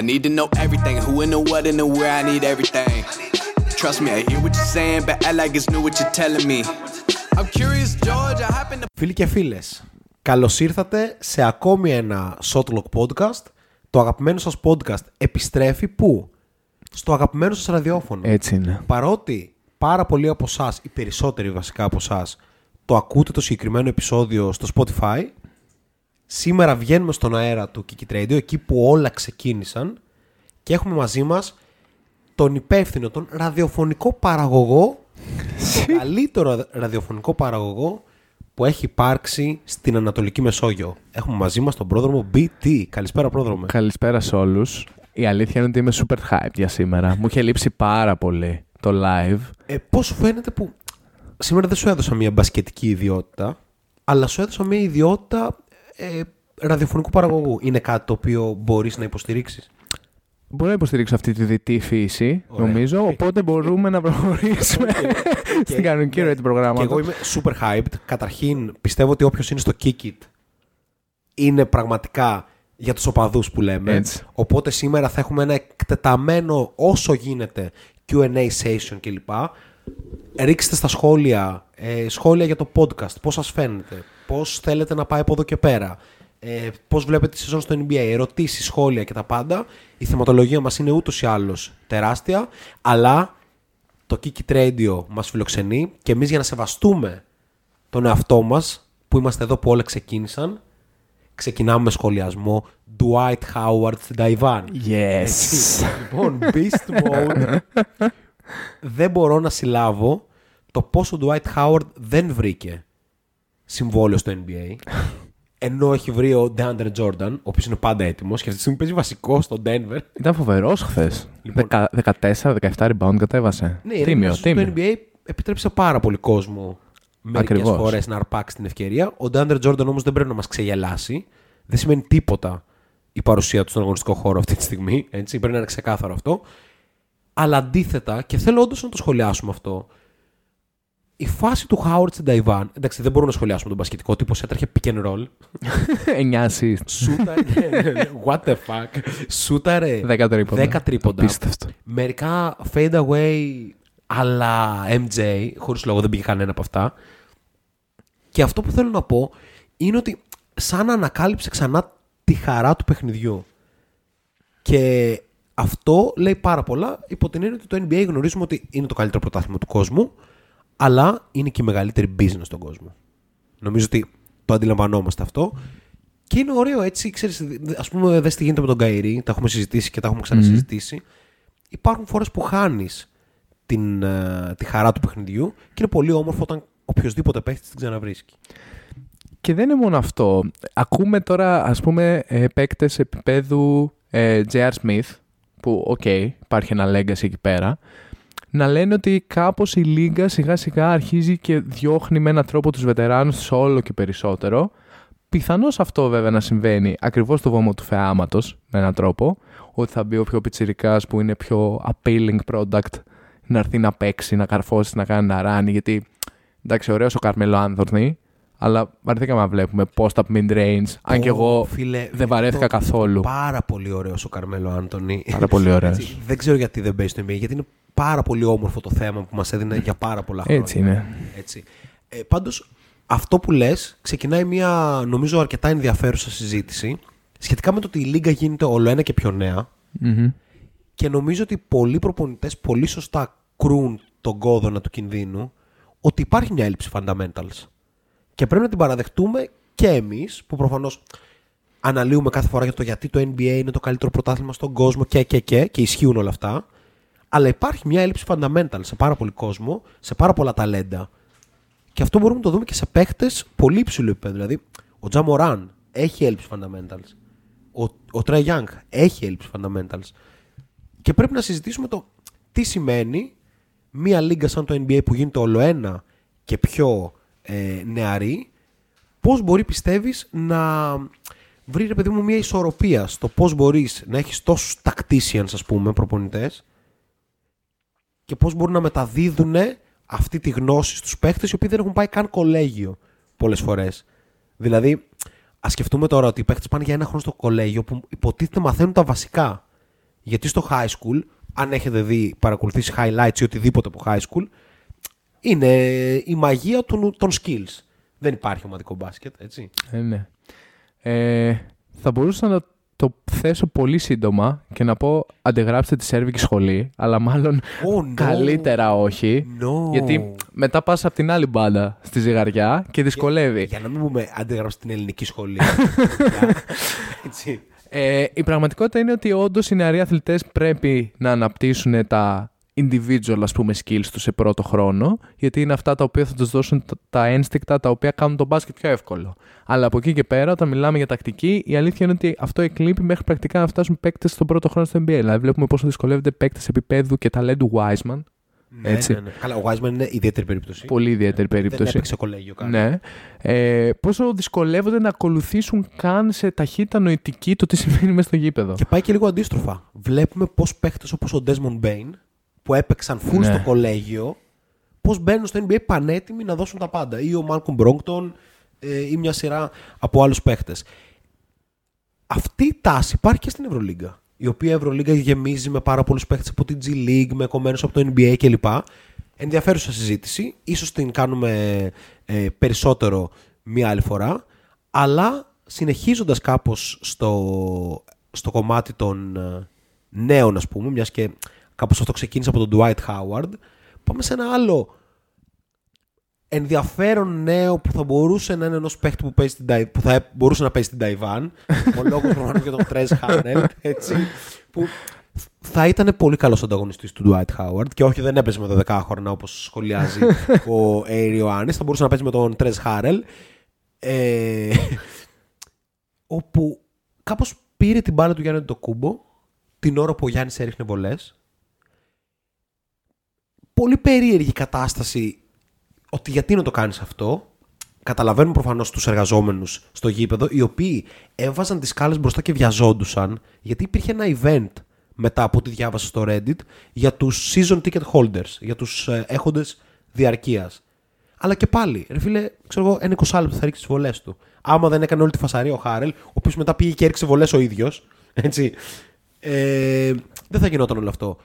I need to know everything. Who and the what and the where. I need everything. Trust me, I hear what you're saying, but I like it's new what you're telling me. I'm curious, George. I happen to. Φίλοι και φίλες, καλώς ήρθατε σε ακόμη ένα Shotlock podcast. Το αγαπημένο σας podcast επιστρέφει πού; Στο αγαπημένο σας ραδιόφωνο. Έτσι είναι. Παρότι πάρα πολλοί από εσάς, οι περισσότεροι βασικά από εσάς, το ακούτε το συγκεκριμένο επεισόδιο στο Spotify, σήμερα βγαίνουμε στον αέρα του Kiki Radio, εκεί που όλα ξεκίνησαν και έχουμε μαζί μας τον υπεύθυνο, τον ραδιοφωνικό παραγωγό, τον καλύτερο ραδιοφωνικό παραγωγό που έχει υπάρξει στην Ανατολική Μεσόγειο. Έχουμε μαζί μας τον πρόδρομο BT. Καλησπέρα πρόδρομο. Καλησπέρα σε όλους. Η αλήθεια είναι ότι είμαι super hyped για σήμερα. Μου είχε λείψει πάρα πολύ το live. Ε, πώς σου φαίνεται που σήμερα δεν σου έδωσα μια μπασκετική ιδιότητα, αλλά σου έδωσα μια ιδιότητα ε, ραδιοφωνικού παραγωγού. Είναι κάτι το οποίο μπορείς να υποστηρίξεις; Μπορώ να υποστηρίξω αυτή τη δυτή φύση, Ωραία. νομίζω. Οπότε μπορούμε να προχωρήσουμε στην κανονική ροή του Και προγράμματο. εγώ είμαι super hyped. Καταρχήν, πιστεύω ότι όποιος είναι στο Kick It είναι πραγματικά για τους οπαδούς που λέμε. Έτσι. Οπότε σήμερα θα έχουμε ένα εκτεταμένο όσο γίνεται Q&A session κλπ. Ρίξτε στα σχόλια, ε, σχόλια για το podcast, πώς σας φαίνεται, πώς θέλετε να πάει από εδώ και πέρα, ε, πώς βλέπετε τη σεζόν στο NBA, ερωτήσεις, σχόλια και τα πάντα. Η θεματολογία μας είναι ούτως ή άλλως τεράστια, αλλά το Kiki Radio μας φιλοξενεί και εμείς για να σεβαστούμε τον εαυτό μας που είμαστε εδώ που όλα ξεκίνησαν, ξεκινάμε με σχολιασμό Dwight Howard στην Ταϊβάν. Yes. Έτσι. λοιπόν, Beast Mode. δεν μπορώ να συλλάβω το πόσο ο Dwight Howard δεν βρήκε συμβόλαιο στο NBA. Ενώ έχει βρει ο DeAndre Jordan, ο οποίος είναι πάντα έτοιμος και αυτή τη στιγμή παίζει βασικό στο Denver. Ήταν φοβερός χθες. Λοιπόν. 14-17 rebound κατέβασε. Ναι, τίμιο, στο τίμιο. NBA επιτρέψε πάρα πολύ κόσμο μερικές Ακριβώς. φορές να αρπάξει την ευκαιρία. Ο DeAndre Jordan όμως δεν πρέπει να μας ξεγελάσει. Δεν σημαίνει τίποτα η παρουσία του στον αγωνιστικό χώρο αυτή τη στιγμή. Έτσι, πρέπει να είναι ξεκάθαρο αυτό. Αλλά αντίθετα, και θέλω όντως να το σχολιάσουμε αυτό, η φάση του Howard στην Ταϊβάν. Εντάξει, δεν μπορούμε να σχολιάσουμε τον μπασκετικό τύπο, έτρεχε pick and roll. 9 assist. Σούταρε. What the fuck. Σούταρε 10 τρίποντα. 10 τρίποντα. Απίστευτο. Μερικά fade away αλλά MJ, χωρίς λόγο δεν πήγε κανένα από αυτά. Και αυτό που θέλω να πω είναι ότι σαν να ανακάλυψε ξανά τη χαρά του παιχνιδιού. Και αυτό λέει πάρα πολλά υπό την έννοια ότι το NBA γνωρίζουμε ότι είναι το καλύτερο πρωτάθλημα του κόσμου, αλλά είναι και η μεγαλύτερη business στον κόσμο. Νομίζω ότι το αντιλαμβανόμαστε αυτό. Και είναι ωραίο έτσι, ξέρεις, ας πούμε δες τι γίνεται με τον Καϊρή, τα έχουμε συζητήσει και τα έχουμε ξανασυζητήσει. Υπάρχουν φορές που χάνεις την, ε, τη χαρά του παιχνιδιού και είναι πολύ όμορφο όταν οποιοδήποτε παίχτης την ξαναβρίσκει. Και δεν είναι μόνο αυτό. Ακούμε τώρα, ας πούμε, ε, παίκτες επίπεδου ε, J.R. Smith, που, οκ, υπάρχει ένα legacy εκεί πέρα, να λένε ότι κάπως η λίγκα σιγά σιγά αρχίζει και διώχνει με έναν τρόπο τους βετεράνους της όλο και περισσότερο. Πιθανώς αυτό βέβαια να συμβαίνει ακριβώς στο βωμό του θεάματος, με έναν τρόπο, ότι θα μπει ο πιο πιτσιρικάς που είναι πιο appealing product να έρθει να παίξει, να καρφώσει, να κάνει ένα run, γιατί εντάξει, ωραίος ο Καρμέλο Άνθορνη, αλλά βαρεθήκαμε να βλέπουμε post-up mid-range. Αν και Ω, εγώ φίλε, δεν βαρέθηκα το- καθόλου. Πάρα πολύ ωραίος ο Καρμέλο Άντωνη. Πάρα πολύ ωραίος. Έτσι, δεν ξέρω γιατί δεν παίζει στο NBA, γιατί είναι πάρα πολύ όμορφο το θέμα που μας έδινε για πάρα πολλά χρόνια. Έτσι είναι. Έτσι. Ε, πάντως, αυτό που λες ξεκινάει μια νομίζω αρκετά ενδιαφέρουσα συζήτηση σχετικά με το ότι η Λίγκα γίνεται όλο ένα και πιο νέα Μμμ. και νομίζω ότι πολλοί προπονητές πολύ σωστά κρούν τον κόδωνα του κινδύνου ότι υπάρχει μια έλλειψη fundamentals. Και πρέπει να την παραδεχτούμε και εμείς που προφανώς αναλύουμε κάθε φορά για το γιατί το NBA είναι το καλύτερο πρωτάθλημα στον κόσμο και και και και ισχύουν όλα αυτά. Αλλά υπάρχει μια έλλειψη fundamental σε πάρα πολύ κόσμο, σε πάρα πολλά ταλέντα. Και αυτό μπορούμε να το δούμε και σε παίχτες πολύ υψηλού επίπεδου. Δηλαδή, ο Τζα Μωράν έχει έλλειψη fundamentals. Ο, ο Τρέι Young έχει έλλειψη fundamentals. Και πρέπει να συζητήσουμε το τι σημαίνει μια λίγκα σαν το NBA που γίνεται όλο ένα και πιο ε, νεαρή, πώς μπορεί πιστεύεις να βρει ρε παιδί μου μια ισορροπία στο πώς μπορείς να έχεις τόσους tacticians ας πούμε προπονητές και πώς μπορούν να μεταδίδουν αυτή τη γνώση στους παίχτες οι οποίοι δεν έχουν πάει καν κολέγιο πολλές φορές. Δηλαδή, ας σκεφτούμε τώρα ότι οι παίχτες πάνε για ένα χρόνο στο κολέγιο που υποτίθεται μαθαίνουν τα βασικά. Γιατί στο high school, αν έχετε δει, παρακολουθήσει highlights ή οτιδήποτε από high school, είναι η μαγεία των, των skills. Δεν υπάρχει ομαδικό μπάσκετ, έτσι. Ε, ναι. Ε, θα μπορούσα να το θέσω πολύ σύντομα και να πω αντεγράψτε τη Σέρβικη σχολή, αλλά μάλλον Oh, no. καλύτερα όχι. No. Γιατί μετά πας από την άλλη μπάντα στη ζυγαριά και δυσκολεύει. Για να μην πούμε αντίγραψε την ελληνική σχολή. έτσι. Ε, η πραγματικότητα είναι ότι όντως οι νεαροί αθλητές πρέπει να αναπτύσσουν τα individual ας πούμε skills τους σε πρώτο χρόνο γιατί είναι αυτά τα οποία θα τους δώσουν τα- τα ένστικτα τα οποία κάνουν τον μπάσκετ πιο εύκολο. Αλλά από εκεί και πέρα όταν μιλάμε για τακτική η αλήθεια είναι ότι αυτό εκλείπει μέχρι πρακτικά να φτάσουν παίκτες στον πρώτο χρόνο στο NBA. Δηλαδή βλέπουμε πόσο δυσκολεύονται παίκτες επίπεδου και ταλέντου Wiseman. Έτσι. Ναι, ναι, ναι. Καλά, ο Wiseman είναι ιδιαίτερη περίπτωση. Πολύ ιδιαίτερη Δεν περίπτωση. έπαιξε κολέγιο καν. Ναι. Ε, πόσο δυσκολεύονται να ακολουθήσουν καν σε ταχύτητα νοητική το τι συμβαίνει μέσα στο γήπεδο. Και πάει και λίγο αντίστροφα. Βλέπουμε πώς παίχτες όπως ο Desmond Bain που έπαιξαν full Ναι. στο κολέγιο, πώς μπαίνουν στο NBA πανέτοιμοι να δώσουν τα πάντα. Ή ο Malcolm Bronkton ε, ή μια σειρά από άλλους παίχτες. Αυτή η τάση υπάρχει και στην Ευρωλίγκα. Η οποία Ευρωλίγκα γεμίζει με πάρα πολλούς παίχτες από την G League, με κομμένους από το NBA κλπ. Ενδιαφέρουσα συζήτηση. Ίσως την κάνουμε ε, περισσότερο μία άλλη φορά. Αλλά συνεχίζοντας κάπως στο, στο κομμάτι των ε, νέων, ας πούμε, μιας και κάπως αυτό ξεκίνησε από τον Dwight Howard, πάμε σε ένα άλλο ενδιαφέρον νέο που θα μπορούσε να είναι ενός παίχτη που, παίζει στην, Ταϊ- που θα μπορούσε να παίζει στην Ταϊβάν. Ο λόγος προφανώς για τον Τρέζ Χάνελ. Έτσι, που θα ήταν πολύ καλός ανταγωνιστής του Dwight Howard και όχι δεν έπαιζε με το 10 χρόνια όπως σχολιάζει ο Έιρι Ιωάννη. Θα μπορούσε να παίζει με τον Τρέζ Χάρελ. Ε, όπου κάπως πήρε την μπάλα του Γιάννη το κούμπο την ώρα που ο Γιάννης έριχνε βολές. Πολύ περίεργη κατάσταση ότι γιατί να το κάνεις αυτό. Καταλαβαίνουν προφανώς τους εργαζόμενους στο γήπεδο, οι οποίοι έβαζαν τις σκάλες μπροστά και βιαζόντουσαν, γιατί υπήρχε ένα event μετά από ό,τι διάβασα στο Reddit για τους season ticket holders, για τους ε, έχοντες διαρκείας. Αλλά και πάλι, ρε φίλε, ξέρω εγώ, ένα 20 λεπτό θα ρίξεις τις βολές του. Άμα δεν έκανε όλη τη φασαρία ο Χάρελ, ο οποίος μετά πήγε και έριξε βολές ο ίδιος. Έτσι. Ε, δεν θα γινόταν όλο αυτό.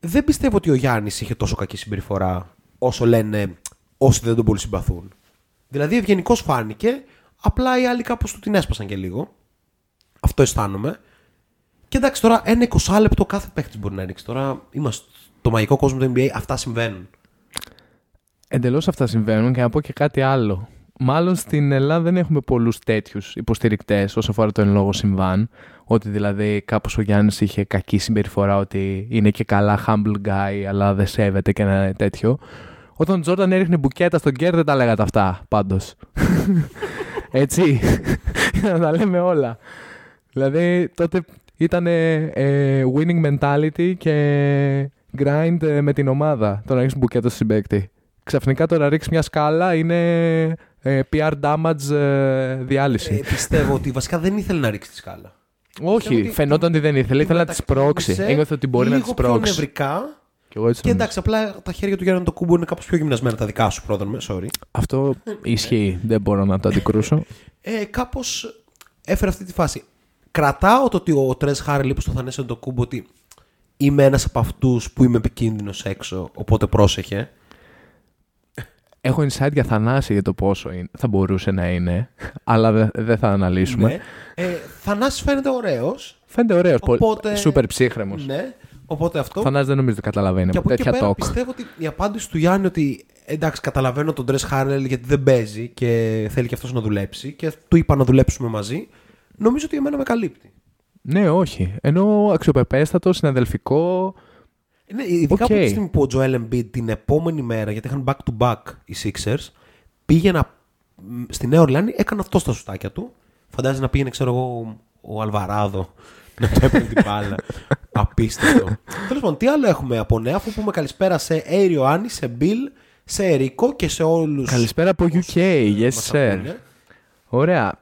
Δεν πιστεύω ότι ο Γιάννης είχε τόσο κακή συμπεριφορά όσο λένε όσοι δεν τον πολύ συμπαθούν. Δηλαδή ευγενικό φάνηκε, απλά οι άλλοι κάπως του την έσπασαν και λίγο. Αυτό αισθάνομαι. Και εντάξει, τώρα ένα 20 λεπτό κάθε παίχτης μπορεί να ρίξει. Τώρα είμαστε στο μαγικό κόσμο του NBA, αυτά συμβαίνουν. Εντελώς αυτά συμβαίνουν και να πω και κάτι άλλο. Μάλλον στην Ελλάδα δεν έχουμε πολλούς τέτοιους υποστηρικτές όσο αφορά το εν λόγω συμβάν. Ότι δηλαδή κάπως ο Γιάννης είχε κακή συμπεριφορά, ότι είναι και καλά humble guy, αλλά δεν σέβεται και ένα τέτοιο. Όταν ο Τζόρνταν έριχνε μπουκέτα στον Κέρ δεν τα λέγατε αυτά, πάντως. Έτσι, για να τα λέμε όλα. Δηλαδή τότε ήταν ε, winning mentality και grind ε, με την ομάδα το να ρίξεις μπουκέτο στον συμπέκτη. Ξαφνικά το να ρίξεις μια σκάλα είναι ε, PR damage ε, διάλυση. Ε, πιστεύω ότι βασικά δεν ήθελε να ρίξει τη σκάλα. Όχι, πιστεύω ότι φαινόταν ότι δεν ήθελε. Ήθελε να τη σπρώξει. μετακίνησε Ένιωθε ότι μπορεί να λίγο τη πιο σπρώξει. νευρικά. Και εγώ έτσι Και νομίζω. εντάξει, απλά τα χέρια του Γιάννη το κούμπο είναι κάπως πιο γυμνασμένα τα δικά σου, πρόδρομε. Sorry. Αυτό ισχύει. δεν μπορώ να το αντικρούσω. Ε, κάπως έφερε αυτή τη φάση. Κρατάω το ότι ο Τρες Χάρελ είπε στο Θανέσιο το κούμπο ότι είμαι ένας από αυτούς που είμαι επικίνδυνος έξω, οπότε πρόσεχε. Έχω insight για Θανάση για το πόσο είναι, θα μπορούσε να είναι, αλλά δε- δεν θα αναλύσουμε. Ναι. Ε, Θανάσης φαίνεται ωραίος. Φαίνεται ωραίος. Οπότε- Σούπερ ψύχραιμος. Ναι. Οπότε αυτό. Θανάση δεν νομίζω ότι καταλαβαίνει Και από από εκεί και τέτοια πέρα το οκ. πιστεύω ότι η απάντηση του Γιάννη ότι εντάξει, καταλαβαίνω τον Τρεζ Χάρελ γιατί δεν παίζει και θέλει και αυτός να δουλέψει και του είπα να δουλέψουμε μαζί. Νομίζω ότι εμένα με καλύπτει. Ναι, όχι. Εννοώ αξιοπρεπέστατο, συναδελφικό. Ναι, ειδικά Οκ. από τη στιγμή που ο Joel Embiid την επόμενη μέρα, γιατί είχαν back to back οι Sixers, πήγε να, μ, στη Νέα Ορλεάνη, έκανε αυτό στα σουτάκια του. Φαντάζει να πήγαινε, ξέρω εγώ, ο Αλβαράδο να του έπαιρνε την μπάλα. Απίστευτο. Τέλος πάντων, τι άλλο έχουμε από νέα, αφού πούμε καλησπέρα σε Έριο Άννη, σε Bill, σε Ερικό και σε όλους. Καλησπέρα από UK. Yes, sir. Ωραία.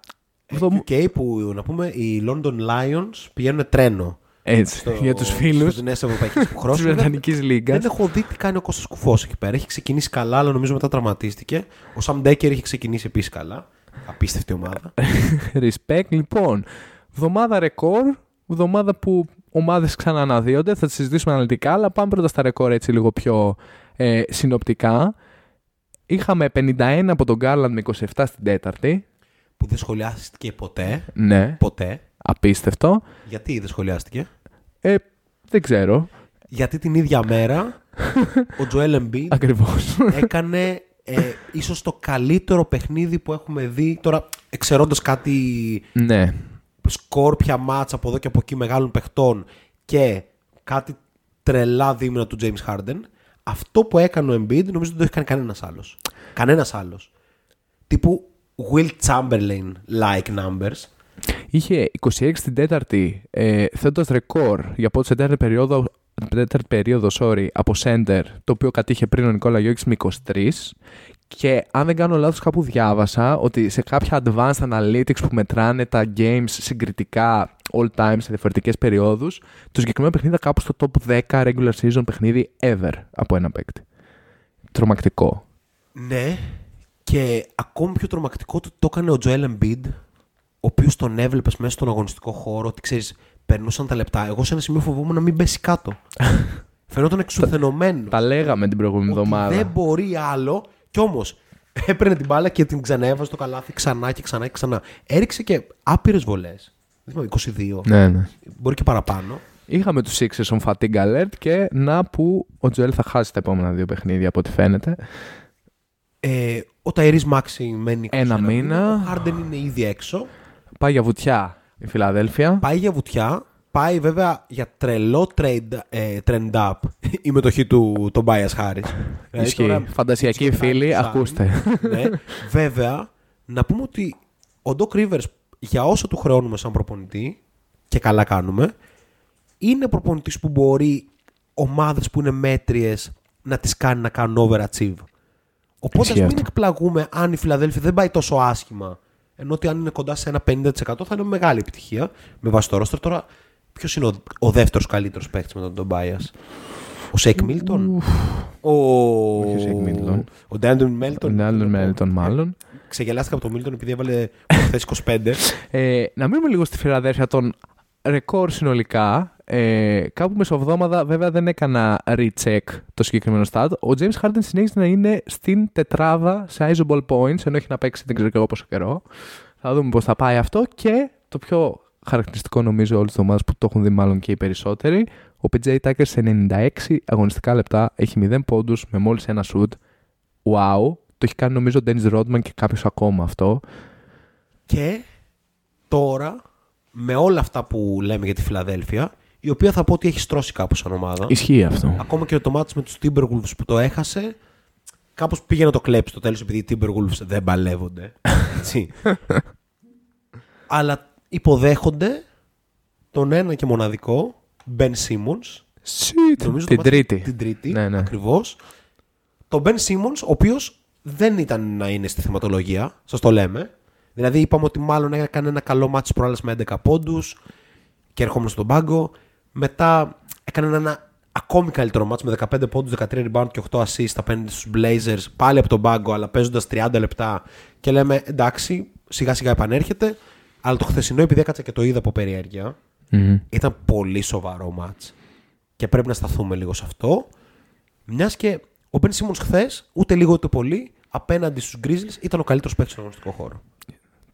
Βδομ- UK που να πούμε οι London Lions πηγαίνουν τρένο. Έτσι, στο- για τους φίλους Στι νέε Ευρωπαϊκέ της υποχρεώσει. Βρετανικής Λίγκας. Δεν έχω δει τι κάνει ο Κώστας Κουφός εκεί πέρα. Έχει ξεκινήσει καλά, αλλά νομίζω μετά τραυματίστηκε. Ο Σαμ Ντέκερ έχει ξεκινήσει επίσης καλά. Απίστευτη ομάδα. Respect. Λοιπόν, βδομάδα ρεκόρ, βδομάδα που ομάδες ξανααναδύονται, θα τις συζητήσουμε αναλυτικά, αλλά πάμε πρώτα στα ρεκόρ έτσι λίγο πιο ε, συνοπτικά. Είχαμε 51 από τον Γκάρλαντ με 27 στην τέταρτη. Που δεν σχολιάστηκε ποτέ. Ναι, Ποτέ. απίστευτο. Γιατί δεν σχολιάστηκε; Ε, δεν ξέρω. Γιατί την ίδια μέρα ο Τζοέλ Embiid Ακριβώς. έκανε ε, ίσως το καλύτερο παιχνίδι που έχουμε δει. Τώρα, εξαιρώντας κάτι ναι. σκόρπια μάτσα από εδώ και από εκεί μεγάλων παιχτών και κάτι τρελά δίμηνα του James Harden, αυτό που έκανε ο Embiid νομίζω δεν το έχει κάνει κανένας άλλος. Κανένας άλλος. Τύπου Will Chamberlain-like numbers. Είχε 26 στην τέταρτη, ε, θέτοντας ρεκόρ για πότε σε τέταρτη περίοδο, τέταρτη περίοδο sorry, από center, το οποίο κατήχε πριν ο Νικόλα Γιώκης με 23. Και αν δεν κάνω λάθος κάπου διάβασα ότι σε κάποια advanced analytics που μετράνε τα games συγκριτικά all time σε διαφορετικές περιόδους, το συγκεκριμένο παιχνίδι ήταν κάπου στο top 10 regular season παιχνίδι ever από ένα παίκτη. Τρομακτικό. Ναι, και ακόμη πιο τρομακτικό ότι το έκανε ο Joel Embiid, ο οποίος τον έβλεπες μέσα στον αγωνιστικό χώρο, ότι ξέρεις, περνούσαν τα λεπτά. Εγώ σε ένα σημείο φοβόμουν να μην πέσει κάτω. Φαινόταν εξουθενωμένο. Τα λέγαμε την προηγούμενη ότι εβδομάδα. δεν μπορεί άλλο. Κι όμως έπαιρνε την μπάλα και την ξανέβαζε στο καλάθι ξανά και ξανά και ξανά. Έριξε και άπειρες βολές. Δεν θυμάμαι, 22. Ναι, ναι. Μπορεί και παραπάνω. Είχαμε τους Sixers on fatigue alert και να που ο Τζοέλ θα χάσει τα επόμενα δύο παιχνίδια από ό,τι φαίνεται. Ε, ο Ταϊρής Μάξι μένει Ένα 21 μήνα. Ο Χάρντεν είναι ήδη έξω. Πάει για βουτιά η Φιλαδέλφια. Πάει για βουτιά. Πάει βέβαια για τρελό trade, ε, trend up η μετοχή του τον Bias Harris. Ε, Ισχύει. τώρα, Φαντασιακοί it's φίλοι, time to ακούστε. shine. ναι. Βέβαια, να πούμε ότι ο Doc Rivers για όσο του χρεώνουμε σαν προπονητή και καλά κάνουμε, είναι προπονητής που μπορεί ομάδες που είναι μέτριες να τις κάνει να κάνουν overachieve. Οπότε Ισχύει ας μην αυτό. εκπλαγούμε αν η Φιλαδέλφια δεν πάει τόσο άσχημα. Εννοώ ότι αν είναι κοντά σε ένα 50% θα είναι μεγάλη επιτυχία με βάση το roster. Τώρα, ποιος είναι ο, ο δεύτερος καλύτερος παίκτης μετά τον Embiid, Ο Shake Milton. Ο, Όχι ο Shake Milton. ο De'Anthony Melton. Τον άλλον Μέλτον, μάλλον. Ξεγελάστηκα από τον Μίλτον επειδή έβαλε χθες 25. Ε, να μείνουμε λίγο στη Φιλαδέλφια των ρεκόρ συνολικά. Ε, κάπου μεσοβδόμαδα βέβαια δεν έκανα recheck το συγκεκριμένο stat. Ο James Harden συνέχισε να είναι στην τετράδα σε assist και points ενώ έχει να παίξει δεν ξέρω και εγώ πόσο καιρό. Θα δούμε πώς θα πάει αυτό και το πιο χαρακτηριστικό νομίζω όλες τις ομάδες που το έχουν δει μάλλον και οι περισσότεροι. Ο PJ Tucker σε 96 αγωνιστικά λεπτά έχει 0 πόντους με μόλις ένα shoot. Wow. Το έχει κάνει νομίζω ο Dennis Rodman και κάποιος ακόμα αυτό. και τώρα, με όλα αυτά που λέμε για τη Φιλαδέλφια, η οποία θα πω ότι έχει στρώσει κάπου σαν ομάδα. Ισχύει αυτό. Ακόμα και το μάτι με τους Timberwolves που το έχασε, κάπως πήγε να το κλέψει στο τέλος επειδή οι Timberwolves δεν παλεύονται. Έτσι. Αλλά υποδέχονται τον ένα και μοναδικό Ben Simmons. Shit. Νομίζω Την το μάτι- τρίτη. Την τρίτη, Ναι, ναι. ακριβώς. Τον Ben Simmons, ο οποίος δεν ήταν να είναι στη θεματολογία, σας το λέμε. Δηλαδή είπαμε ότι μάλλον έκανε ένα καλό μάτι προάλλες με 11 πόντους και ερχόμενο στον πάγκο. Μετά έκανε ένα ακόμη καλύτερο μάτι με 15 πόντους, 13 rebound και 8 assist απέναντι στους Blazers πάλι από τον πάγκο αλλά παίζοντας 30 λεπτά και λέμε εντάξει σιγά σιγά επανέρχεται αλλά το χθεσινό επειδή έκατσα και το είδα από περιέργεια Μμμ. ήταν πολύ σοβαρό μάτς. Και πρέπει να σταθούμε λίγο σε αυτό. Μιας και ο Μπεν Σίμον χθες, ούτε λίγο ούτε πολύ, απέναντι στους Grizzlies ήταν ο καλύτερος παίκτης στον αγωνιστικό χώρο.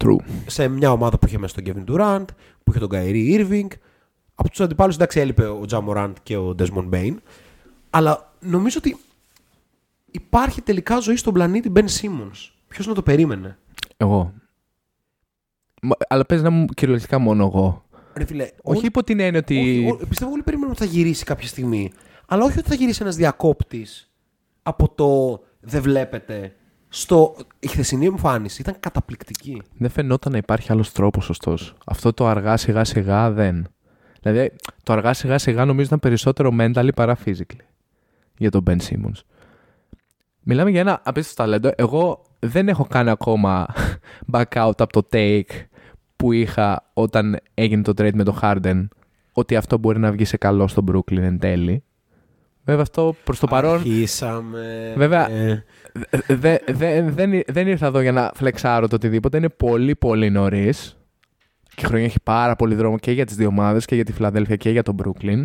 True. Σε μια ομάδα που είχε μέσα τον Kevin Durant, που είχε τον Kyrie Irving. Από τους αντιπάλους, εντάξει, έλειπε ο Ja Morant και ο Desmond Bain. Αλλά νομίζω ότι υπάρχει τελικά ζωή στον πλανήτη Ben Simmons. Ποιος να το περίμενε; Εγώ. Μα- Αλλά παίζει να μου κυριολεκτικά μόνο εγώ. Ρε φίλε, Όχι υπό την έννοια ότι. Όχι, ό- πιστεύω όλοι περιμένουν ότι θα γυρίσει κάποια στιγμή. Αλλά όχι ότι θα γυρίσει ένας διακόπτης από το δεν βλέπετε στο. Η χθεσινή εμφάνιση ήταν καταπληκτική. Δεν φαινόταν να υπάρχει άλλος τρόπος, ωστόσο. Αυτό το αργά σιγά σιγά δεν. Δηλαδή, το αργά σιγά σιγά νομίζω ήταν περισσότερο mentally παρά physically για τον Ben Simmons. Μιλάμε για ένα απίστευτο ταλέντο. Εγώ δεν έχω κάνει ακόμα back out από το take που είχα όταν έγινε το trade με τον Harden ότι αυτό μπορεί να βγει σε καλό στον Brooklyn εν τέλει. Βέβαια αυτό προς το παρόν Αρχίσαμε. Βέβαια, ε, Δε- δε- δεν, δεν ήρθα εδώ για να φλεξάρω το οτιδήποτε. Είναι πολύ πολύ νωρίς. και χρονιά έχει πάρα πολύ δρόμο και για τις δύο ομάδες και για τη Φιλαδέλφια και για τον Brooklyn.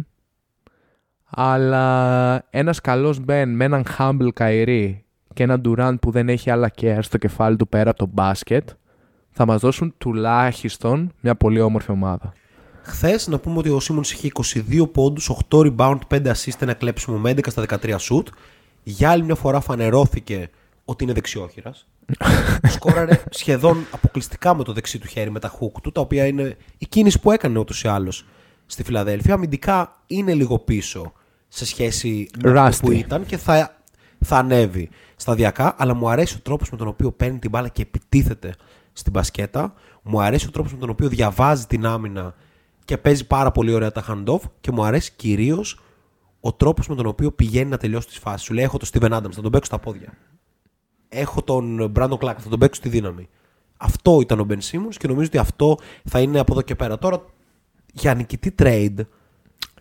Αλλά ένας καλός Ben με έναν humble Kyrie και έναν Durant που δεν έχει άλλα care στο κεφάλι του πέρα από το μπάσκετ θα μας δώσουν τουλάχιστον μια πολύ όμορφη ομάδα. Χθες να πούμε ότι ο Σίμονς είχε 22 πόντους, 8 rebound, 5 assist, ένα κλέψιμο με 11 στα 13 shoot. Για άλλη μια φορά φανερώθηκε ότι είναι δεξιόχειρας. Σκόραρε σχεδόν αποκλειστικά με το δεξί του χέρι, με τα hook του, τα οποία είναι η κίνηση που έκανε ούτως ή άλλως στη Φιλαδέλφια. Αμυντικά είναι λίγο πίσω σε σχέση με αυτό που ήταν και θα, θα ανέβει σταδιακά, αλλά μου αρέσει ο τρόπος με τον οποίο παίρνει την μπάλα και επιτίθεται στην μπασκέτα. Μου αρέσει ο τρόπος με τον οποίο διαβάζει την άμυνα και παίζει πάρα πολύ ωραία τα handoff και μου αρέσει κυρίως ο τρόπος με τον οποίο πηγαίνει να τελειώσει τις φάσεις. Σου λέει: Έχω τον Steven Adams, θα τον παίξω στα πόδια. Έχω τον Brandon Clark, θα τον παίξω στη δύναμη. Αυτό ήταν ο Ben Simmons και νομίζω ότι αυτό θα είναι από εδώ και πέρα. Τώρα για νικητή trade.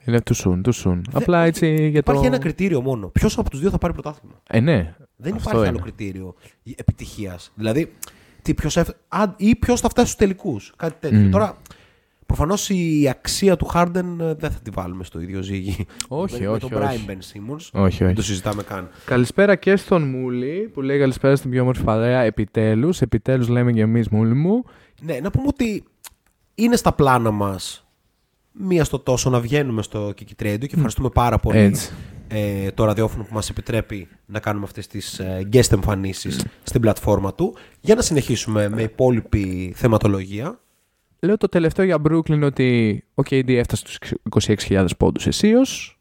Είναι too soon, too soon. Απλά έτσι για το. Υπάρχει ένα κριτήριο μόνο. Ποιος από τους δύο θα πάρει πρωτάθλημα; Ε, ναι. Δεν υπάρχει άλλο κριτήριο επιτυχίας. Δηλαδή, τι, ποιος έφ... ή ποιος θα φτάσει στους τελικούς. Κάτι τέτοιο. Τώρα, Προφανώς η αξία του Χάρντεν ε, δεν θα τη βάλουμε στο ίδιο ζύγι. Όχι, όχι. Με τον Brian Ben Simmons. Όχι, όχι. Δεν το συζητάμε καν. Καλησπέρα και στον Μούλη που λέει καλησπέρα στην πιο όμορφη παρέα. Επιτέλους. Επιτέλους λέμε και εμείς, Μούλη μου. Ναι, να πούμε ότι είναι στα πλάνα μας μία στο τόσο να βγαίνουμε στο Kiki Radio και ευχαριστούμε πάρα πολύ ε, το ραδιόφωνο που μας επιτρέπει να κάνουμε αυτές τις ε, guest εμφανίσεις στην πλατφόρμα του για να συνεχίσουμε με υπόλοιπη θεματολογία. Λέω το τελευταίο για Brooklyn ότι ο KD έφτασε στους 26.000 πόντους αισίως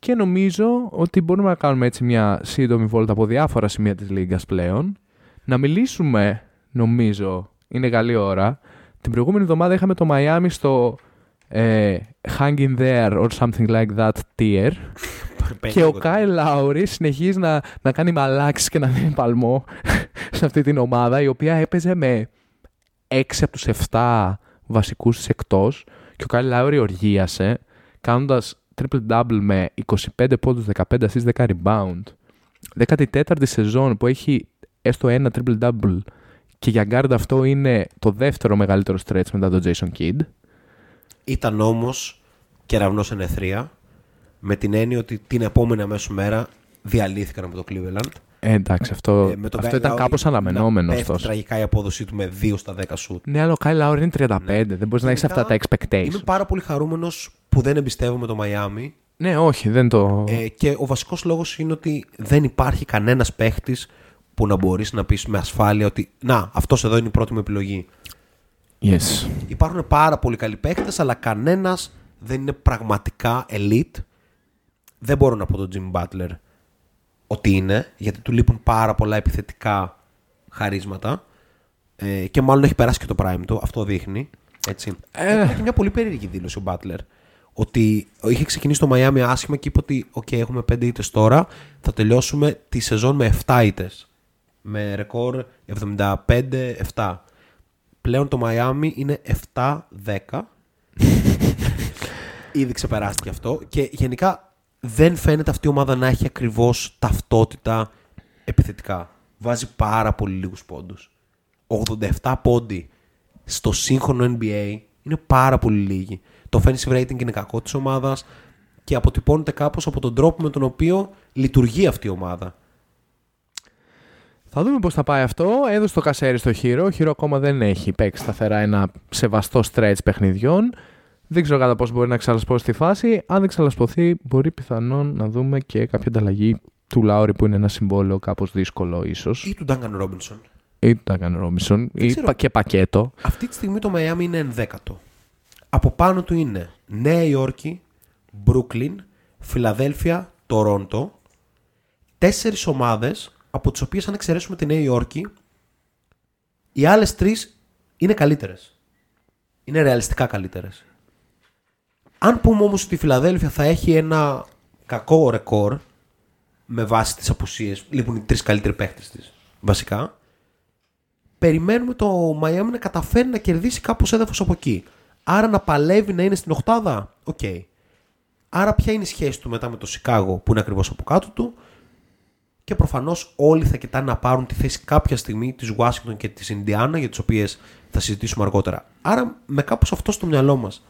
και νομίζω ότι μπορούμε να κάνουμε έτσι μια σύντομη βόλτα από διάφορα σημεία της λίγας πλέον. Να μιλήσουμε, νομίζω, είναι καλή ώρα. Την προηγούμενη εβδομάδα είχαμε το Miami στο ε, Hanging There or something like that tier. και ο Κάι Λάουρι συνεχίζει να, να κάνει μαλάξεις και να δίνει παλμό σε αυτή την ομάδα η οποία έπαιζε με 6 από τους 7 βασικούς της εκτός και ο Κάιλ Λάουρι οργίασε κάνοντας triple-double με 25 πόντους, 15 assists, 10 rebound. 14η σεζόν που έχει έστω ένα triple-double και για guard αυτό είναι το δεύτερο μεγαλύτερο stretch μετά τον Jason Kidd. Ήταν όμως κεραυνός εν εθρία με την έννοια ότι την επόμενη αμέσως μέρα διαλύθηκαν από το Cleveland. Ε, εντάξει, αυτό, ε, αυτό ήταν κάπως αναμενόμενο. Είναι τραγικά η απόδοσή του με 2 στα 10 σουτ. Ναι, αλλά ο Κάι Λάουρ είναι 35. Ναι. Δεν μπορείς να έχεις αυτά τα expectations. Είμαι πάρα πολύ χαρούμενος που δεν εμπιστεύομαι το Miami. Ναι, όχι, δεν το. Ε, και ο βασικός λόγος είναι ότι δεν υπάρχει κανένας παίχτης που να μπορείς να πεις με ασφάλεια ότι Να, αυτός εδώ είναι η πρώτη μου επιλογή. Yes. Υπάρχουν πάρα πολλοί καλοί παίχτες, αλλά κανένας δεν είναι πραγματικά elite. Δεν μπορώ να πω τον Jim Butler ότι είναι, γιατί του λείπουν πάρα πολλά επιθετικά χαρίσματα ε, και μάλλον έχει περάσει και το prime του, αυτό δείχνει. Έτσι. Ε. Έχει μια πολύ περίεργη δήλωση ο Butler. Ότι είχε ξεκινήσει το Miami άσχημα και είπε ότι OK, έχουμε 5 ήττες τώρα, θα τελειώσουμε τη σεζόν με 7 ήττες. Με ρεκόρ 75-7. Πλέον το Miami είναι 7-10. Ήδη ξεπεράστηκε αυτό. Και γενικά δεν φαίνεται αυτή η ομάδα να έχει ακριβώς ταυτότητα επιθετικά. Βάζει πάρα πολύ λίγους πόντους. 87 πόντι στο σύγχρονο NBA είναι πάρα πολύ λίγοι. Το offensive rating είναι κακό της ομάδας και αποτυπώνεται κάπως από τον τρόπο με τον οποίο λειτουργεί αυτή η ομάδα. Θα δούμε πώς θα πάει αυτό. Έδωσε το κασέρι στο χείρο. Ο χείρο ακόμα δεν έχει παίξει σταθερά ένα σεβαστό stretch παιχνιδιών. Δεν ξέρω κατά πώ μπορεί να ξαλασπώσει τη φάση. Αν δεν ξαλασπωθεί, μπορεί πιθανόν να δούμε και κάποια ανταλλαγή του Λάουρι που είναι ένα συμβόλαιο κάπως δύσκολο ίσως. Ή του Ντάγκαν Ρόμπινσον. Ή του Ντάγκαν Ρόμπινσον. Ή και πακέτο. Αυτή τη στιγμή το Μαϊάμι είναι ενδέκατο. Από πάνω του είναι Νέα Υόρκη, Μπρούκλιν, Φιλαδέλφια, Τορόντο. Τέσσερις ομάδες από τις οποίες, αν εξαιρέσουμε τη Νέα Υόρκη, οι άλλες τρεις είναι καλύτερες. Είναι ρεαλιστικά καλύτερες. Αν πούμε όμως ότι η Φιλαδέλφια θα έχει ένα κακό ρεκόρ με βάση τις απουσίες, λείπουν οι τρεις καλύτεροι παίχτες της βασικά, περιμένουμε το Μαϊάμι να καταφέρει να κερδίσει κάπως έδαφος από εκεί. Άρα να παλεύει να είναι στην Οχτάδα. Οκ. Okay. Άρα ποια είναι η σχέση του μετά με το Σικάγο που είναι ακριβώς από κάτω του; Και προφανώς όλοι θα κοιτάνε να πάρουν τη θέση κάποια στιγμή της Ουάσιγκτον και της Ινδιάνα για τις οποίες θα συζητήσουμε αργότερα. Άρα, με κάπως αυτό στο μυαλό μας,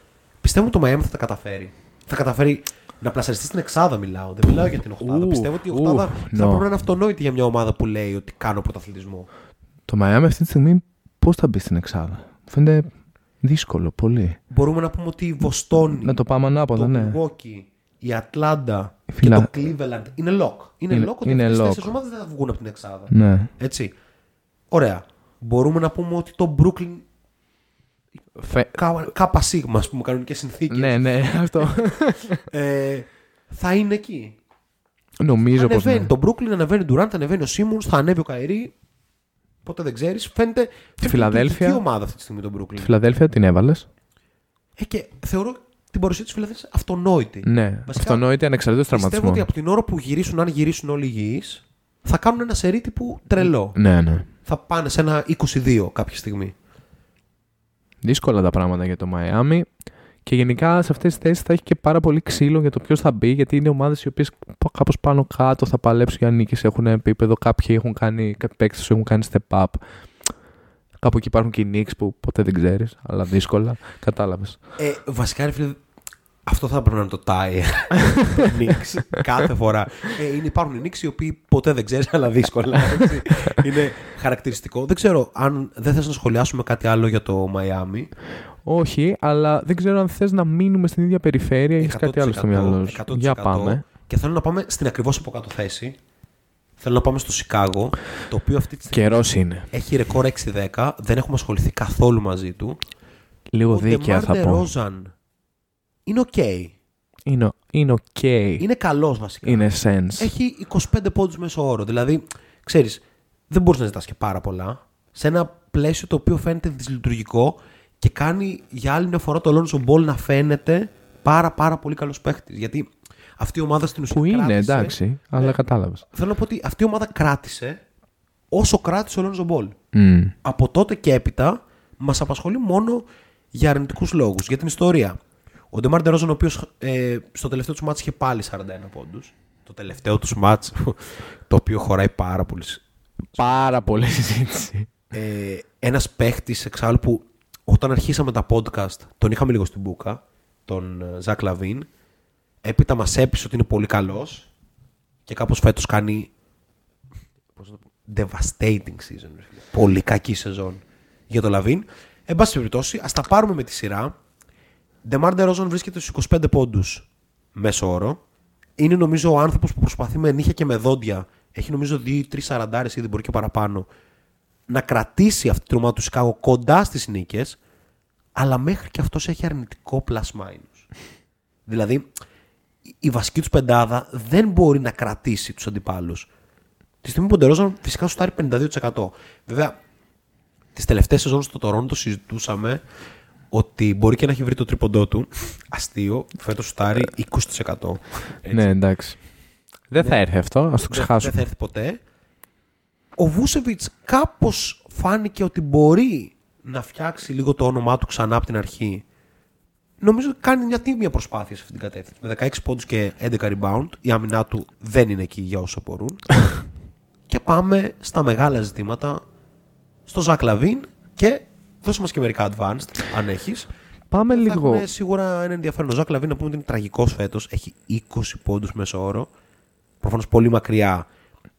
πιστεύω ότι το Miami θα τα καταφέρει. Θα καταφέρει να πλασαριστεί στην εξάδα, μιλάω. Δεν μιλάω για την οχτάδα. Ου, πιστεύω ότι η ου, οχτάδα no. θα πρέπει να είναι αυτονόητη για μια ομάδα που λέει ότι κάνω πρωταθλητισμό. Το Miami αυτή τη στιγμή πώς θα μπει στην Εξάδα; Φαίνεται δύσκολο πολύ. Μπορούμε να πούμε ότι η Βοστόνη, Να το πάμε ανάποδα, το ναι. Milwaukee, η Ατλάντα και Φιλα- το Cleveland είναι lock. Είναι, Είναι- lock ότι είναι αυτές οι lock. τέσσερις ομάδες δεν θα βγουν από την εξάδα. Ναι. Έτσι. Ωραία. Μπορούμε να πούμε ότι το Brooklyn Φε... κα- κάπα σίγμα, ας πούμε, κανονικές συνθήκες, Ναι, ναι, αυτό. ε, θα είναι εκεί. Νομίζω πως. ανεβαίνει Ναι. το Brooklyn, ανεβαίνει ο Durant, ανεβαίνει ο Simmons, θα ανέβει ο Kyrie. Ποτέ δεν ξέρεις. Φαίνεται. φαίνεται Φιλαδέλφια. τουρκική ομάδα αυτή τη στιγμή το Brooklyn. Τη Φιλαδέλφια την έβαλες; Ε, και θεωρώ την παρουσία της Φιλαδέλφιας αυτονόητη. Ναι. Βασικά, Αυτονόητη ανεξαρτήτως Πιστεύω τραυματισμού. ότι από την ώρα που γυρίσουν, αν γυρίσουν όλοι υγιείς, θα κάνουν ένα σερί τύπου τρελό. Ναι, ναι. Θα πάνε σε ένα 22 κάποια στιγμή. Δύσκολα τα πράγματα για το Miami. Και γενικά σε αυτές τις θέσεις θα έχει και πάρα πολύ ξύλο για το ποιος θα μπει, γιατί είναι ομάδες οι οποίες κάπως πάνω κάτω θα παλέψουν για νίκες. Έχουν επίπεδο, κάποιοι έχουν κάνει, κάποιοι παίκτες έχουν κάνει step up. Κάπου εκεί υπάρχουν και οι Knicks που ποτέ δεν ξέρεις, αλλά δύσκολα. Κατάλαβες. Ε, βασικά, ρε φίλε, αυτό θα πρέπει να είναι το tie. Knicks. Κάθε φορά. Ε, είναι, υπάρχουν οι Knicks οι οποίοι ποτέ δεν ξέρει, αλλά δύσκολα. έτσι. είναι χαρακτηριστικό. Δεν ξέρω αν δεν θες να σχολιάσουμε κάτι άλλο για το Miami. Όχι, αλλά δεν ξέρω αν θες να μείνουμε στην ίδια περιφέρεια ή έχεις κάτι άλλο στο 100%, μυαλό σου. 100%. Για πάμε. Και θέλω να πάμε στην ακριβώς από κάτω θέση. Θέλω να πάμε στο Σικάγο, το οποίο αυτή τη στιγμή Καιρός είναι. έχει ρεκόρ 6-10. Δεν έχουμε ασχοληθεί καθόλου μαζί του. Λίγο άδικα θα DeMar πω. DeRozan είναι οκ. Είναι, είναι οκ. Είναι καλός βασικά. Είναι sense. Έχει 25 πόντους μέσο όρο. Δηλαδή, ξέρεις, δεν μπορείς να ζητάς και πάρα πολλά. Σε ένα πλαίσιο το οποίο φαίνεται δυσλειτουργικό και κάνει για άλλη μια φορά τον Lonzo Ball να φαίνεται πάρα πάρα πολύ καλός παίχτης. Γιατί αυτή η ομάδα στην ουσία. Που είναι κράτησε- εντάξει, αλλά Ναι. κατάλαβες. Θέλω να πω ότι αυτή η ομάδα κράτησε όσο κράτησε ο Lonzo Ball. Mm. Από τότε και έπειτα μας απασχολεί μόνο για αρνητικούς λόγους. Για την ιστορία. Ο Ντεμάρ Ντερόζον, ο οποίος ε, στο τελευταίο του μάτς είχε πάλι 41 πόντους. Το τελευταίο τους μάτς, το οποίο χωράει πάρα πολύ. Πάρα πολύ συζήτηση. Ε, Ένας παίχτης εξάλλου που όταν αρχίσαμε τα podcast, τον είχαμε λίγο στην μπουκα, τον ε, Ζακ Λαβίν. Πέρυσι μας έπεισε ότι είναι πολύ καλός και κάπως φέτος κάνει. Πώς να το πω, devastating season. ρε φίλε. Πολύ κακή σεζόν για το Λαβίν. Εν πάση περιπτώσει, ας τα πάρουμε με τη σειρά. Ντεμάρ Ντερόζον βρίσκεται στους 25 πόντους μέσο όρο. Είναι νομίζω ο άνθρωπος που προσπαθεί με νύχια και με δόντια. Έχει νομίζω 2-3 σαραντάρες ήδη, μπορεί και παραπάνω. Να κρατήσει αυτή την ομάδα του Σικάγο κοντά στις νίκες. Αλλά μέχρι και αυτός έχει αρνητικό plus minus. δηλαδή, η βασική τους πεντάδα δεν μπορεί να κρατήσει τους αντιπάλους. Τη στιγμή που ο Ντερόζαν φυσικά σου 52%. Βέβαια, τις τελευταίες σεζόν στο Τωρόντο συζητούσαμε ότι μπορεί και να έχει βρει το τρίποντό του. Αστείο, φέτος σουτάρει 20%. Έτσι. ναι, εντάξει. Δεν θα έρθει αυτό, ας το Δεν- Δεν ξεχάσουμε. θα έρθει ποτέ. Ο Βούσεβιτς κάπως φάνηκε ότι μπορεί να φτιάξει λίγο το όνομά του ξανά από την αρχή. Νομίζω ότι κάνει μια τίμια προσπάθεια σε αυτή την κατεύθυνση. Με 16 πόντους και 11 rebound. Η άμυνά του δεν είναι εκεί για όσο μπορούν. και πάμε στα μεγάλα ζητήματα. Στο Ζακ Λαβίν και δώσε μας και μερικά advanced, αν έχεις. Πάμε Θα λίγο. έχουν σίγουρα ένα ενδιαφέρον. Ο Ζακ Λαβίν να πούμε ότι είναι τραγικός φέτος. Έχει 20 πόντους μέσο όρο. Προφανώς πολύ μακριά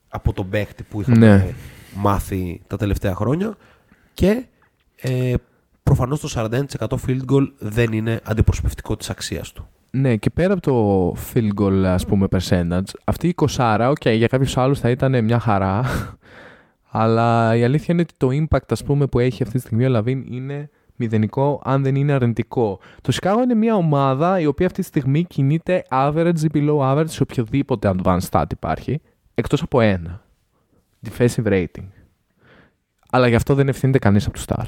από τον παίχτη που είχαμε Ναι. μάθει τα τελευταία χρόνια. Και ε, προφανώς το 41% field goal δεν είναι αντιπροσωπευτικό της αξίας του. Ναι, και πέρα από το field goal, ας πούμε, percentage, αυτή η κοσάρα, οκ, για κάποιους άλλους θα ήταν μια χαρά, αλλά η αλήθεια είναι ότι το impact, ας πούμε, που έχει αυτή τη στιγμή ο Λαβίν είναι μηδενικό, αν δεν είναι αρνητικό. Το Chicago είναι μια ομάδα η οποία αυτή τη στιγμή κινείται average ή below average σε οποιοδήποτε advanced stat υπάρχει, εκτός από ένα. Defensive rating. Αλλά γι' αυτό δεν ευθύνεται κανείς από τους star.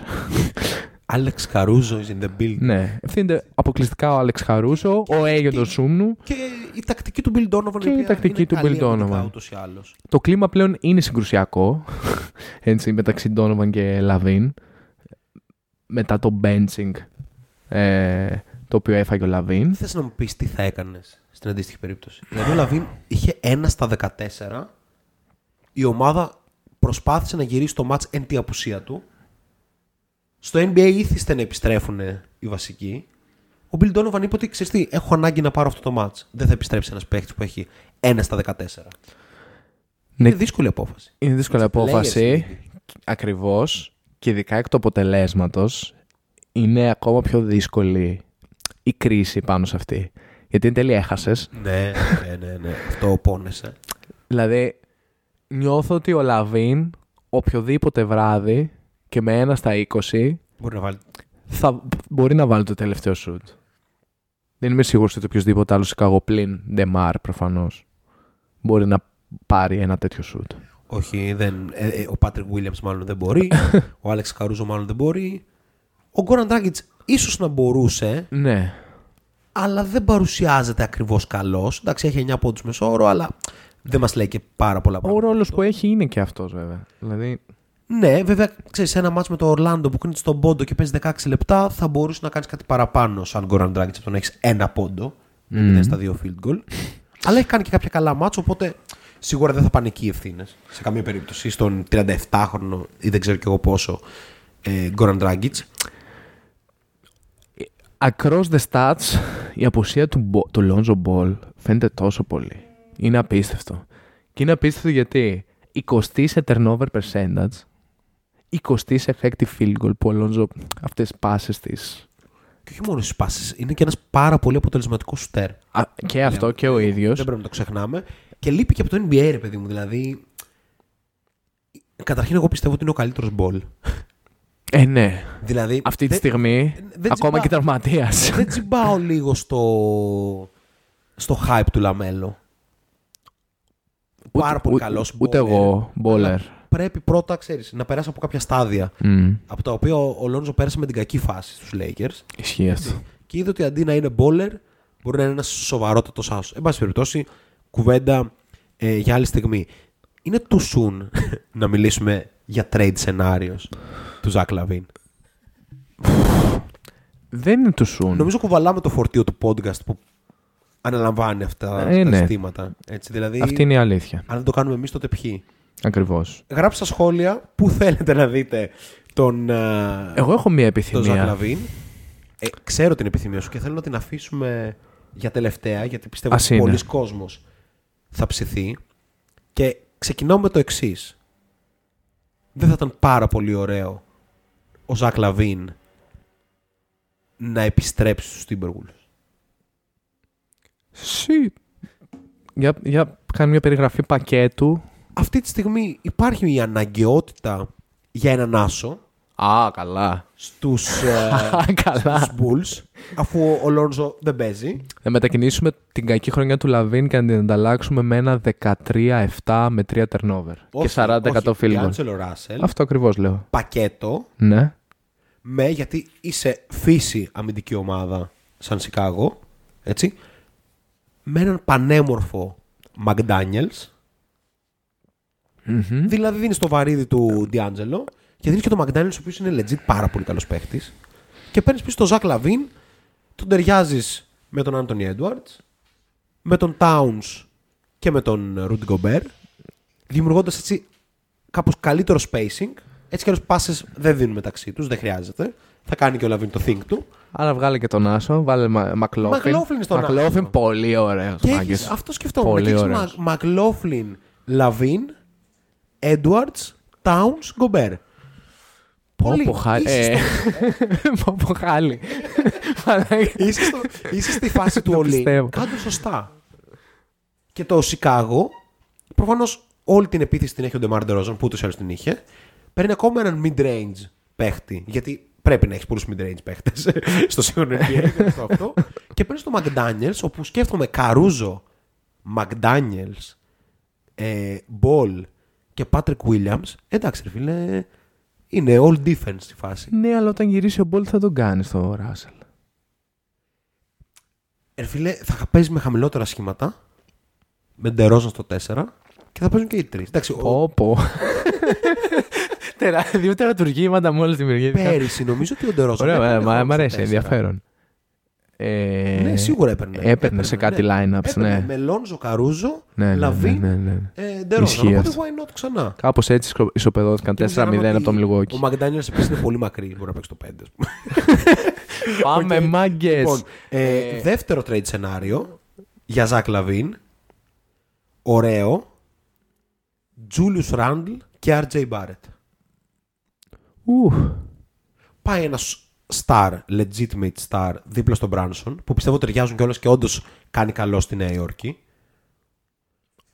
Alex Caruso is in the building. ναι, ευθύνεται αποκλειστικά ο Alex Caruso, ο Έγιοντο Σούμνου, Και η τακτική του Billy Donovan. Και η οποία τακτική είναι του καλή Billy Donovan. αμυντικά ούτως ή άλλως. Το κλίμα πλέον είναι συγκρουσιακό έτσι, μεταξύ Donovan και Λαβίν μετά το benching ε, το οποίο έφαγε ο Λαβίν. Θες να μου πεις τι θα έκανες στην αντίστοιχη περίπτωση; Δηλαδή ο Λαβίν είχε 1 στα 14. Η ομάδα προσπάθησε να γυρίσει το μάτς εν τη απουσία του. Στο NBA ήθιστε να επιστρέφουν οι βασικοί. Ο Bill Donovan είπε ότι ξέρεις τι, έχω ανάγκη να πάρω αυτό το match. Δεν θα επιστρέψει ένας παίχτη που έχει 1 στα 14. Ναι. Είναι δύσκολη απόφαση. Είναι δύσκολη Players απόφαση. league. Ακριβώς. Και ειδικά εκ του αποτελέσματος είναι ακόμα πιο δύσκολη η κρίση πάνω σε αυτή. Γιατί εν τέλει έχασες. ναι, ναι, ναι, ναι. Αυτό πόνεσε. Δηλαδή, νιώθω ότι ο Λαβίν οποιοδήποτε βράδυ και με ένα στα 20 Μπορεί να βάλει. θα μπορεί να βάλει το τελευταίο σουτ. Δεν είμαι σίγουρος ότι οποιοσδήποτε άλλος Σικάγο πλην Ντεμάρ προφανώς μπορεί να πάρει ένα τέτοιο σουτ. Όχι, δεν, ε, ε, ο Πάτρικ Williams μάλλον δεν μπορεί. ο Άλεξ Καρούζο μάλλον δεν μπορεί. Ο Γκόραν Dragic ίσως να μπορούσε, Ναι. αλλά δεν παρουσιάζεται ακριβώς καλός. Εντάξει, έχει 9 πόντους μεσόωρο, αλλά δεν μας λέει και πάρα πολλά Ο πράγματα. ρόλος που έχει είναι και αυτός βέβαια. Δηλαδή, Ναι, βέβαια, ξέρεις, ένα μάτσο με το Ορλάντο που κρίνεται στον πόντο και παίζει 16 λεπτά, θα μπορούσε να κάνεις κάτι παραπάνω σαν Γκόραν Dragic από το να έχεις ένα πόντο. Mm. στα δύο field goal. Αλλά έχει κάνει και κάποια καλά μάτσο, οπότε σίγουρα δεν θα πάνε εκεί οι ευθύνες. Σε καμία περίπτωση. Στον 37χρονο ή δεν ξέρω κι εγώ πόσο ε, Γκόραν Dragic. across the stats η απουσία του, Μπο- του Lonzo Ball φαίνεται τόσο πολύ. Είναι απίστευτο. Και είναι απίστευτο γιατί 20 σε turnover percentage, 20 σε effective field goal που ο Lonzo αυτές τις πάσες της. Και όχι μόνο στις πάσει. Είναι και ένας πάρα πολύ αποτελεσματικός σουτέρ. Α, και αυτό και ο ίδιος. Δεν πρέπει να το ξεχνάμε. Και λείπει και από το NBA, ρε παιδί μου. Δηλαδή. Καταρχήν, εγώ πιστεύω ότι είναι ο καλύτερος Ball. Ε, ναι. Δηλαδή, Αυτή τη δεν- στιγμή, δεν ακόμα τσιμπά- και τραυματίας. δεν τσιμπάω λίγο στο, στο hype του Λαμέλο. Πάρα πολύ Ούτε- καλός. Ούτε εγώ, baller. Πρέπει πρώτα, ξέρεις, να περάσει από κάποια στάδια. Μμ, Από τα οποία ο, ο Λόνζο πέρασε με την κακή φάση στους Lakers. Ισχύει αυτό. Και είδε ότι αντί να είναι baller, μπορεί να είναι ένας σοβαρότατος άσος. Εν πάση περιπτώσει, κουβέντα ε, για άλλη στιγμή. Είναι too soon να μιλήσουμε για trade scenarios του Ζακ Λαβίν. Δεν είναι too soon. Νομίζω κουβαλάμε το φορτίο του podcast που αναλαμβάνει αυτά Ε, τα ναι. ζητήματα. Έτσι, δηλαδή, Αυτή είναι η αλήθεια. αν δεν το κάνουμε εμείς, τότε ποιοι; Ακριβώς. Γράψτε στα σχόλια πού θέλετε να δείτε τον, ε, Εγώ έχω μία τον Ζακ επιθυμία. Λαβίν. Ε, ξέρω την επιθυμία σου και θέλω να την αφήσουμε για τελευταία γιατί πιστεύω Ας ότι είναι. πολλοί κόσμος θα ψηθεί. Και ξεκινάω με το εξής. Δεν θα ήταν πάρα πολύ ωραίο ο Ζακ Λαβίν να επιστρέψει στους Timberwolves. Σι. Για, για κάνει μια περιγραφή πακέτου. Αυτή τη στιγμή υπάρχει η αναγκαιότητα για έναν άσο Α, καλά. στους, ε, Α, καλά. στους Bulls αφού ο Λόνζο δεν παίζει. Θα μετακινήσουμε την κακή χρονιά του Λαβίν και να την ανταλλάξουμε με ένα 13-7 με 3 turnover. και 40% field goal. D'Angelo Russell, Αυτό ακριβώς λέω. πακέτο Ναι. με γιατί είσαι φύση αμυντική ομάδα σαν Σικάγο, έτσι, με έναν πανέμορφο McDaniels, Μμμ. δηλαδή δίνεις το βαρίδι του D'Angelo και δίνεις και το McDaniels ο οποίος είναι legit πάρα πολύ καλός παίχτης και παίρνεις πίσω τον Ζακ Λαβίν, τον ταιριάζεις με τον Anthony Edwards, με τον Towns και με τον Rudy Gobert, δημιουργώντας έτσι κάπως καλύτερο spacing, έτσι κι άλλως πάσες δεν δίνουν μεταξύ τους, δεν χρειάζεται. Θα κάνει και ο Λαβίν το thing του. Άρα βγάλε και τον άσο, βάλε Μακλόφλιν. McLaughlin στον άσο. Μακλόφλιν, πολύ ωραίος. Και έχεις, αυτό σκεφτόμουν. Πολύ Και έχεις ωραίος. Μα- McLaughlin, Λαβίν, Edwards, Towns, Gobert. Πολύ. Πόπο χάλι. Είσαι Ε, στο- Πόπο χάλι. Μαλάκα. Είσαι, στο, είσαι στη φάση του Το όλοι. πιστεύω. Κάντε σωστά. Και το Σικάγο, προφανώς όλη την επίθεση την έχει ο Ντεμάρ Ντερόζαν, που ούτως ή άλλως την είχε. Παίρνει ακόμα έναν mid-range παίχτη. Γιατί πρέπει να έχεις πολλούς mid-range παίχτες στο σύγχρονο NBA. δεν είναι στο αυτό. και παίρνει το McDaniels, όπου σκέφτομαι Καρούζο, McDaniels, ε, Ball και Patrick Williams. Εντάξει, ρε φίλε, είναι all defense στη φάση. Ναι, αλλά όταν γυρίσει ο Μπόλ θα τον κάνει στο Ράσελ. Ε, φίλε, θα παίζει με χαμηλότερα σχήματα. Με Ντερόζαν στο 4 και θα παίζουν και οι τρεις. Εντάξει, ο, Πω, πω. Τερα- Δύο τερατουργήματα μόλις δημιουργήθηκαν. πέρυσι νομίζω ότι ο Ντερόζαν. Ωραία, έπαιρνε μα- χρόνο μ' στο αρέσει, 4. ενδιαφέρον. Ε, ναι, σίγουρα έπαιρνε. Έπαιρνε σε κάτι ναι. line-ups, Έπαιρνε ναι. Με Λόνζο, Καρούζο, Ναι, ναι, ναι, Λαβίν, ναι, ναι. ε, Ντερόζαν. Ισχύει Οπότε αυτό. why not ξανά; Κάπως έτσι ισο- ισοπεδώθηκαν Και 4-0 ξέραμε από το ότι Milwaukee. Ο McDaniels επίσης είναι πολύ μακρύ. Μπορεί να παίξει το 5. ας πούμε. Πάμε, Οκ. μάγκες. Λοιπόν, ε, δεύτερο trade σενάριο για Ζακ Λαβίν. Ωραίο. Τζούλιους Ράντλ και RJ Barrett. Πάει ένας star, legitimate star, δίπλα στον Branson, που πιστεύω ταιριάζουν κιόλας και όντως κάνει καλό στη Νέα Υόρκη.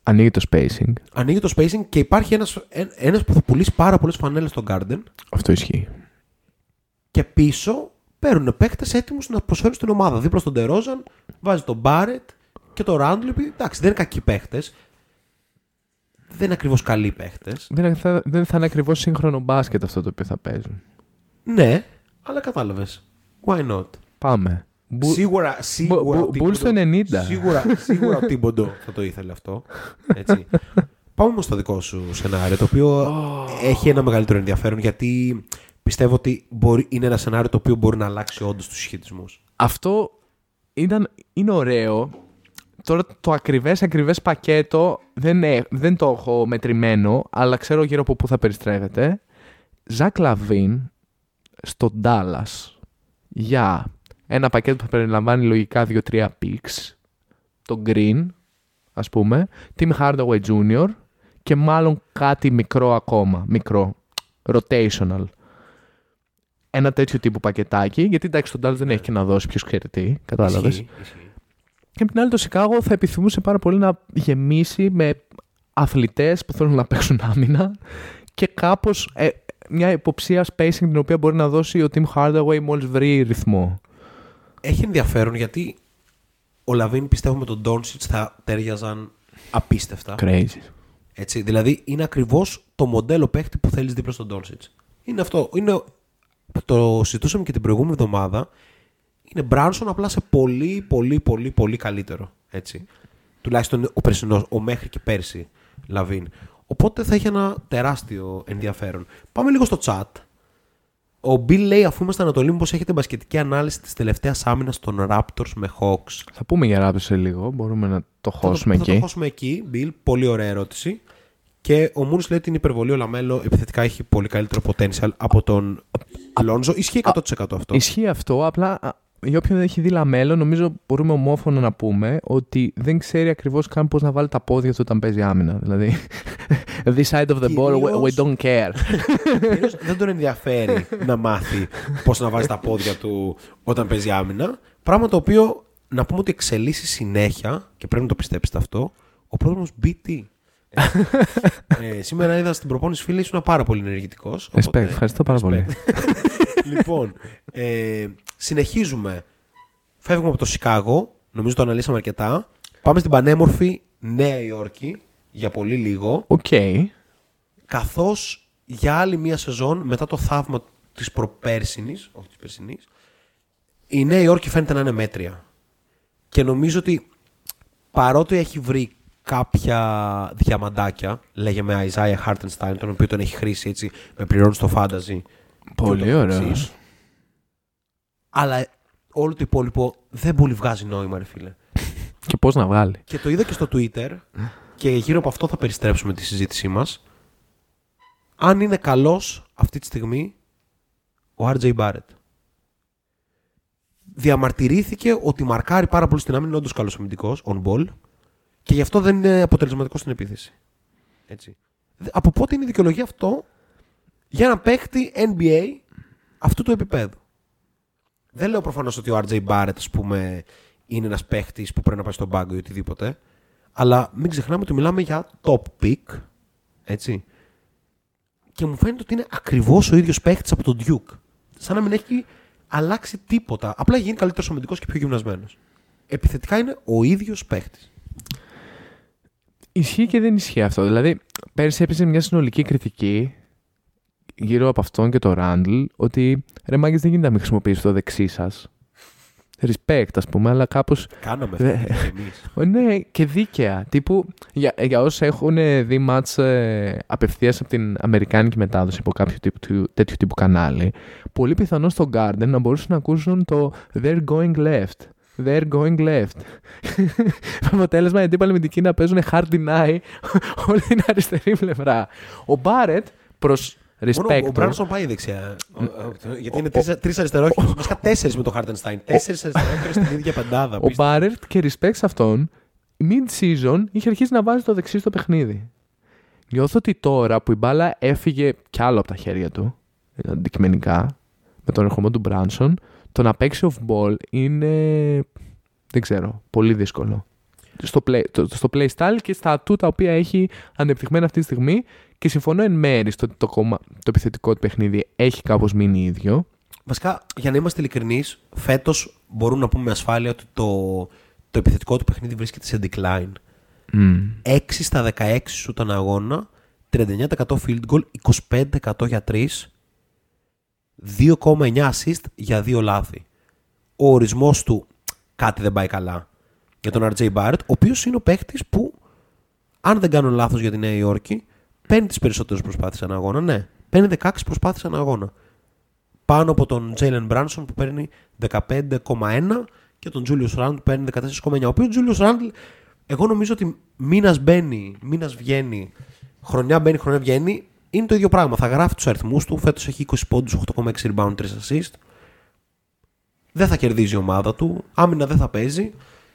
Ανοίγει το spacing. Ανοίγει το spacing και υπάρχει ένας, ε- ένας που θα πουλήσει πάρα πολλές φανέλες στο Garden Αυτό ισχύει. και πίσω παίρνουν παίκτες έτοιμους να προσφέρουν στην ομάδα. Δίπλα στον Τερόζαν βάζει τον Barrett και τον Randle. οι οποίοι, Εντάξει, δεν είναι κακοί παίκτες. Δεν είναι ακριβώς καλοί παίκτες. Δεν θα, δεν θα είναι ακριβώς σύγχρονο μπάσκετ αυτό το οποίο θα παίζουν. Ναι, αλλά κατάλαβες. Why not; Πάμε. Μπου- Σίγουρα, σίγουρα. Μπου- ο Bulls το Thibodeau- 90. Σίγουρα, σίγουρα ο Τίμποντο θα το ήθελε αυτό. Έτσι. Πάμε όμως στο δικό σου σενάριο, το οποίο έχει ένα μεγαλύτερο ενδιαφέρον, γιατί πιστεύω ότι μπορεί, είναι ένα σενάριο το οποίο μπορεί να αλλάξει όντως τους συσχετισμούς. Αυτό ήταν, είναι ωραίο. Τώρα το ακριβές ακριβές πακέτο δεν, έ- δεν το έχω μετρημένο, αλλά ξέρω γύρω από πού θα περιστρέφεται. Ζακ Λαβίν στο Dallas για ένα πακέτο που θα περιλαμβάνει λογικά 2-3 picks, το Green, ας πούμε, Tim Hardaway Jr. και μάλλον κάτι μικρό ακόμα, μικρό, rotational. Ένα τέτοιο τύπου πακετάκι, γιατί εντάξει, τον Dallas δεν έχει και να δώσει ποιος ξέρει τι, κατάλαβες. Και απ' την άλλη, το Σικάγο θα επιθυμούσε πάρα πολύ να γεμίσει με αθλητές που θέλουν να παίξουν άμυνα και κάπως μια υποψία spacing την οποία μπορεί να δώσει ο Tim Hardaway μόλις βρει ρυθμό. Έχει ενδιαφέρον γιατί ο Λαβίν πιστεύω με τον Ντόνσιτ θα τέριαζαν απίστευτα. Crazy. Έτσι, δηλαδή είναι ακριβώς το μοντέλο παίχτη που θέλεις δίπλα στον Ντόνσιτ. Είναι αυτό. Είναι, το συζητούσαμε και την προηγούμενη εβδομάδα. Είναι Μπράνσον απλά σε πολύ, πολύ, πολύ, πολύ καλύτερο. Έτσι. Τουλάχιστον ο περσινό, ο μέχρι και πέρσι Λαβίν. Οπότε θα έχει ένα τεράστιο ενδιαφέρον. Πάμε λίγο στο chat. Ο Bill λέει, αφού είμαστε Ανατολή, μήπως έχετε μπασκετική ανάλυση της τελευταίας άμυνας των Raptors με Hawks; Θα πούμε για Raptors σε λίγο, μπορούμε να το Θα το- χώσουμε θα το εκεί. χώσουμε εκεί, Bill. Πολύ ωραία ερώτηση. Και ο Μούνι λέει ότι είναι υπερβολή. Ο Λαμέλο επιθετικά έχει πολύ καλύτερο potential από τον Λόνζο. Ισχύει 100% αυτό. Ισχύει αυτό, απλά α, για όποιον δεν έχει δει λαμέλο, νομίζω μπορούμε ομόφωνα να πούμε ότι δεν ξέρει ακριβώς καν πώς να βάλει τα πόδια του όταν παίζει άμυνα. Δηλαδή, this side of the ball, we, we Κυρίως- don't care. Κυρίως δεν τον ενδιαφέρει να μάθει πώς να βάζει τα πόδια του όταν παίζει άμυνα. Πράγμα το οποίο να πούμε ότι εξελίσσει συνέχεια και πρέπει να το πιστέψετε αυτό. Ο πρόδρομο BT. ε, σήμερα είδα στην προπόνηση φίλη ήσουν πάρα πολύ ενεργητικός. Respect, ευχαριστώ πάρα πολύ. Λοιπόν, ε, συνεχίζουμε. Φεύγουμε από το Σικάγο. Νομίζω το αναλύσαμε αρκετά. Πάμε στην πανέμορφη Νέα Υόρκη για πολύ λίγο. Οκ. Καθώς για άλλη μία σεζόν μετά το θαύμα της προπέρσινης, όχι της περσινής, η Νέα Υόρκη φαίνεται να είναι μέτρια. Και νομίζω ότι παρότι έχει βρει κάποια διαμαντάκια, λέγε με Isaiah Hartenstein, τον οποίο τον έχει χρήσει έτσι, με πληρώνει στο fantasy. Πολύ και ούτω ωραίο. καθεξής. Αλλά όλο το υπόλοιπο δεν πολύ βγάζει νόημα, ρε φίλε. Και πώς να βγάλει. Και το είδα και στο Twitter και γύρω από αυτό θα περιστρέψουμε τη συζήτησή μας. Αν είναι καλός αυτή τη στιγμή ο RJ Barrett. Διαμαρτυρήθηκε ότι μαρκάρει πάρα πολύ στην άμυνα, είναι όντως καλός αμυντικός, on ball, και γι' αυτό δεν είναι αποτελεσματικός στην επίθεση. Έτσι. Δε- Από πότε είναι η δικαιολογία αυτό; Για να παίχτη NBA αυτού του επίπεδου. Δεν λέω προφανώς ότι ο RJ Barrett, ας πούμε, είναι ένας παίχτης που πρέπει να πάει στον πάγκο ή οτιδήποτε. Αλλά μην ξεχνάμε ότι μιλάμε για top pick. Έτσι. Και μου φαίνεται ότι είναι ακριβώς ο ίδιος παίχτης από τον Duke. Σαν να μην έχει αλλάξει τίποτα. Απλά έχει γίνει καλύτερος αμυντικός και πιο γυμνασμένος. Επιθετικά είναι ο ίδιος παίχτης. Ισχύει και δεν ισχύει αυτό. Δηλαδή, πέρσι έπαιζε μια συνολική κριτική γύρω από αυτόν και το Ράντλ ότι ρε μάγκες δεν γίνεται να μην χρησιμοποιήσει το δεξί σας. Respect, ας πούμε, αλλά κάπως. Κάναμε Δε- αυτό εμείς. Ναι, και δίκαια. Τύπου, για, για όσοι έχουν δει μάτς ε, απευθείας από την Αμερικάνικη μετάδοση από κάποιο τύπου, του- τέτοιου τύπου κανάλι, πολύ πιθανό στο Garden να μπορούσαν να ακούσουν το They're going left. They're going left. Με αποτέλεσμα οι αντίπαλοι αμυντικοί να παίζουν hard deny όλη την αριστερή πλευρά. Ο Μπάρετ προς respect. Μόνο ο του- Μπράνσον πάει δεξιά. Ο- ο- Γιατί είναι τρεις- τρεις αριστερόχειρες. Βασικά τέσσερις με το Χάρτενστάιν. Τέσσερις αριστερόχειρες στην ίδια πεντάδα. Ο Μπάρετ και respect σε αυτόν, mid-season είχε αρχίσει να βάζει το δεξί στο παιχνίδι. Νιώθω ότι τώρα που η μπάλα έφυγε κι άλλο από τα χέρια του, αντικειμενικά, με τον ερχομό του Μπράνσον, το να παίξει off-ball είναι, δεν ξέρω, πολύ δύσκολο. Στο play, το- στο play style και στα ατού τα οποία έχει ανεπτυγμένα αυτή τη στιγμή και συμφωνώ εν μέρη στο ότι το, κομμα- το επιθετικό του παιχνίδι έχει κάπως μείνει ίδιο. Βασικά, για να είμαστε ειλικρινείς, φέτος μπορούμε να πούμε με ασφάλεια ότι το, το επιθετικό του παιχνίδι βρίσκεται σε decline. 6 στα 16 σου τον αγώνα, 39% field goal, 25% για 3, 2,9 assist για 2 λάθη. Ο ορισμός του κάτι δεν πάει καλά για τον RJ Barrett, ο οποίος είναι ο παίχτης που, αν δεν κάνω λάθος για τη Νέα Υόρκη, παίρνει τις περισσότερες προσπάθειες ανά αγώνα. Ναι, παίρνει 16 προσπάθειες ανά αγώνα. Πάνω από τον Jalen Branson που παίρνει 15,1 και τον Julius Randle που παίρνει 14,9. Ο οποίος Julius Randle, εγώ νομίζω ότι μήνας μπαίνει, μήνας βγαίνει, χρονιά μπαίνει, χρονιά βγαίνει, είναι το ίδιο πράγμα. Θα γράφει τους αριθμούς του. Φέτος έχει 20 πόντους, 8,6 rebound, 3 assist. Δεν θα κερδίζει η ομάδα του. Άμυνα δεν θα παίζει.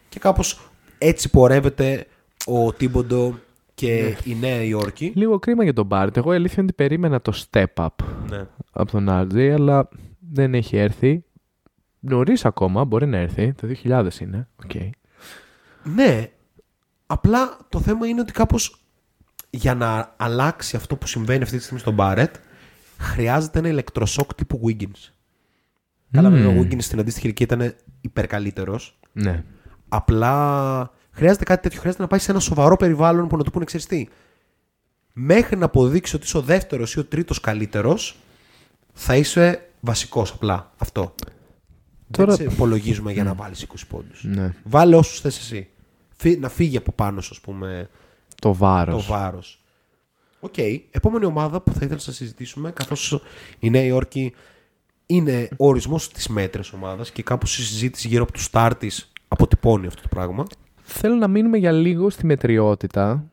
Και κάπως έτσι πορεύεται ο Τίμποντο και η Νέα Υόρκη. Λίγο κρίμα για τον Μπάρτ. Εγώ η αλήθεια είναι ότι περίμενα το step up Ναι. από τον RJ, αλλά δεν έχει έρθει. Νωρίς ακόμα, μπορεί να έρθει. Το 2000 είναι. Οκ. Ναι, απλά το θέμα είναι ότι κάπως για να αλλάξει αυτό που συμβαίνει αυτή τη στιγμή στον Μπάρετ χρειάζεται ένα ηλεκτροσόκ τύπου Wiggins. Καλά, βέβαια, ο Wiggins στην αντίστοιχη ηλικία ήταν υπερκαλύτερος. Ναι. Απλά χρειάζεται κάτι τέτοιο. Χρειάζεται να πάει σε ένα σοβαρό περιβάλλον που να του πούνε ξέρεις τι. Μέχρι να αποδείξει ότι είσαι ο δεύτερος ή ο τρίτος καλύτερος, θα είσαι βασικός απλά. Αυτό. Τώρα- Δεν σε υπολογίζουμε για να βάλεις 20 πόντους. ναι. Βάλε όσους θες εσύ. Φύ- να φύγει από πάνω σου, ας πούμε, Το βάρος. το βάρος. Οκ. Επόμενη ομάδα που θα ήθελα να συζητήσουμε, καθώς η Νέα Υόρκη είναι ο ορισμός της μέτρης ομάδας και κάπως η συζήτηση γύρω από τους σταρ της αποτυπώνει αυτό το πράγμα. Θέλω να μείνουμε για λίγο στη μετριοτητα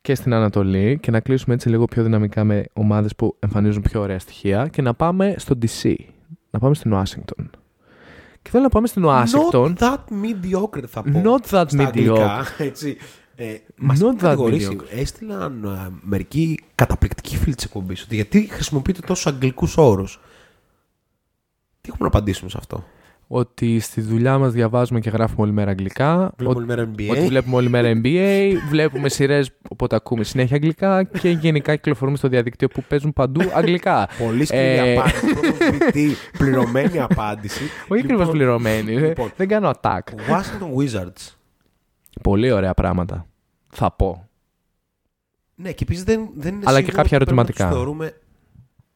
και στην Ανατολή και να κλείσουμε έτσι λίγο πιο δυναμικά με ομάδες που εμφανίζουν πιο ωραία στοιχεία και να πάμε στο DC. Να πάμε στην Ουάσιγκτον. Και θέλω να πάμε στην Ουάσιγκτον. Not that mediocre θα πω. Not that στα αγγλικά, mediocre. έτσι. Ε, μας Not έχουν that κατηγορήσει. mediocre. Έστειλαν ε, μερικοί καταπληκτικοί φίλοι της εκπομπής ότι γιατί χρησιμοποιείτε τόσο αγγλικούς όρους. Τι έχουμε να απαντήσουμε σε αυτό; Ότι στη δουλειά μας διαβάζουμε και γράφουμε όλη μέρα αγγλικά. Βλέπουμε ότι- όλη μέρα NBA. Ότι βλέπουμε όλη μέρα NBA, βλέπουμε σειρές οπότε ακούμε συνέχεια αγγλικά και γενικά κυκλοφορούμε στο διαδίκτυο που παίζουν παντού αγγλικά. Πολύ σκληρή Ε, απάντηση. Πρώτος βητή, πληρωμένη απάντηση. Όχι ακριβώς πληρωμένη. λοιπόν. Δεν κάνω attack. Washington Wizards. Πολύ ωραία πράγματα. Θα πω. Ναι, και επίσης δεν, δεν είναι Αλλά και σίγουρο κάποια ότι πρέπει να τους ερωτηματικά. θεωρούμε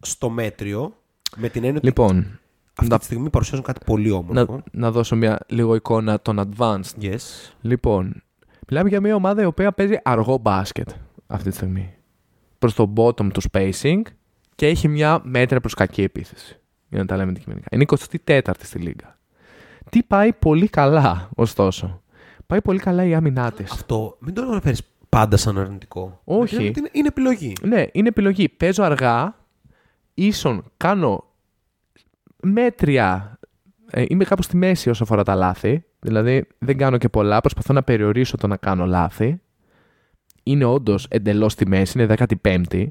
στο μέτριο με την έννοια ότι Λοιπόν, αυτή να- τη στιγμή παρουσιάζουν κάτι πολύ να, όμορφο. να δώσω μια λίγο εικόνα των advanced. Yes. Λοιπόν, μιλάμε για μια ομάδα η οποία παίζει αργό μπάσκετ αυτή τη στιγμή. Προς το bottom του spacing και έχει μια μέτρα προς κακή επίθεση. Για να τα λέμε αντικειμενικά. Είναι 24η στη λίγα. Τι πάει πολύ καλά, ωστόσο. Πάει πολύ καλά η άμυνά τη. Αυτό μην το αναφέρεις πάντα σαν αρνητικό. Όχι. Γιατί Είναι, είναι επιλογή. Ναι, είναι επιλογή. Παίζω αργά, ίσον κάνω μέτρια. Ε, είμαι κάπου στη μέση όσο αφορά τα λάθη. Δηλαδή δεν κάνω και πολλά. Προσπαθώ να περιορίσω το να κάνω λάθη. Είναι όντως εντελώς στη μέση, είναι 15η.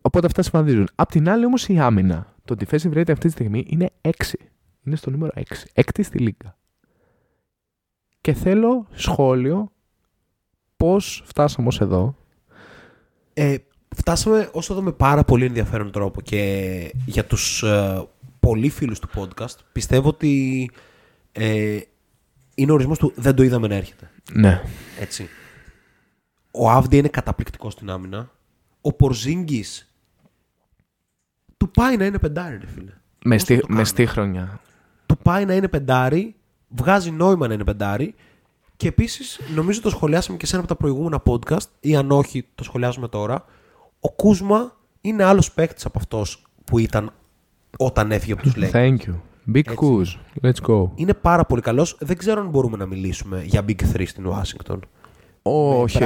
Οπότε αυτά συμβαδίζουν. Απ' την άλλη όμως η άμυνα. Το defensive rating αυτή τη στιγμή είναι 6. Είναι στο νούμερο 6. Έκτη στη λίγα. Και θέλω σχόλιο πώς φτάσαμε ως εδώ. Ε, φτάσαμε όσο εδώ με πάρα πολύ ενδιαφέρον τρόπο και για τους ε, πολύ φίλους του podcast πιστεύω ότι ε, είναι ο ορισμός του δεν το είδαμε να έρχεται. Ναι. Έτσι. Ο Άβντι είναι καταπληκτικός στην άμυνα. Ο Πορζίνγκης του πάει να είναι πεντάρι, ρε φίλε. Με, Πώς στη, θα το με κάνουμε; στη χρονιά. Του πάει να είναι πεντάρι, βγάζει νόημα να είναι πεντάρι και επίσης νομίζω το σχολιάσαμε και σε ένα από τα προηγούμενα podcast ή αν όχι το σχολιάζουμε τώρα. Ο Κούσμα είναι άλλος παίκτης από αυτός που ήταν όταν έφυγε από τους Lakers. Thank you. Big Έτσι. Kuz. Let's go. Είναι πάρα πολύ καλός. Δεν ξέρω αν μπορούμε να μιλήσουμε για Big 3 στην Ουάσιγκτον. Όχι.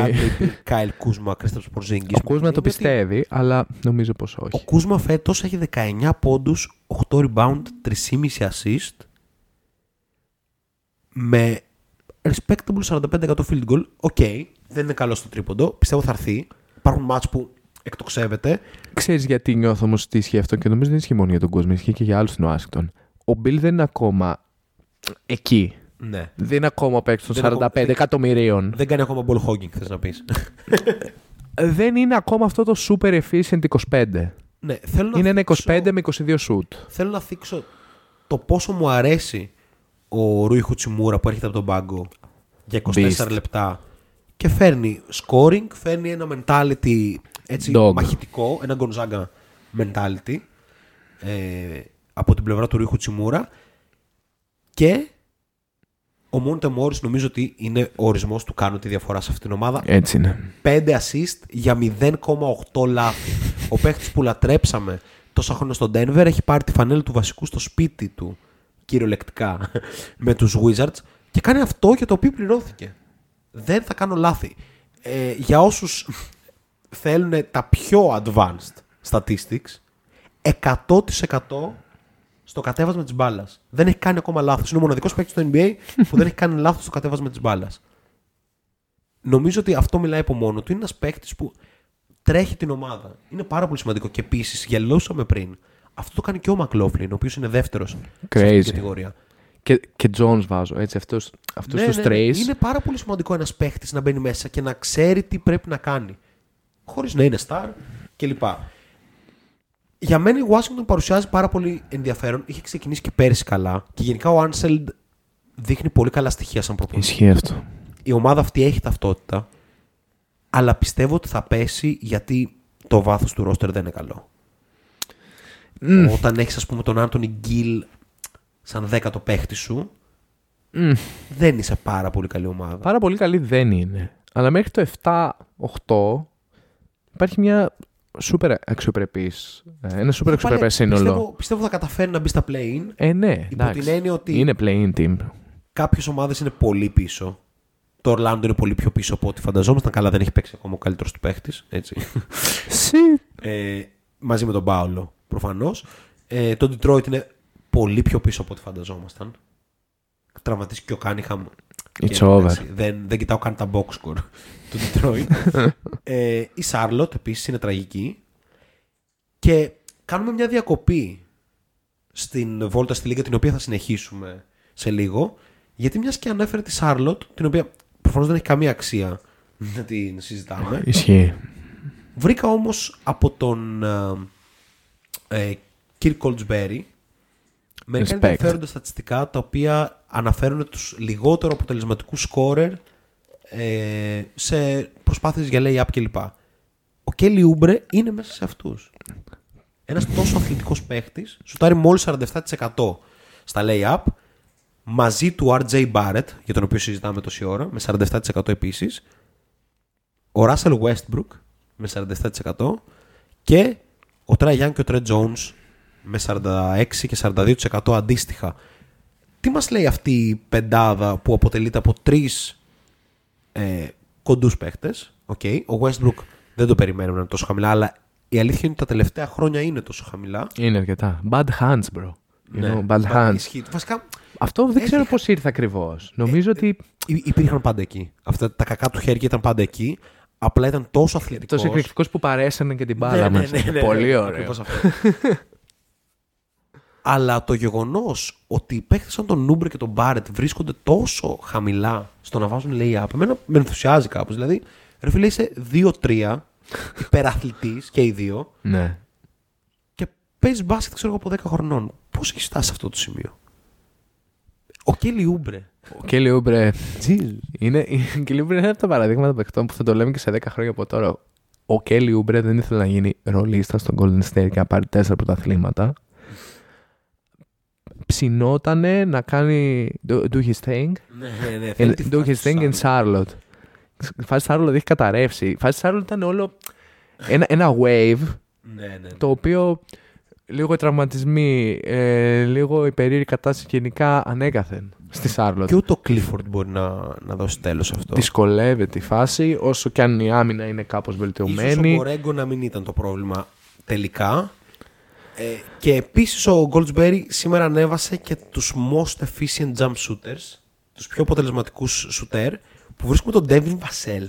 Κάιλ Κούσμα, Κρίσταπ Πορζίνγκη. Ο Κούσμα το πιστεύει, αλλά νομίζω πως Ο όχι. Κούσμα φέτος έχει 19 πόντους, 8 rebound, 3,5 assist. Με respectable 45% field goal. Οκ, δεν είναι καλό στο τρίποντο. Πιστεύω θα έρθει. Υπάρχουν μάτς που εκτοξεύεται. Ξέρεις γιατί νιώθω όμως ότι ισχύει αυτό και νομίζω δεν ισχύει μόνο για τον Κούζμα, ισχύει και για άλλους στην Ουάσιγκτον. Ο Μπιλ δεν είναι ακόμα εκεί. Ναι. Δεν είναι ακόμα παίκτη των Δεν είναι 45 ακόμα- δεν- εκατομμυρίων. Δεν κάνει ακόμα ball hogging, θες να πεις. Δεν είναι ακόμα αυτό το super efficient 25. ναι, θέλω να Είναι ένα θίξω- 25 με 22 shoot. Θέλω να θίξω το πόσο μου αρέσει ο Ρούι Χουτσιμούρα που έρχεται από τον πάγκο για 24 Beast. λεπτά και φέρνει scoring, φέρνει ένα mentality έτσι Dog. μαχητικό, ένα Gonzaga mentality ε, από την πλευρά του Ρούι Χουτσιμούρα και ο Μόντε Μόρις νομίζω ότι είναι ο ορισμός του κάνω τη διαφορά σε αυτήν την ομάδα. Έτσι είναι. 5 assist για 0,8 λάθη. Ο παίχτης που λατρέψαμε τόσα χρόνια στον Denver έχει πάρει τη φανέλα του βασικού στο σπίτι του, κυριολεκτικά, με τους Wizards και κάνει αυτό για το οποίο πληρώθηκε. Δεν θα κάνω λάθη. Ε, για όσους θέλουν τα πιο advanced statistics, 100% στο κατέβασμα της μπάλας. Δεν έχει κάνει ακόμα λάθος. Είναι ο μοναδικός παίκτης στο NBA που δεν έχει κάνει λάθος στο κατέβασμα της μπάλας. Νομίζω ότι αυτό μιλάει από μόνο του. Είναι ένας παίκτης που τρέχει την ομάδα. Είναι πάρα πολύ σημαντικό. Και επίσης, γελούσαμε πριν. Αυτό το κάνει και ο Μακλόφλιν, ο οποίος είναι δεύτερος σε αυτή Crazy. την κατηγορία. Και, και Jones βάζω, έτσι, αυτούς, αυτούς Ναι, τους ναι, ναι. τρεις. Είναι πάρα πολύ σημαντικό ένας παίκτης να μπαίνει μέσα και να ξέρει τι πρέπει να κάνει. Χωρίς να είναι star κλπ. Για μένα η Washington παρουσιάζει πάρα πολύ ενδιαφέρον. Είχε ξεκινήσει και πέρυσι καλά. Και γενικά ο Άνσελντ δείχνει πολύ καλά στοιχεία σαν προπονητή. Ισχύει αυτό. η ομάδα αυτή έχει ταυτότητα, αλλά πιστεύω ότι θα πέσει γιατί το βάθος του ρόστερ δεν είναι καλό. Όταν έχεις ας πούμε τον Άντωνι Γκίλ σαν δέκατο παίχτη σου, δεν είσαι πάρα πολύ καλή ομάδα. Πάρα πολύ καλή δεν είναι. Αλλά μέχρι το 7-8 υπάρχει μια σούπερ αξιοπρεπής, ε, ένα σούπερ Πάλι αξιοπρεπές σύνολο. Πιστεύω, πιστεύω θα καταφέρει να μπει στα play-in. Ε, ναι, Υπό εντάξει. την έννοια ότι- Είναι play-in team. Κάποιες ομάδες είναι πολύ πίσω. Το Ορλάντο είναι πολύ πιο πίσω από ό,τι φανταζόμασταν. Καλά, δεν έχει παίξει ακόμα ο καλύτερος του παίχτης. Έτσι. Ε, μαζί με τον Πάολο προφανώς. Ε, το Detroit είναι πολύ πιο πίσω από ό,τι φανταζόμασταν. Τραυματίστηκε και ο Κάνιχαμ. It's Και, over. εντάξει, δεν, δεν κοιτάω καν τα box score του Detroit. ε, η Charlotte επίσης είναι τραγική. Και κάνουμε μια διακοπή στην βόλτα στη Λίγα την οποία θα συνεχίσουμε σε λίγο. Γιατί μιας και ανέφερε τη Charlotte, την οποία προφανώς δεν έχει καμία αξία να την συζητάμε. Ισχύει. Βρήκα όμως από τον ε, ε, Kirk Coldsberry μερικά Respect. ενδιαφέροντα στατιστικά τα οποία αναφέρουν τους λιγότερο αποτελεσματικούς σκόρερ ε, σε προσπάθειες για lay-up κλπ. Ο Kelly Oubre είναι μέσα σε αυτούς. Ένας τόσο αθλητικός παίχτης, σουτάρει μόλις 47% στα lay-up, μαζί του RJ Barrett, για τον οποίο συζητάμε τόση ώρα, με 47% επίσης, ο Russell Westbrook με 47% και ο Trey Young και ο Trey Jones με 46% και 42% αντίστοιχα. Τι μας λέει αυτή η πεντάδα που αποτελείται από τρεις ε, κοντούς παίχτες. Okay. Ο Westbrook δεν το περιμένουμε να είναι τόσο χαμηλά, αλλά η αλήθεια είναι ότι τα τελευταία χρόνια είναι τόσο χαμηλά. Είναι αρκετά. Bad hands, bro. You Ναι. know, bad Μα hands. ισχύει. Βασικά Αυτό δεν ξέρω Έχει- πώς ήρθε ακριβώς. Νομίζω ότι υ- υπήρχαν πάντα εκεί. Αυτά τα κακά του χέρια ήταν πάντα εκεί. Απλά ήταν τόσο αθλητικός. τόσο εκρηκτικός που παρέσανε και την μπάλα Ναι, ναι, μας. ναι, ναι, Πολύ ναι, ωραίο. ακριβώς αυτό. Αλλά το γεγονός ότι οι παίχτε σαν τον Νούμπρε και τον Μπάρετ βρίσκονται τόσο χαμηλά στο να βάζουν lay-up, εμένα με ενθουσιάζει κάπως. Δηλαδή, ρε φίλε, είσαι 2-3, υπεραθλητή και οι δύο, Ναι. και παίζεις μπάσκετ, ξέρω εγώ, από 10 χρονών. Πώς έχεις φτάσει σε αυτό το σημείο; Ο Κέλι Ούμπρε. Ο Κέλι Ούμπρε είναι, η Κέλι Ούμπρε είναι από τα παραδείγματα παιχτών που θα το λέμε και σε 10 χρόνια από τώρα. Ο Κέλι Ούμπρε δεν ήθελε να γίνει ρολίστα στον Golden State και να πάρει τέσσερα πρωταθλήματα. Ψινότανε να κάνει do, do his thing. Ναι, ναι, In, do his thing in Charlotte. Η φάση Charlotte έχει καταρρεύσει. Η φάση Charlotte ήταν όλο ένα, ένα wave Ναι, ναι. το οποίο λίγο οι τραυματισμοί, ε, λίγο η περίεργη κατάσταση γενικά ανέκαθεν στη Σάρλοτ. Και ούτε ο Clifford μπορεί να, να δώσει τέλος σε αυτό. Δυσκολεύεται η φάση, όσο και αν η άμυνα είναι κάπως Ίσως ο βελτιωμένη. Μπορέγκο να μην ήταν το πρόβλημα τελικά. Ε, και επίσης ο Goldsberry σήμερα ανέβασε και τους most efficient jump shooters, τους πιο αποτελεσματικούς shooter, που βρίσκουμε τον Devin Vassell.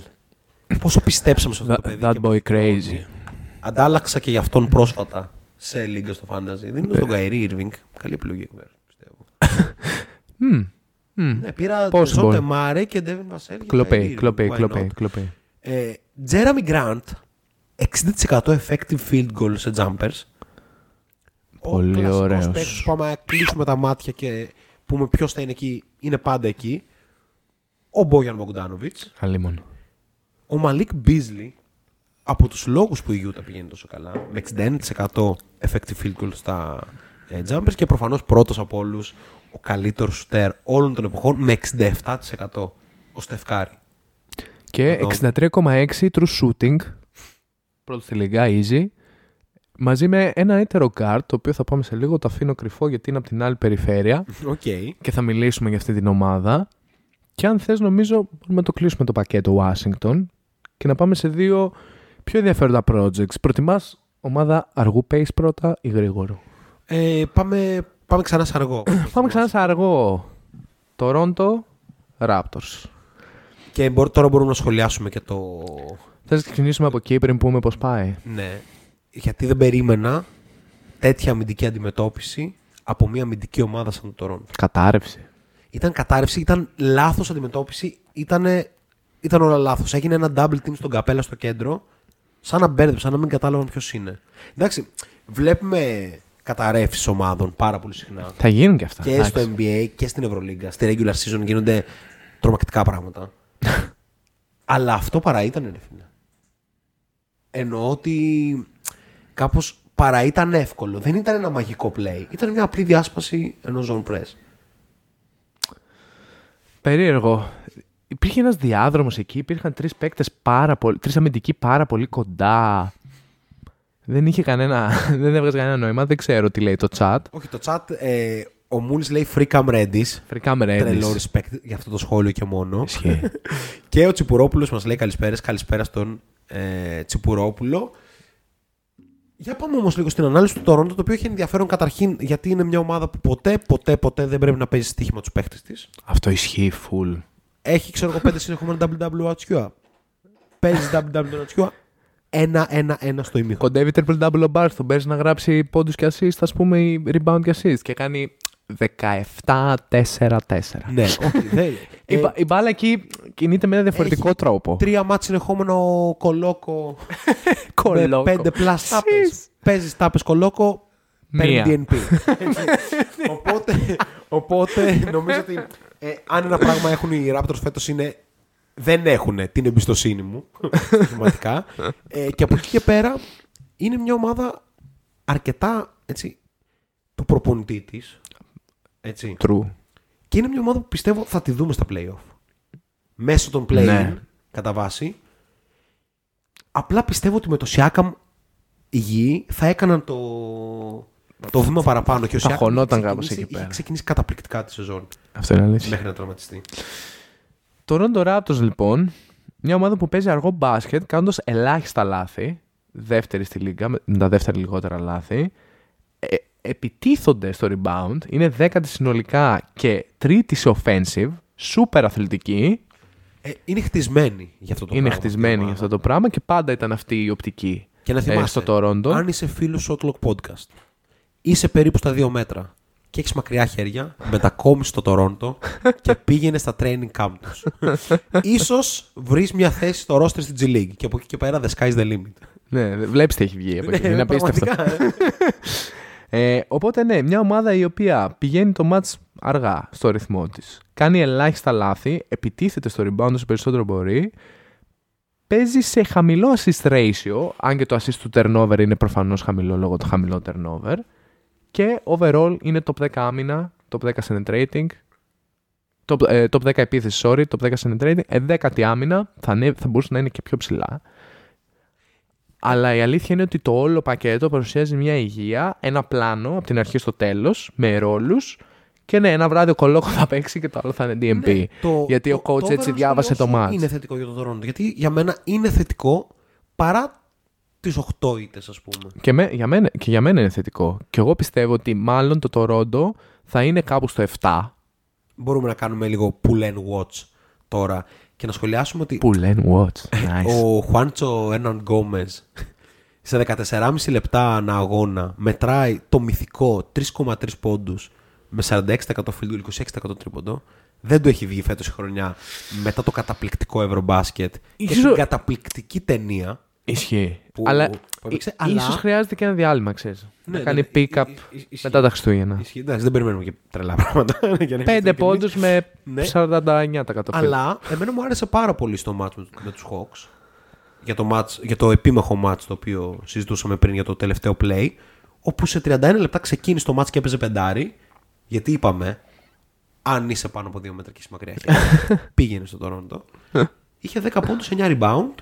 Πόσο πιστέψαμε σε αυτό το That, παιδί. that και boy πόσο- crazy. Αντάλλαξα και για αυτόν πρόσφατα σε λίγκα στο Fantasy. Δίνω στον Kyrie Irving. Καλή επιλογή εκεί πέρα, πιστεύω. Μμμ, μμμ. Ναι, πήρα Possible. Ζώντε Μάρε και Devin Vassell. για Κλοπέ, Kyrie Irving. κλοπέ, Why κλοπέ, not? κλοπέ. Ε, Jeremy Grant, 60% effective field goal σε jumpers. Πολύ Ο κλασικός ωραίος. παίκτης που άμα κλείσουμε τα μάτια και πούμε ποιος θα είναι εκεί, είναι πάντα εκεί. Ο Μπόγιαν Μπογκδάνοβιτς. Αλίμον. Ο Μαλίκ Μπίσλι, από τους λόγους που η Utah πηγαίνει τόσο καλά, με 61% effective field goal στα ε, jumpers και προφανώς πρώτος από όλους, ο καλύτερος σουτέρ όλων των εποχών με 67% ο Steph Curry. Και Αυτό. 63,6 true shooting. Πρώτο στη λίγκα, easy. Μαζί με ένα έτερο guard, το οποίο θα πάμε σε λίγο, το αφήνω κρυφό γιατί είναι από την άλλη περιφέρεια Οκ. και θα μιλήσουμε για αυτή την ομάδα. Και αν θες νομίζω μπορούμε να το κλείσουμε το πακέτο Washington και να πάμε σε δύο πιο ενδιαφέροντα projects. Προτιμάς ομάδα αργού pace πρώτα ή γρήγορο; Ε, πάμε, πάμε ξανά σε αργό. Πάμε ξανά σε αργό. Toronto Raptors. Και μπορώ- τώρα μπορούμε να σχολιάσουμε και το. Θες να ξεκινήσουμε από εκεί πριν πούμε πώς πάει; Ναι. Γιατί δεν περίμενα τέτοια αμυντική αντιμετώπιση από μια αμυντική ομάδα σαν το Toronto. Κατάρρευση. Ήταν κατάρρευση, ήταν λάθος αντιμετώπιση, ήταν, ήταν όλα λάθος. Έγινε ένα double team στον καπέλα στο κέντρο, σαν να μπέρδεψε, σαν να μην κατάλαβαν ποιος είναι. Εντάξει, βλέπουμε καταρρεύσεις ομάδων πάρα πολύ συχνά. Θα γίνουν και αυτά. Και εντάξει. στο NBA και στην Ευρωλίγκα. Στη regular season γίνονται τρομακτικά πράγματα. Αλλά αυτό παρά ήταν, ρε φίλε. Εννοώ ότι κάπως παρά ήταν εύκολο. Δεν ήταν ένα μαγικό play. Ήταν μια απλή διάσπαση ενός zone press. Περίεργο. Υπήρχε ένας διάδρομος εκεί, υπήρχαν τρεις παίκτες πάρα πολύ, τρεις αμυντικοί πάρα πολύ κοντά. Δεν είχε κανένα, δεν έβγαζε κανένα νόημα, δεν ξέρω τι λέει το chat. Όχι, το chat, ε, ο Μούλης λέει free cam ready. Φρικά με Τρελό respect για αυτό το σχόλιο και μόνο. Ισχύει. και ο Τσιπουρόπουλος μας λέει καλησπέρας. Καλησπέρα στον ε, Τσιπουρόπουλο. Για πάμε όμως λίγο στην ανάλυση του Τωρόντο, το οποίο έχει ενδιαφέρον καταρχήν γιατί είναι μια ομάδα που ποτέ, ποτέ, ποτέ δεν πρέπει να παίζει στοίχημα τους παίχτες της. Αυτό ισχύει full. Έχει, ξέρω εγώ, πέντε συνεχόμενα WWHQ. Παίζει WWHQ. Ένα-ένα-ένα στο ημίχρονο. Κοντεύει triple double ο Barth, τον παίζει να γράψει πόντους και assist, ας πούμε, ή rebound και assist και κάνει 17-4-4. ναι, όχι, δεν. Η, Ε, μπα- η μπάλα εκεί κινείται με ένα διαφορετικό έχει τρόπο. Τρία μάτς συνεχόμενο κολόκο. Κολόκο. Με πέντε plus τάπες. Παίζεις τάπες κολόκο. Μία. Παίρνει DNP. Έτσι. οπότε, οπότε νομίζω ότι ε, αν ένα πράγμα έχουν οι Raptors φέτος είναι δεν έχουν την εμπιστοσύνη μου στοιχηματικά. ε, και από εκεί και πέρα είναι μια ομάδα αρκετά έτσι, του προπονητή της. Έτσι. True. Και είναι μια ομάδα που πιστεύω θα τη δούμε στα playoff. Μέσω των play Ναι. κατά βάση. Απλά πιστεύω ότι με το Siakam υγιή θα έκαναν το, το βήμα παραπάνω. Και ο θα Siakam χωνόταν είχε κάπως ξεκινήσει- εκεί πέρα. Είχε ξεκινήσει καταπληκτικά τη σεζόν Αυτό είναι αλήθεια. μέχρι να τραυματιστεί. Το Toronto Raptors λοιπόν, μια ομάδα που παίζει αργό μπάσκετ, κάνοντας ελάχιστα λάθη, δεύτερη στη λίγα, με με τα δεύτερα λιγότερα λάθη, ε, επιτίθονται στο rebound, είναι δέκατη συνολικά και τρίτη σε offensive, super αθλητική, Ε, είναι χτισμένη για αυτό το είναι πράγμα. χτισμένη αυτή η για αυτό ομάδα. το πράγμα και πάντα ήταν αυτή η οπτική Και να ε, θυμάσαι, στο Toronto. αν είσαι φίλος Shotlock Podcast, είσαι περίπου στα δύο μέτρα και έχεις μακριά χέρια, μετακόμισε στο Τορόντο και πήγαινε στα training camp τους. Ίσως βρεις μια θέση στο roster στην G League και από εκεί και πέρα the sky's the limit. Ναι, βλέπεις τι έχει βγει από εκεί, Ναι, είναι απίστευτο. πραγματικά, ε. Ε, οπότε ναι, μια ομάδα η οποία πηγαίνει το match αργά στο ρυθμό της, κάνει ελάχιστα λάθη, επιτίθεται στο rebound όσο περισσότερο μπορεί, παίζει σε χαμηλό assist ratio, αν και το assist του turnover είναι προφανώς χαμηλό λόγω του χαμηλό turnover, και overall είναι top 10 άμυνα, top 10 penetrating, top, ε, top 10 επίθεση, sorry, top 10 penetrating, 11η άμυνα, θα, ανέ- θα μπορούσε να είναι και πιο ψηλά. Αλλά η αλήθεια είναι ότι το όλο πακέτο παρουσιάζει μια υγεία, ένα πλάνο από την αρχή στο τέλος, με ρόλους. Και ναι, ένα βράδυ ο Κολόκος θα παίξει και το άλλο θα είναι DMP. Ναι, το- γιατί το- ο coach το έτσι overall διάβασε το σχολείο σου match. Είναι θετικό για το Toronto. Γιατί για μένα είναι θετικό παρά τις 8 ήττες, ας πούμε. Και, με, για μένα, και για μένα είναι θετικό. Και εγώ πιστεύω ότι μάλλον το Toronto θα είναι κάπου στο 7. Μπορούμε να κάνουμε λίγο pull and watch τώρα και να σχολιάσουμε ότι Που λένε watch. Nice. ο Χουάντσο Έναν Γκόμεζ σε 14,5 λεπτά ανά αγώνα μετράει το μυθικό 3,3 πόντους με 46% field goal, 26% τρίποντο. Δεν το έχει βγει φέτος η χρονιά μετά το καταπληκτικό Ευρωμπάσκετ και Ίσως- την καταπληκτική ταινία. Ισχύει. Που- αλλά, που έπαιξε, ί- αλλά- ίσως χρειάζεται και ένα διάλειμμα, ξέρεις. Ναι, να κάνει ναι, pick-up ι- ι- ι- ισχύει. μετά τα Χριστούγεννα. Ισχύει, εντάξει, δεν περιμένουμε και τρελά πράγματα. για να είμαστε Πέντε ειλικρινείς. πόντους με Ναι. 49% field. Αλλά εμένα μου άρεσε πάρα πολύ στο match με, με τους Hawks. Για το, match, για το επίμαχο match το οποίο συζητούσαμε πριν για το τελευταίο play. Όπου σε 31 λεπτά ξεκίνησε το match και έπαιζε πεντάρι. Γιατί είπαμε, αν είσαι πάνω από 2 μέτρα και είσαι μακριά, χέρια, πήγαινε στο Toronto. Είχε 10 πόντους, 9 rebound.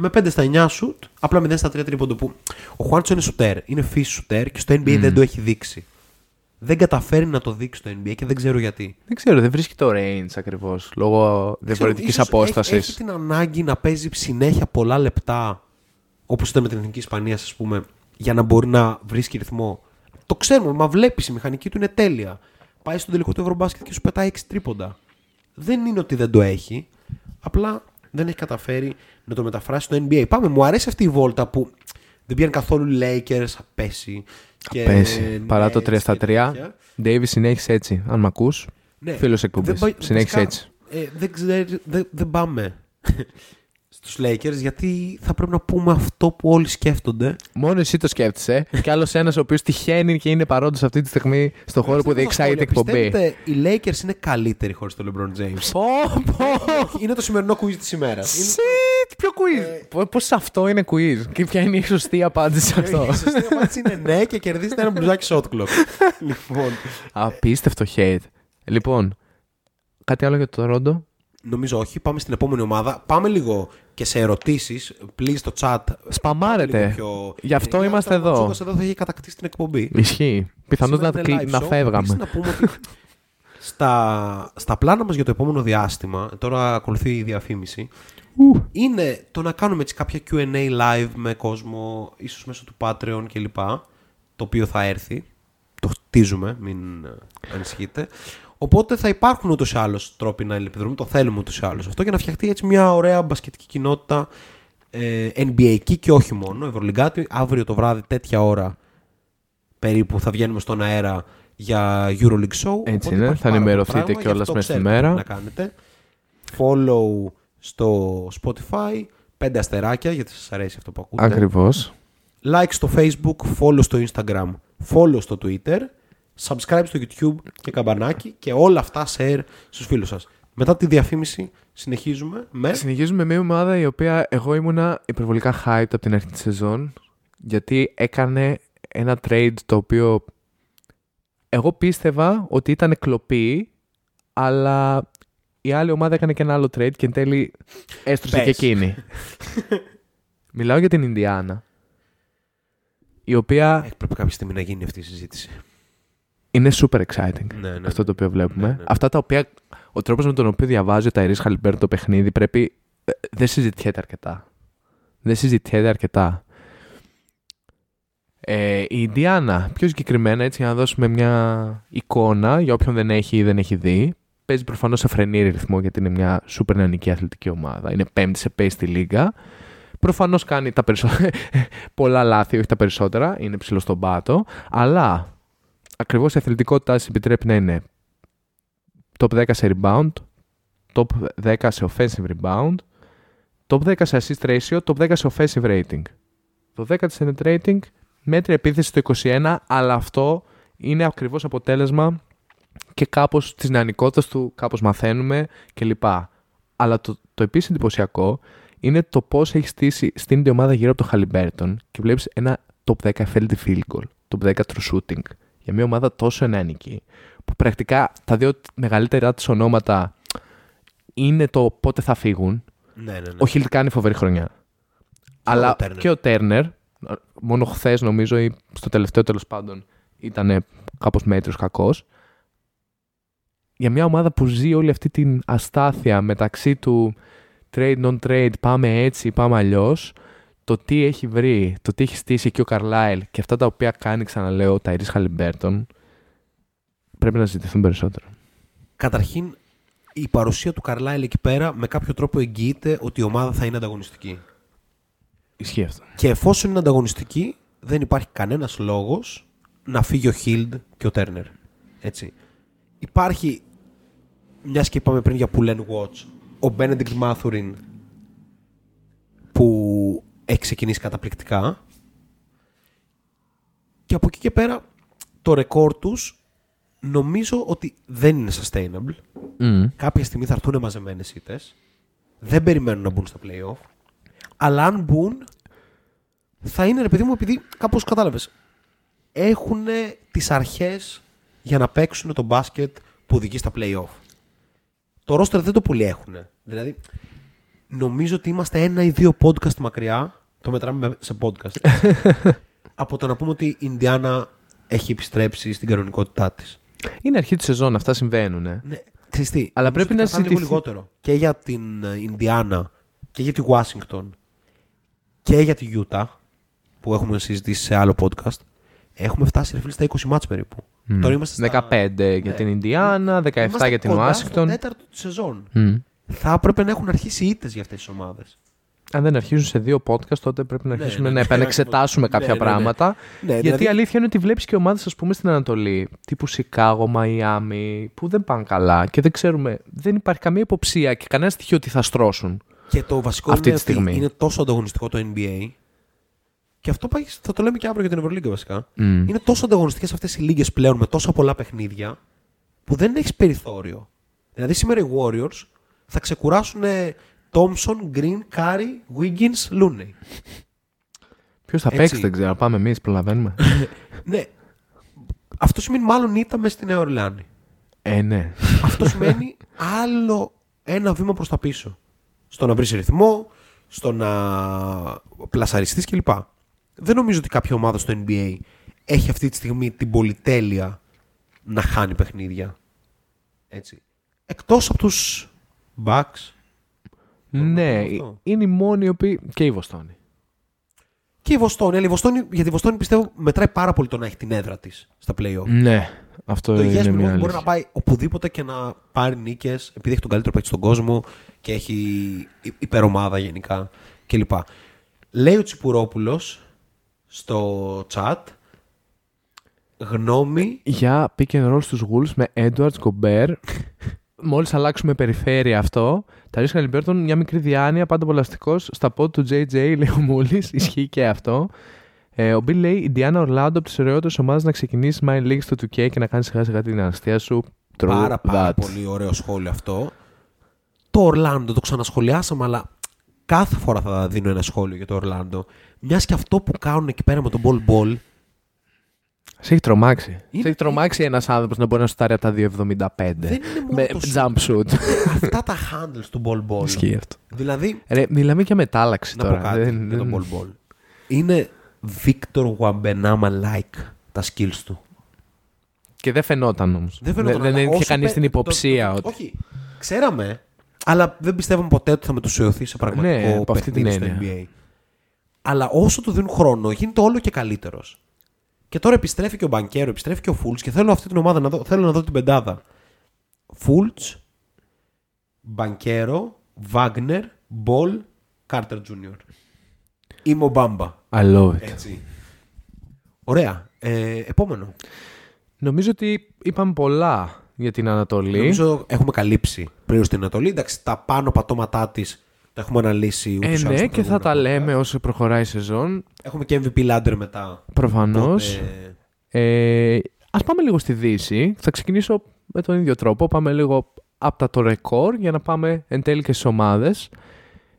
Με 5 στα 9 shoot, απλά 0 στα 3 τρίποντο που ο Χουάντσο είναι σουτέρ. Είναι φύση σουτέρ και στο NBA δεν το έχει δείξει. Δεν καταφέρει να το δείξει στο NBA και δεν ξέρω γιατί. Δεν ξέρω, δεν βρίσκει το range ακριβώς, λόγω διαφορετικής Ξέρω, ίσως απόστασης. Έχει, έχει την ανάγκη να παίζει συνέχεια πολλά λεπτά, όπως ήταν με την Εθνική Ισπανία, ας πούμε, για να μπορεί να βρίσκει ρυθμό. Το ξέρουμε, μα βλέπεις η μηχανική του είναι τέλεια. Πάει στον τελικό του Ευρωμπάσκετ και σου πετάει 6 τρίποντα. Δεν είναι ότι δεν το έχει, απλά δεν έχει καταφέρει να το μεταφράσει στο NBA. Πάμε, μου αρέσει αυτή η βόλτα που δεν πήγαν καθόλου Lakers, απέσει. Και Πέσει. Παρά το Nets 3 στα και 3. τέτοια. Davis συνέχισε έτσι. Αν μ' ακούς, Ναι. φίλος Δεν εκπομπής. πάει- Συνέχισε βασικά, έτσι. Ε, δεν, ξέρει- δεν, δεν πάμε στους Lakers γιατί θα πρέπει να πούμε αυτό που όλοι σκέφτονται. Μόνο εσύ το σκέφτεσαι. και άλλος ένας ο οποίος τυχαίνει και είναι παρόντος αυτή τη στιγμή στο χώρο που διεξάγεται η εκπομπή. Πιστεύετε οι Lakers είναι καλύτεροι χωρίς τον LeBron James; Πω, πω. είναι το σημερινό quiz της ημέρας. είναι... Shit, ποιο quiz; Πώς αυτό είναι quiz; Και ποια είναι η σωστή απάντηση σε αυτό; Η σωστή απάντηση είναι ναι και κερδίζετε ένα μπλουζάκι shot clock. λοιπόν, Απίστευτο hate. Λοιπόν, κάτι άλλο για το Ρόντο; νομίζω όχι. Πάμε στην επόμενη ομάδα. Πάμε λίγο και σε ερωτήσεις. Please στο chat. Σπαμάρετε. Λίγο πιο- Γι' αυτό Ε, είμαστε ο εδώ. Τσούκας εδώ θα έχει κατακτήσει την εκπομπή. Ισχύει. Πιθανώς να, Σήμερα είναι κλει- live να show. φεύγαμε. Επίσης, να πούμε ότι στα, στα πλάνα μας για το επόμενο διάστημα, τώρα ακολουθεί η διαφήμιση, είναι το να κάνουμε έτσι κάποια Q&A live με κόσμο, ίσως μέσω του Patreon κλπ. Το οποίο θα έρθει. Το χτίζουμε, μην ε, ανησυχείτε. Οπότε θα υπάρχουν ούτως ή άλλως τρόποι να επιδρούμε, το θέλουμε ούτως ή άλλως αυτό για να φτιαχτεί έτσι μια ωραία μπασκετική κοινότητα ε, NBA και όχι μόνο, Ευρωλυγκάτη. Αύριο το βράδυ τέτοια ώρα περίπου θα βγαίνουμε στον αέρα για Euroleague Show. Έτσι οπότε είναι, υπάρχει θα πάρα ενημερωθείτε πολύ πράγμα, κιόλας γι' αυτό μέσα στη ξέρετε τι μέρα. πρέπει Να κάνετε. Follow στο Spotify, πέντε αστεράκια γιατί σας αρέσει αυτό που ακούτε. Ακριβώς. Like στο Facebook, follow στο Instagram, follow στο Twitter, subscribe στο YouTube και καμπανάκι και όλα αυτά share στους φίλους σας. Μετά τη διαφήμιση συνεχίζουμε με... Συνεχίζουμε με μια ομάδα η οποία εγώ ήμουνα υπερβολικά hyped από την αρχή της σεζόν γιατί έκανε ένα trade το οποίο εγώ πίστευα ότι ήταν κλοπή αλλά η άλλη ομάδα έκανε και ένα άλλο trade και εν τέλει έστρωσε Πες. και εκείνη. Μιλάω για την Ινδιάνα η οποία Ε, πρέπει κάποια στιγμή να γίνει αυτή η συζήτηση. Είναι super exciting Ναι, ναι, αυτό το οποίο βλέπουμε. Ναι, ναι. Αυτά τα οποία, ο τρόπος με τον οποίο διαβάζει ο Ταϊρής Χαλιμπέρ το παιχνίδι πρέπει, ε, δεν συζητιέται αρκετά. Δεν συζητιέται αρκετά. Ε, η Ιντιάνα, πιο συγκεκριμένα, έτσι για να δώσουμε μια εικόνα για όποιον δεν έχει ή δεν έχει δει, παίζει προφανώς σε φρενή ρυθμό γιατί είναι μια σούπερ νεανική αθλητική ομάδα. Είναι πέμπτη σε pace στη λίγα. Προφανώς κάνει τα περισσο... πολλά λάθη, όχι τα περισσότερα, είναι ψηλό στον πάτο, αλλά ακριβώς η αθλητικότητά της επιτρέπει να είναι top 10 σε rebound, top 10 σε offensive rebound, top 10 σε assist ratio, top 10 σε offensive rating. Το 10 της net rating, μέτρια επίθεση στο 21, αλλά αυτό είναι ακριβώς αποτέλεσμα και κάπως της νεανικότητας του, κάπως μαθαίνουμε κλπ. Αλλά το, το επίσης εντυπωσιακό είναι το πώς έχει στήσει στην ίδια ομάδα γύρω από το Χαλιμπέρτον και βλέπεις ένα top 10 effective field goal, top 10 true shooting για μια ομάδα τόσο νεανική που πρακτικά τα δύο μεγαλύτερά της ονόματα είναι το πότε θα φύγουν. Ναι, ναι, ναι. Ο Χιλτ κάνει φοβερή χρονιά. Αλλά ο Turner. και ο Τέρνερ, μόνο χθες νομίζω ή στο τελευταίο τέλος πάντων ήταν κάπως μέτριος κακός. Για μια ομάδα που ζει όλη αυτή την αστάθεια μεταξύ του trade non-trade, πάμε έτσι, πάμε αλλιώς, το τι έχει βρει, το τι έχει στήσει εκεί ο Καρλάιλ και αυτά τα οποία κάνει, ξαναλέω, ο Ταϊρίς Χαλιμπέρτον, πρέπει να συζητηθούν περισσότερο. Καταρχήν, η παρουσία του Καρλάιλ εκεί πέρα με κάποιο τρόπο εγγυάται ότι η ομάδα θα είναι ανταγωνιστική. Ισχύει αυτό. Και εφόσον είναι ανταγωνιστική, δεν υπάρχει κανένας λόγος να φύγει ο Χίλντ και ο Τέρνερ. Έτσι. Υπάρχει, μιας και είπαμε πριν για Pull and Watch, ο Benedict Μάθουριν που έχει ξεκινήσει καταπληκτικά και από εκεί και πέρα το ρεκόρ τους νομίζω ότι δεν είναι sustainable. Mm. Κάποια στιγμή θα έρθουν μαζεμένες ήττες. Δεν περιμένουν να μπουν στα playoff. Αλλά αν μπουν, θα είναι ρε παιδί μου, επειδή κάπως κατάλαβες. Έχουν τις αρχές για να παίξουν το μπάσκετ που οδηγεί στα playoff. Το roster δεν το πολύ έχουν. Δηλαδή, νομίζω ότι είμαστε ένα ή δύο podcast μακριά. Το μετράμε σε podcast. από το να πούμε ότι η Ινδιάνα έχει επιστρέψει στην κανονικότητά της. Είναι αρχή τη σεζόν, αυτά συμβαίνουν. Ε. Ναι, ξέρεις τι, Αλλά νομίζω πρέπει ότι να κρατάνε λίγο συζητηθεί- λιγότερο. Και για την ε, Ινδιάνα και για τη Ουάσιγκτον και για τη Γιούτα που έχουμε συζητήσει σε άλλο podcast. Έχουμε φτάσει ρε φίλε στα 20 μάτς περίπου. Τώρα είμαστε στα... 15 για Ναι. την Ινδιάνα, 17 Είμαστε για την κοντά Ουάσιγκτον. Στο τέταρτο τη σεζόν. Μμ. Θα έπρεπε να έχουν αρχίσει ήττες για αυτές τις ομάδες. Αν δεν αρχίζουν σε δύο podcast, τότε πρέπει να Ναι, αρχίσουμε ναι, να ναι. επανεξετάσουμε Ναι, κάποια ναι, ναι. πράγματα. Ναι, Γιατί δηλαδή- η αλήθεια είναι ότι βλέπεις και ομάδες, ας πούμε, στην Ανατολή, τύπου Σικάγο, Μαϊάμι, που δεν πάνε καλά και δεν ξέρουμε, δεν υπάρχει καμία υποψία και κανένα στοιχείο ότι θα στρώσουν. Και το βασικό Αυτή είναι τη στιγμή. ότι είναι τόσο ανταγωνιστικό το NBA. Και αυτό πάει, θα το λέμε και αύριο για την Ευρωλίγκα βασικά. Μμ. Είναι τόσο ανταγωνιστικές αυτές οι λίγες πλέον με τόσα πολλά παιχνίδια που δεν έχεις περιθώριο. Δηλαδή σήμερα οι Warriors θα ξεκουράσουν Thompson, Green, Curry, Wiggins, Looney. Ποιος θα Έτσι. παίξει, δεν ξέρω. Πάμε εμείς, προλαβαίνουμε. ναι. Αυτό σημαίνει μάλλον ήττα μες στη Νέα Ορλεάνη. ε, ναι. Αυτό σημαίνει άλλο ένα βήμα προς τα πίσω. Στο να βρεις ρυθμό, στο να πλασαριστείς κλπ. Δεν νομίζω ότι κάποια ομάδα στο NBA έχει αυτή τη στιγμή την πολυτέλεια να χάνει παιχνίδια. Έτσι. Εκτός από τους Bucks ναι, αυτό. είναι οι μόνοι οι οποίοι. και η Βοστόνη. και η Βοστόνη. Αλλά η Βοστόνη, για τη Βοστόνη πιστεύω μετράει πάρα πολύ το να έχει την έδρα της στα play-off. Ναι, αυτό Το είναι υγιές μια Milwaukee μπορεί αλήθεια. να πάει οπουδήποτε και να πάρει νίκες επειδή έχει τον καλύτερο παίκτη στον κόσμο και έχει υ- υπερομάδα γενικά κλπ. Λέει ο Τσιπουρόπουλος στο chat γνώμη. για pick and roll στους Wolves με Edwards, Gobert. Μόλις αλλάξουμε περιφέρεια αυτό, τα ρίσκα Λιμπέρτον μια μικρή διάνοια, πάντα πολλαστικός. Στα πόδια του JJ, λέει ο Μούλης, ισχύει και αυτό. Ε, ο Bill λέει, η Indiana Orlando από τις ωραιότερες ομάδες να ξεκινήσεις My League στο 2K και να κάνεις σιγά σιγά την αναστία σου. True πάρα πάρα that. πολύ ωραίο σχόλιο αυτό. Το Ορλάντο το ξανασχολιάσαμε, αλλά κάθε φορά θα δίνω ένα σχόλιο για το Ορλάντο. Μιας και αυτό που κάνουν εκεί πέρα με τον Ball Ball Σε έχει τρομάξει. Είναι- Σε έχει τρομάξει ένας άνθρωπος να μπορεί να σουτάρει από τα 2,75. δεν είναι μόνο Με το jump shoot. αυτά τα handles του Ball Ball. Ισχύει αυτό. Δηλαδή, Ρε, μιλάμε για μετάλλαξη να τώρα. πω κάτι Δεν- για τον δεν- Ball Ball. Είναι Victor Wembanyama like τα skills του. Και δεν φαινόταν όμως. Δεν φαινόταν, δεν αλλά είχε όσο κανείς πέ- την υποψία το- το- ότι. Όχι. Ξέραμε, αλλά δεν πιστεύαμε ποτέ ότι θα μετουσιωθεί σε πραγματικό Ναι, από αυτή την παιχνίδι στο έννοια. NBA. Αλλά όσο του δίνουν χρόνο, γίνεται όλο και καλύτερος. Και τώρα επιστρέφει και ο Μπανκέρο, επιστρέφει και ο Φούλτς και θέλω αυτή την ομάδα να δω, θέλω να δω την πεντάδα. Φούλτς, Μπανκέρο, Βάγνερ, Μπολ, Κάρτερ Τζούνιορ. Είμαι ο Μπάμπα. I love it. Έτσι. Ωραία. Ε, επόμενο. Νομίζω ότι είπαμε πολλά για την Ανατολή. Νομίζω έχουμε καλύψει πλήρως την Ανατολή. Εντάξει, τα πάνω πατώματά της τα έχουμε αναλύσει ούτως Ε, ή άλλως ναι, στο και θα τα προηγούμενο λέμε podcast. όσο προχωράει η σεζόν. Έχουμε και MVP Ladder μετά. Προφανώς. Οπότε, Ε, Α πάμε λίγο στη Δύση. Θα ξεκινήσω με τον ίδιο τρόπο. Πάμε λίγο από τα το ρεκόρ για να πάμε εν τέλει και στις ομάδες.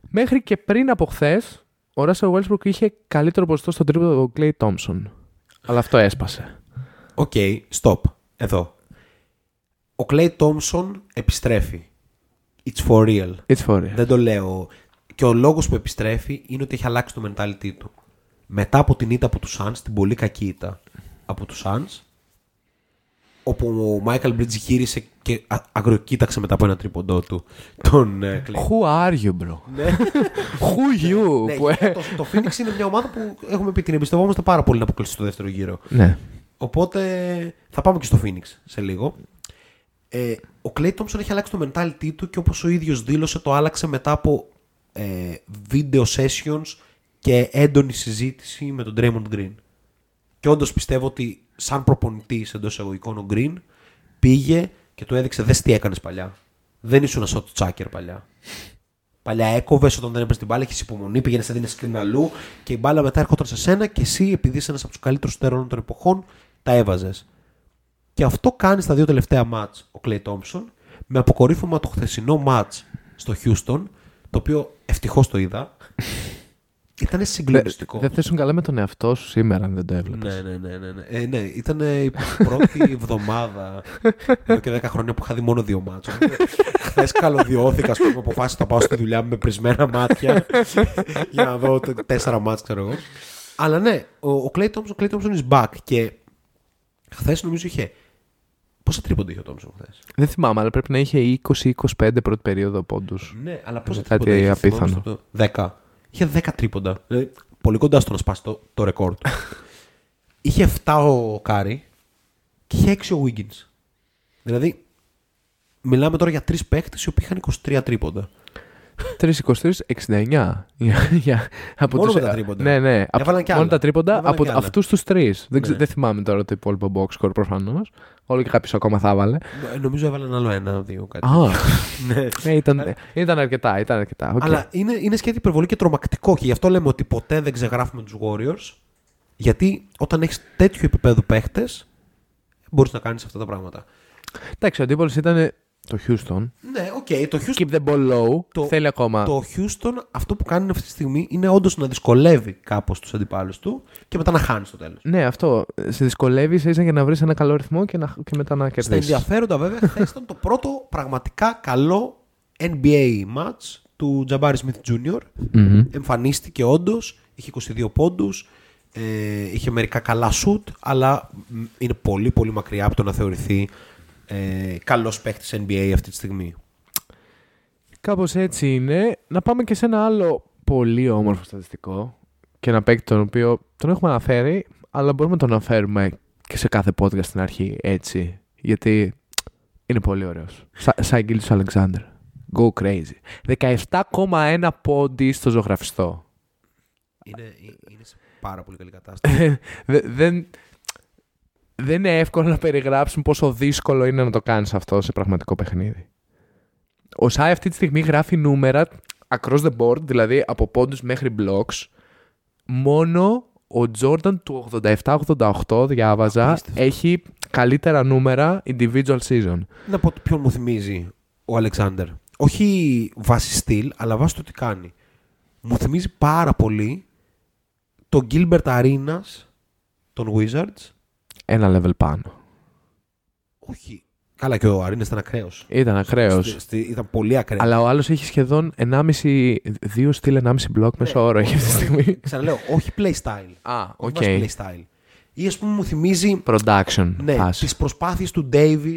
Μέχρι και πριν από χθες, ο Russell Westbrook είχε καλύτερο ποσοστό στο τρίποντο από τον Klay Thompson. Αλλά αυτό έσπασε. Οκ, stop. Εδώ. Ο Klay Thompson επιστρέφει. It's for real. It's for real. Δεν το λέω και ο λόγος που επιστρέφει είναι ότι έχει αλλάξει το mentality του. Μετά από την ήττα από τους Suns, την πολύ κακή ήττα από τους Suns, όπου ο Mikal Bridges γύρισε και α- αγριοκοίταξε μετά από ένα τρίποντό του τον ε, Clay. Who are you, bro? Ναι. Who you? Ναι, που, ε, το, το Phoenix είναι μια ομάδα που έχουμε πει την εμπιστευόμαστε πάρα πολύ να αποκλείσει στο δεύτερο γύρο. ναι. Οπότε θα πάμε και στο Phoenix σε λίγο. Ε, ο Clay Thompson έχει αλλάξει το mentality του και όπως ο ίδιος δήλωσε το άλλαξε μετά από ε, video sessions και έντονη συζήτηση με τον Draymond Green. Και όντως πιστεύω ότι σαν προπονητής εντός εισαγωγικών ο Green πήγε και του έδειξε δες τι έκανες παλιά. Δεν ήσουν ένα shot τσάκερ παλιά. Παλιά έκοβες όταν δεν έπαιρνες την μπάλα, έχεις υπομονή, πήγαινες σε δίνει screen αλλού και η μπάλα μετά έρχονταν σε σένα και εσύ, επειδή είσαι ένας από τους καλύτερους στερών των εποχών, τα έβαζες. Και αυτό κάνει στα δύο τελευταία μάτς ο Clay Thompson με αποκορύφωμα το χθεσινό μάτς στο Houston, το οποίο ευτυχώς το είδα. Ήταν συγκλονιστικό. Δεν θέσουν καλά με τον εαυτό σου σήμερα, αν δεν το έβλεπες. Ναι, ναι, ναι. ναι, ναι. Ε, ναι ήταν η πρώτη εβδομάδα εδώ και 10 χρόνια που είχα δει μόνο δύο μάτσο. Χθες καλωδιώθηκα, ας πούμε, αποφάσισα να πάω στη δουλειά μου με πρισμένα μάτια για να δω τε- τέσσερα μάτια, ξέρω εγώ. Αλλά ναι, ο, ο Clay Thompson, ο Clay Thompson is back και χθες νομίζω είχε. Πόσα τρίποντα είχε ο Thompson χθες; Δεν θυμάμαι, αλλά πρέπει να είχε 20-25 πρώτη περίοδο πόντους. Ναι, αλλά πόσα Κάτι τρίποντα είχε. απίθανο. θυμάμαι στο- 10. Είχε 10 τρίποντα. Δηλαδή, πολύ κοντά στο να σπάσει το, το ρεκόρ του. είχε 7 ο Κάρι και είχε 6 ο Wiggins. Δηλαδή, μιλάμε τώρα για τρεις παίχτες οι οποίοι είχαν 23 τρίποντα. 3-23, 69. Για, για, από Μόνο τους- με τα τρίποντα. Ναι, ναι. Από- Έβαλαν κι μόνο άλλα. τα τρίποντα Έβαλαν από κι άλλα. αυτούς τους τρεις. Δεν, ξε- Ναι. δεν θυμάμαι τώρα το υπόλοιπο box score προφανώς. Όλο και κάποιος ακόμα θα έβαλε. Ε, Νομίζω έβαλαν άλλο ένα, δύο κάτι. Α, ναι. ναι, ήταν, ήταν αρκετά. Ήταν αρκετά. οκ. Αλλά είναι, είναι σκέτη υπερβολή και τρομακτικό και γι' αυτό λέμε ότι ποτέ δεν ξεγράφουμε τους Warriors. Γιατί όταν έχεις τέτοιο επίπεδο παίχτες, μπορείς να κάνεις αυτά τα πράγματα. Εντάξει, ο αντίπαλος ήταν το Houston. Ναι, οκ, το Houston Keep the ball low. Το- Θέλει ακόμα. Το Houston αυτό που κάνει αυτή τη στιγμή είναι όντως να δυσκολεύει κάπως τους αντιπάλους του και μετά να χάνει στο τέλος. Ναι, αυτό. Σε δυσκολεύει ίσα για να βρεις ένα καλό ρυθμό και, να, και μετά να Στα κερδίσεις. ενδιαφέροντα βέβαια, χθες ήταν το πρώτο πραγματικά καλό NBA match του Jabari Smith Jr. Εμφανίστηκε όντως, είχε 22 πόντους, ε, είχε μερικά καλά shoot, αλλά μ, είναι πολύ πολύ μακριά από το να θεωρηθεί ε, καλός παίχτης NBA αυτή τη στιγμή. Κάπως έτσι είναι. Να πάμε και σε ένα άλλο πολύ όμορφο στατιστικό και ένα παίκτη τον οποίο τον έχουμε αναφέρει, αλλά μπορούμε να τον αναφέρουμε και σε κάθε podcast στην αρχή έτσι. Γιατί είναι πολύ ωραίος. Σα, σαν Γκίλτος Αλεξάνδρ. Go crazy. 17,1 πόντι στο ζωγραφιστό. Είναι, είναι σε πάρα πολύ καλή κατάσταση. Δε- δεν, δεν είναι εύκολο να περιγράψουν πόσο δύσκολο είναι να το κάνεις αυτό σε πραγματικό παιχνίδι. Ο Σάι αυτή τη στιγμή γράφει νούμερα across the board, δηλαδή από πόντους μέχρι blocks. Μόνο ο Τζόρνταν του 87-88, διάβαζα, Απίστευτο. έχει καλύτερα νούμερα individual season. να πω ποιον μου θυμίζει ο Αλεξάνδρ. Όχι βάσει στυλ, αλλά βάσει το τι κάνει. Μου θυμίζει πάρα πολύ τον Gilbert Arenas των Wizards. Ένα level πάνω. Όχι. Καλά και ο Arenas ήταν ακραίος. Ήταν ακραίος. Στη- στη- ήταν πολύ ακραίος. Αλλά ο άλλος έχει σχεδόν 1,5, 2 στυλ 1,5 block μέσο όρο έχει αυτή τη στιγμή. Ξαναλέω, όχι play style. Α, Όχι οκ. βάσει play style. Ή ας πούμε μου θυμίζει Production ναι, φάση. τις προσπάθειες του Davis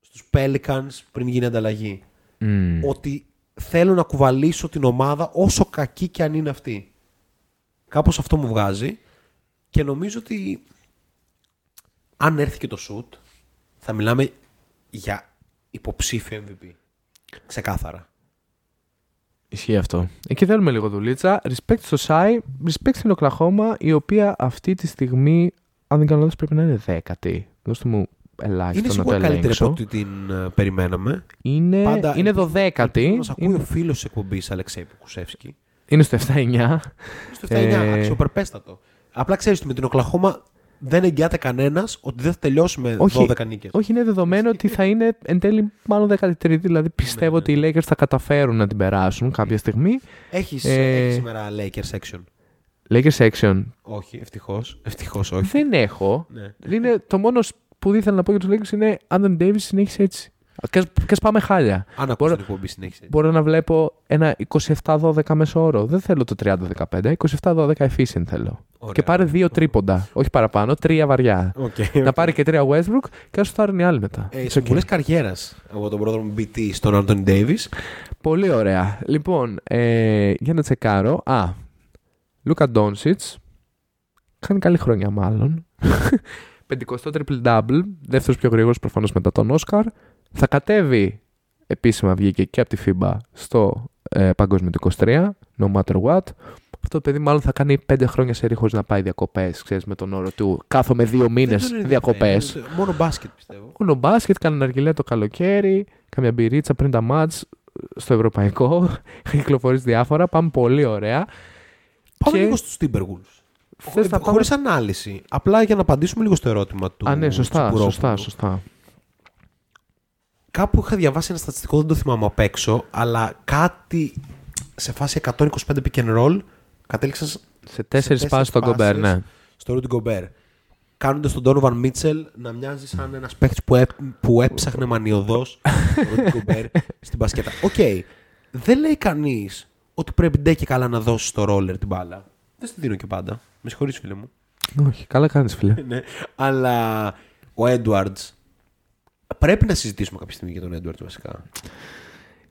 στους Pelicans πριν γίνει ανταλλαγή. Μμμ. ότι θέλω να κουβαλήσω την ομάδα όσο κακή και αν είναι αυτή. Κάπως αυτό μου βγάζει και νομίζω ότι αν έρθει και το σουτ θα μιλάμε για υποψήφιο MVP. Ξεκάθαρα. Ισχύει αυτό. Εκεί θέλουμε λίγο δουλίτσα. Respect στο Σάι, respect στην Οκλαχώμα, η οποία αυτή τη στιγμή, αν δεν κάνω λάθος, πρέπει να είναι δέκατη. Δώστε μου είναι ελάχιστο να το σίγουρα καλύτερη από ελέγξω. ό,τι την ε, περιμέναμε. Είναι, Πάντα είναι ελπίζω- δωδέκατη. ελπίζω να μας ακούει Είναι, ο φίλος της εκπομπής Αλεξέη Πουκουσεύσκη. είναι στο 7-9. Στο 7-9, Ε, αξιοπερπέστατο. Απλά ξέρεις ότι με την Οκλαχώμα δεν εγγυάται κανένας ότι δεν θα τελειώσει με Όχι. 12 νίκες. Όχι, είναι δεδομένο ότι θα είναι εν τέλει μάλλον 13η. Δηλαδή πιστεύω Ναι, ότι οι Lakers θα καταφέρουν να την περάσουν κάποια στιγμή. Έχεις, Ε, έχεις σήμερα Lakers section. Lakers section. Όχι, ευτυχώς. Ευτυχώς όχι. Δεν έχω. Ναι. Είναι το μόνο που ήθελα να πω για τους Lakers είναι Anthony Davis συνέχισε έτσι. Και, ας- και ας πάμε χάλια. Αν ακούσει Μπορώ- την εκπομπή συνέχισε. Μπορώ να βλέπω ένα 27-12 μέσο όρο. Δεν θέλω το 30-15. 27-12 efficient θέλω. Ωραία. Και πάρε δύο τρίποντα. Όχι παραπάνω, τρία βαριά. Οκ. να πάρει και τρία Westbrook και να σουτάρουν οι άλλοι μετά. Ε, It's okay. Συμβουλές καριέρας από τον πρόδρομο BT στον Άντονι Ντέιβις. Πολύ ωραία. Λοιπόν, ε, για να τσεκάρω. Α, Λούκα Ντόνσιτ. Κάνει καλή χρονιά, μάλλον. 50 triple double. Δεύτερος πιο γρήγορος προφανώς μετά τον Όσκαρ. Θα κατέβει επίσημα βγήκε και από τη FIBA στο ε, παγκόσμιο του 23, no matter what. Αυτό το παιδί μάλλον θα κάνει 5 χρόνια σε χωρίς να πάει διακοπές, ξέρεις, με τον όρο του. Κάθομαι δύο μήνες διακοπές. Μόνο μπάσκετ πιστεύω. Μόνο μπάσκετ, κάνει αργιλέ το καλοκαίρι, καμιά μπυρίτσα πριν τα μάτς στο ευρωπαϊκό. Έχει κυκλοφορήσει διάφορα. Πάμε πολύ ωραία. Πάμε Και- λίγο στους Timberwolves. Θες να πάμε- Χωρίς ανάλυση. Απλά για να απαντήσουμε λίγο στο ερώτημα του. Α, ναι, σωστά, Τσιμπουρόπουλου. σωστά, σωστά. Κάπου είχα διαβάσει ένα στατιστικό, δεν το θυμάμαι απ' έξω, αλλά κάτι σε φάση 125 pick and roll κατέληξαν Σε τέσσερις τέσσερις πάσει στον πάσεις. Κομπέρ, ναι. στο Rudy Gobert. Κάνοντας τον Donovan Mitchell να μοιάζει σαν ένας παίχτη που, έ, που έψαχνε μανιωδώς τον Rudy Gobert στην μπασκέτα. Οκ. Δεν λέει κανείς ότι πρέπει ντε και καλά να δώσει στο roller την μπάλα. Δεν στη δίνω και πάντα. Με συγχωρείς, φίλε μου. Όχι, καλά κάνεις, φίλε. ναι. Αλλά ο Edwards. Πρέπει να συζητήσουμε κάποια στιγμή για τον Edwards βασικά.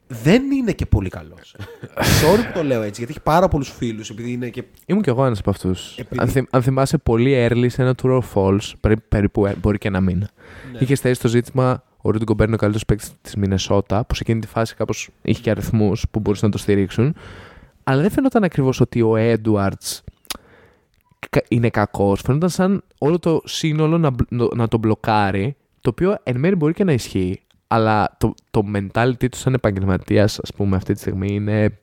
Δεν είναι και πολύ καλός. Sorry που το λέω έτσι, γιατί έχει πάρα πολλούς φίλους, επειδή είναι και. Ήμουν κι εγώ ένας από αυτούς. Επειδή- Αν, θυμ- αν θυμάσαι πολύ early σε ένα tour of falls, περί- περίπου ε, μπορεί και ένα μήνα. Ναι. Είχες θέσει το ζήτημα ο Ρούντι Γκομπέρ είναι ο καλύτερος παίκτης της Μινεσότα, που σε εκείνη τη φάση κάπως είχε και αριθμούς που μπορούσαν να το στηρίξουν. Αλλά δεν φαινόταν ακριβώς ότι ο Έντουαρτς είναι κακός. Φαινόταν σαν όλο το σύνολο να, μπλ- να τον μπλοκάρει, το οποίο εν μέρει μπορεί και να ισχύει. Αλλά το, το mentality τους σαν επαγγελματίας, ας πούμε, αυτή τη στιγμή είναι.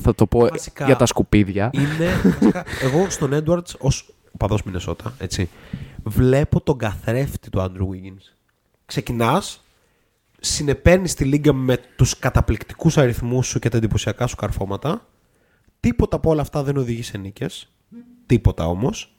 Θα το πω Βασικά- για τα σκουπίδια. Είναι. βασικά, εγώ στον Edwards ως παδός Μινεσότα, έτσι. Βλέπω τον καθρέφτη του Andrew Wiggins. Ξεκινάς, συνεπέρνει τη λίγα με τους καταπληκτικούς αριθμούς σου και τα εντυπωσιακά σου καρφώματα. Τίποτα από όλα αυτά δεν οδηγεί σε νίκες. Τίποτα όμως.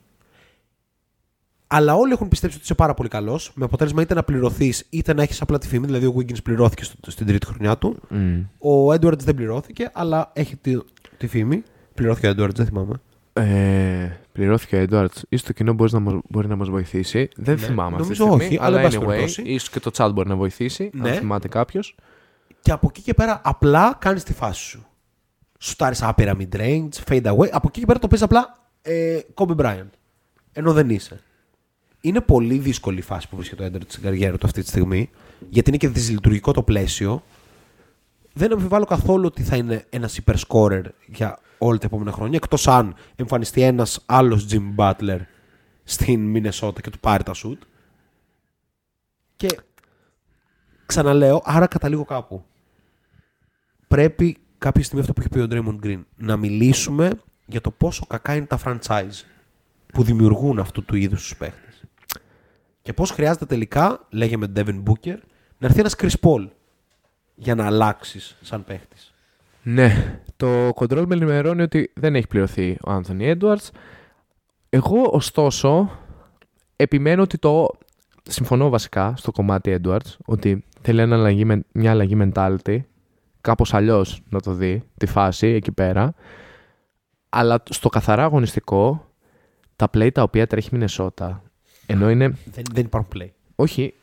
Αλλά όλοι έχουν πιστέψει ότι είσαι πάρα πολύ καλός. Με αποτέλεσμα είτε να πληρωθείς είτε να έχεις απλά τη φήμη. Δηλαδή, ο Wiggins πληρώθηκε στο- στην τρίτη χρονιά του. Μμ. Ο Edwards δεν πληρώθηκε, αλλά έχει τη, τη φήμη. Πληρώθηκε ο Edwards, δεν θυμάμαι. Ε, πληρώθηκε ο Έντουαρτ. ίσως το κοινό μπορείς να, μας, μπορεί να μας βοηθήσει. Δεν Ναι, θυμάμαι αυτή τη νομίζω στιγμή. όχι, αλλά εν πάση anyway, περιπτώσει. ίσως και το chat μπορεί να βοηθήσει. Ναι. Αν θυμάται κάποιος. Και από εκεί και πέρα απλά κάνεις τη φάση σου. Σουτάρεις άπειρα mid-range, fade away. Από εκεί και πέρα το παίζει απλά ε, Kobe Bryant. Ενώ δεν είσαι. Είναι πολύ δύσκολη η φάση που βρίσκεται το Edwards στην καριέρας του αυτή τη στιγμή. Γιατί είναι και δυσλειτουργικό το πλαίσιο. Δεν αμφιβάλλω καθόλου ότι θα είναι ένας super scorer για όλα τα επόμενα χρόνια. Εκτός αν εμφανιστεί ένας άλλος Jim Butler στην Μινεσότα και του πάρει τα shoot. Και ξαναλέω, άρα καταλήγω κάπου. Πρέπει κάποια στιγμή αυτό που έχει πει ο Draymond Green να μιλήσουμε για το πόσο κακά είναι τα franchise που δημιουργούν αυτού του είδους τους παίχτες. Και πώς χρειάζεται τελικά, λέγε με τον Devin Booker, να έρθει ένας Chris Paul για να αλλάξεις σαν παίχτης. Ναι. Το control με ενημερώνει ότι δεν έχει πληρωθεί ο Anthony Edwards. Εγώ, ωστόσο, επιμένω ότι το. Συμφωνώ βασικά στο κομμάτι Edwards ότι θέλει ένα αλλαγή, με- μια αλλαγή mentality. Κάπως αλλιώς να το δει τη φάση εκεί πέρα. Αλλά στο καθαρά αγωνιστικό, τα play τα οποία τρέχει η Μινεσότα, ενώ είναι Δεν, δεν υπάρχουν play. όχι.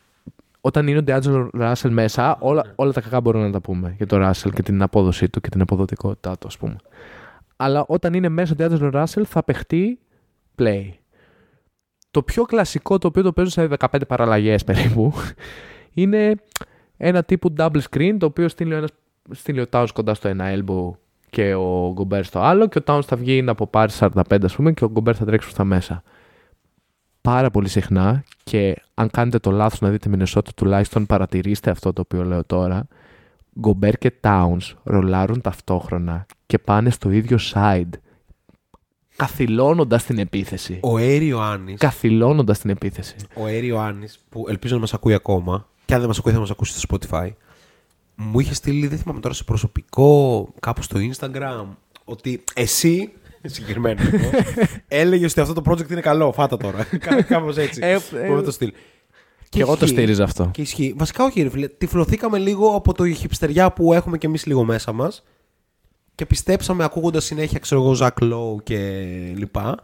Όταν είναι ο Ντιάτζο Ράσελ μέσα, όλα, όλα τα κακά μπορούμε να τα πούμε για τον Ράσελ και την απόδοσή του και την αποδοτικότητά του, ας πούμε. Αλλά όταν είναι μέσα ο Ντιάτζο Ράσελ, θα παιχτεί play. Το πιο κλασικό το οποίο το παίζουν σε 15 παραλλαγές περίπου είναι ένα τύπου double screen το οποίο στείλει ο, ένας, στείλει ο Towns κοντά στο ένα elbow και ο Γκομπέρ στο άλλο και ο Towns θα βγει να αποπάρει 45 ας πούμε και ο Γκομπέρ θα τρέξει προς τα μέσα πάρα πολύ συχνά και αν κάνετε το λάθος να δείτε Μινεσότα τουλάχιστον παρατηρήστε αυτό το οποίο λέω τώρα. Γκομπέρ και Towns ρολάρουν ταυτόχρονα και πάνε στο ίδιο side καθυλώνοντας την επίθεση. Ο Έρη Ιωάννης, καθυλώνοντας την επίθεση. Ο Έρη Ιωάννης, που ελπίζω να μας ακούει ακόμα, και αν δεν μας ακούει θα μας ακούσει στο Spotify, μου είχε στείλει, δεν θυμάμαι τώρα, σε προσωπικό, κάπου στο Instagram, ότι εσύ, συγκεκριμένο εγώ, έλεγε ότι αυτό το project είναι καλό. Φάτα τώρα. Κά- Κάπως έτσι. Ε, Μου ε, με το στυλ. Και εγώ το ισχύει. στήριζα αυτό. Και ισχύει. Βασικά όχι, ρε φίλε. Τυφλωθήκαμε λίγο από το χιπστεριά που έχουμε κι εμείς λίγο μέσα μας. Και πιστέψαμε ακούγοντας συνέχεια, ξέρω εγώ, Ζακ Λόου και λοιπά,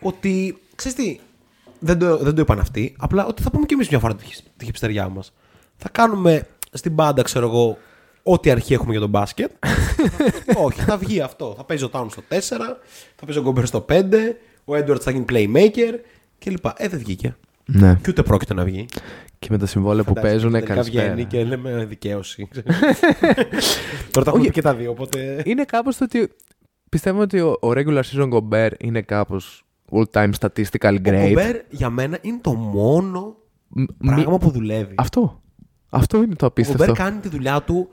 ότι. ξέρεις τι, δεν το, δεν το είπαν αυτοί. Απλά ότι θα πούμε κι εμείς μια φορά τη, χι- τη χιπστεριά μας. Θα κάνουμε στην μπάντα, ξέρω εγώ, ό,τι αρχή έχουμε για τον μπάσκετ. όχι, θα βγει αυτό. Θα παίζει ο Τάουν στο 4, θα παίζει ο Γκόμπερ στο 5, ο Έντουαρτ θα γίνει playmaker κλπ. Ε, δεν βγήκε. Ναι. Και ούτε πρόκειται να βγει. Και με τα συμβόλαια που Φαντάζεσαι, παίζουν, τελικά καλησπέρα. βγαίνει και λέμε δικαίωση. Τώρα τα έχουμε Όχι. πει και τα δύο, οπότε. Είναι κάπως το ότι πιστεύω ότι ο, ο regular season Gobert είναι κάπως all time statistical Ο great. Κομπέρ για μένα είναι το μόνο Μ- πράγμα μη- που δουλεύει. Αυτό. Αυτό είναι το Ο Κομπέρ απίστευτο. κάνει τη δουλειά του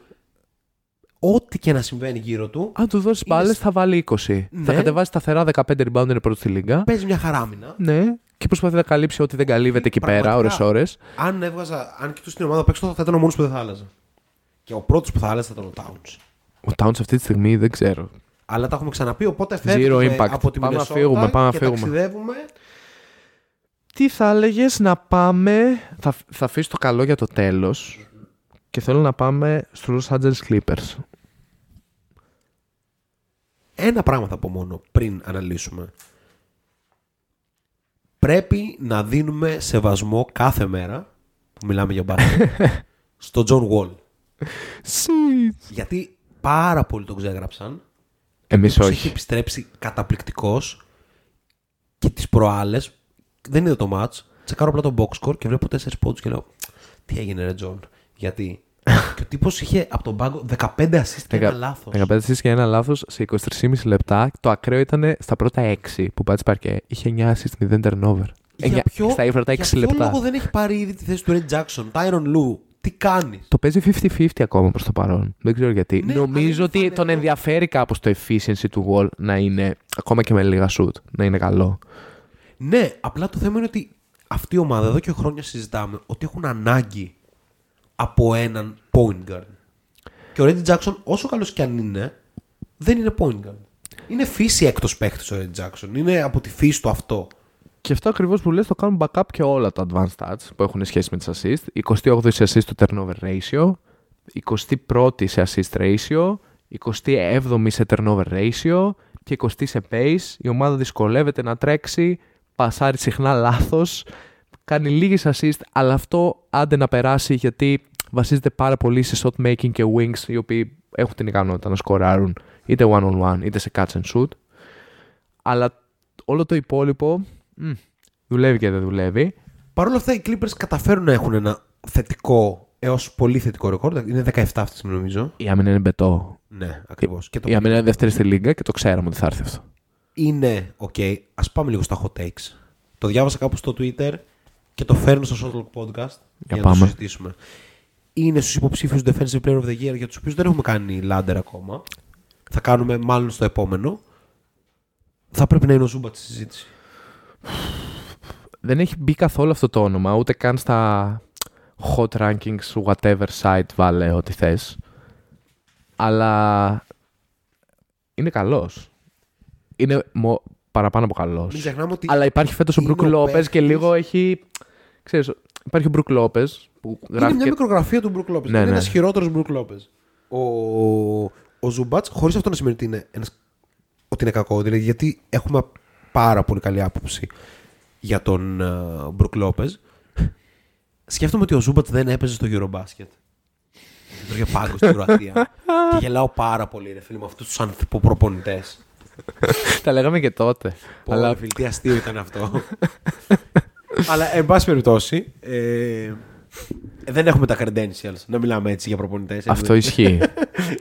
ό,τι και να συμβαίνει γύρω του. Αν του δώσεις Είναι μπάλες, σ- θα βάλει 20. Ναι. Θα κατεβάσει σταθερά 15 rebound, είναι πρώτο στη λίγα. Παίζει μια χαράμινα. Ναι. Και προσπαθεί να καλύψει ό,τι δεν καλύβεται εκεί πέρα, Πραγματικά. ώρες-ώρες. Αν έβγαζα, αν κοιτούσα την ομάδα απ' έξω, θα ήταν ο μόνος που δεν θα άλλαζα. Και ο πρώτος που θα άλλαζε θα ήταν ο Towns. Ο Towns αυτή τη στιγμή δεν ξέρω. Αλλά τα έχουμε ξαναπεί, οπότε Zero φεύγουμε impact. από τη Πάμε να Μινεσότα φύγουμε, πάμε να και φύγουμε. ταξιδεύουμε. Τι θα έλεγες να πάμε. Θα, θα αφήσει το καλό για το τέλος. Και θέλω να πάμε στους Los Angeles Clippers. Ένα πράγμα θα πω μόνο πριν αναλύσουμε. Πρέπει να δίνουμε σεβασμό κάθε μέρα που μιλάμε για μπάσκετ στο John Wall. Γιατί πάρα πολλοί τον ξέγραψαν. Εμείς Πως έχει όχι. επιστρέψει καταπληκτικός και τις προάλλες δεν είδα το ματς. Τσεκάρω απλά τον box score και βλέπω 4 πόντους και λέω τι έγινε ρε Τζον. Γιατί. Και ο τύπος είχε από τον πάγκο 15 ασίστ και ένα λάθος. 15 assists και ένα λάθος σε 23,5 λεπτά. Το ακραίο ήταν στα πρώτα 6 που πάτησε παρκέ. Είχε 9 ασίστ 0 turnover. Για Εννιά- ποιο, στα πρώτα 6 για ποιο λεπτά. λόγο δεν έχει πάρει ήδη τη θέση του Reggie Jackson, Tyron Lue. Τι κάνεις; Το παίζει 50-50 ακόμα προς το παρόν. Δεν ξέρω γιατί. Ναι, αλλά Νομίζω είναι ότι φανερό. τον ενδιαφέρει κάπως το efficiency του Wall να είναι, ακόμα και με λίγα σουτ, να είναι καλό. Ναι, απλά το θέμα είναι ότι αυτή η ομάδα εδώ και χρόνια συζητάμε ότι έχουν ανάγκη από έναν point guard. Και ο Reggie Jackson, όσο καλός και αν είναι, δεν είναι point guard. Είναι φύση έκτος παίχτης ο Reggie Jackson. Είναι από τη φύση του αυτό. Και αυτό ακριβώς που λες το κάνουν backup και όλα τα advanced stats που έχουν σχέση με τις assist. 28η σε assist to turnover ratio, 21η σε assist ratio, 27η σε turnover ratio και 20η σε pace. Η ομάδα δυσκολεύεται να τρέξει, πασάρει συχνά λάθος, κάνει λίγε assist, αλλά αυτό άντε να περάσει γιατί βασίζεται πάρα πολύ σε shot making και wings οι οποίοι έχουν την ικανότητα να σκοράρουν είτε one on one είτε σε catch and shoot. Αλλά όλο το υπόλοιπο μ, δουλεύει και δεν δουλεύει. Παρ' όλα αυτά οι Clippers καταφέρουν να έχουν ένα θετικό έως πολύ θετικό ρεκόρ. Είναι 17 αυτή τη στιγμή νομίζω. Η άμυνα είναι μπετό. Ναι, ακριβώς. Και το Η άμυνα είναι δεύτερη στη λίγα και το ξέραμε ότι θα έρθει αυτό. είναι ok. Ας πάμε λίγο στα hot takes. Το διάβασα κάπου στο Twitter και το φέρνω στο Shotlock Podcast για, να πάμε. το συζητήσουμε. Είναι στους υποψήφιους Defensive Player of the Year για τους οποίους δεν έχουμε κάνει ladder ακόμα. Θα κάνουμε μάλλον στο επόμενο. Θα πρέπει να είναι ο Ζούμπα στη συζήτησης. Δεν έχει μπει καθόλου αυτό το όνομα, ούτε καν στα hot rankings, whatever site βάλε ό,τι θες. Αλλά είναι καλός. Είναι μο- παραπάνω από καλός. Μην ξεχνάμε ότι Αλλά υπάρχει φέτος ο είναι Μπρουκ ο Λόπες και παίκτης- λίγο έχει... Ξέρεις, υπάρχει ο Μπρουκ Λόπες που είναι γράφει μια και... μικρογραφία του Μπρουκ Λόπες. Ναι, είναι ναι. ένας χειρότερος Μπρουκ Λόπες. Ο, ο Ζουμπάτς, χωρίς αυτό να σημαίνει ότι είναι, ένας, ότι είναι κακός, δηλαδή γιατί έχουμε πάρα πολύ καλή άποψη για τον uh, Μπρουκ Λόπες. Σκέφτομαι ότι ο Ζούμπατς δεν έπαιζε στο Eurobasket. Δεν τρώγε πάγκο στην Κροατία. και γελάω πάρα πολύ, ρε φίλε, με αυτούς τους ανθυποπροπονητές. Τα λέγαμε και τότε. Αλλά Αλλά φίλε, τι αστείο ήταν αυτό. Αλλά, εν πάση περιπτώσει, ε, δεν έχουμε τα credentials να μιλάμε έτσι για προπονητές. αυτό ισχύει.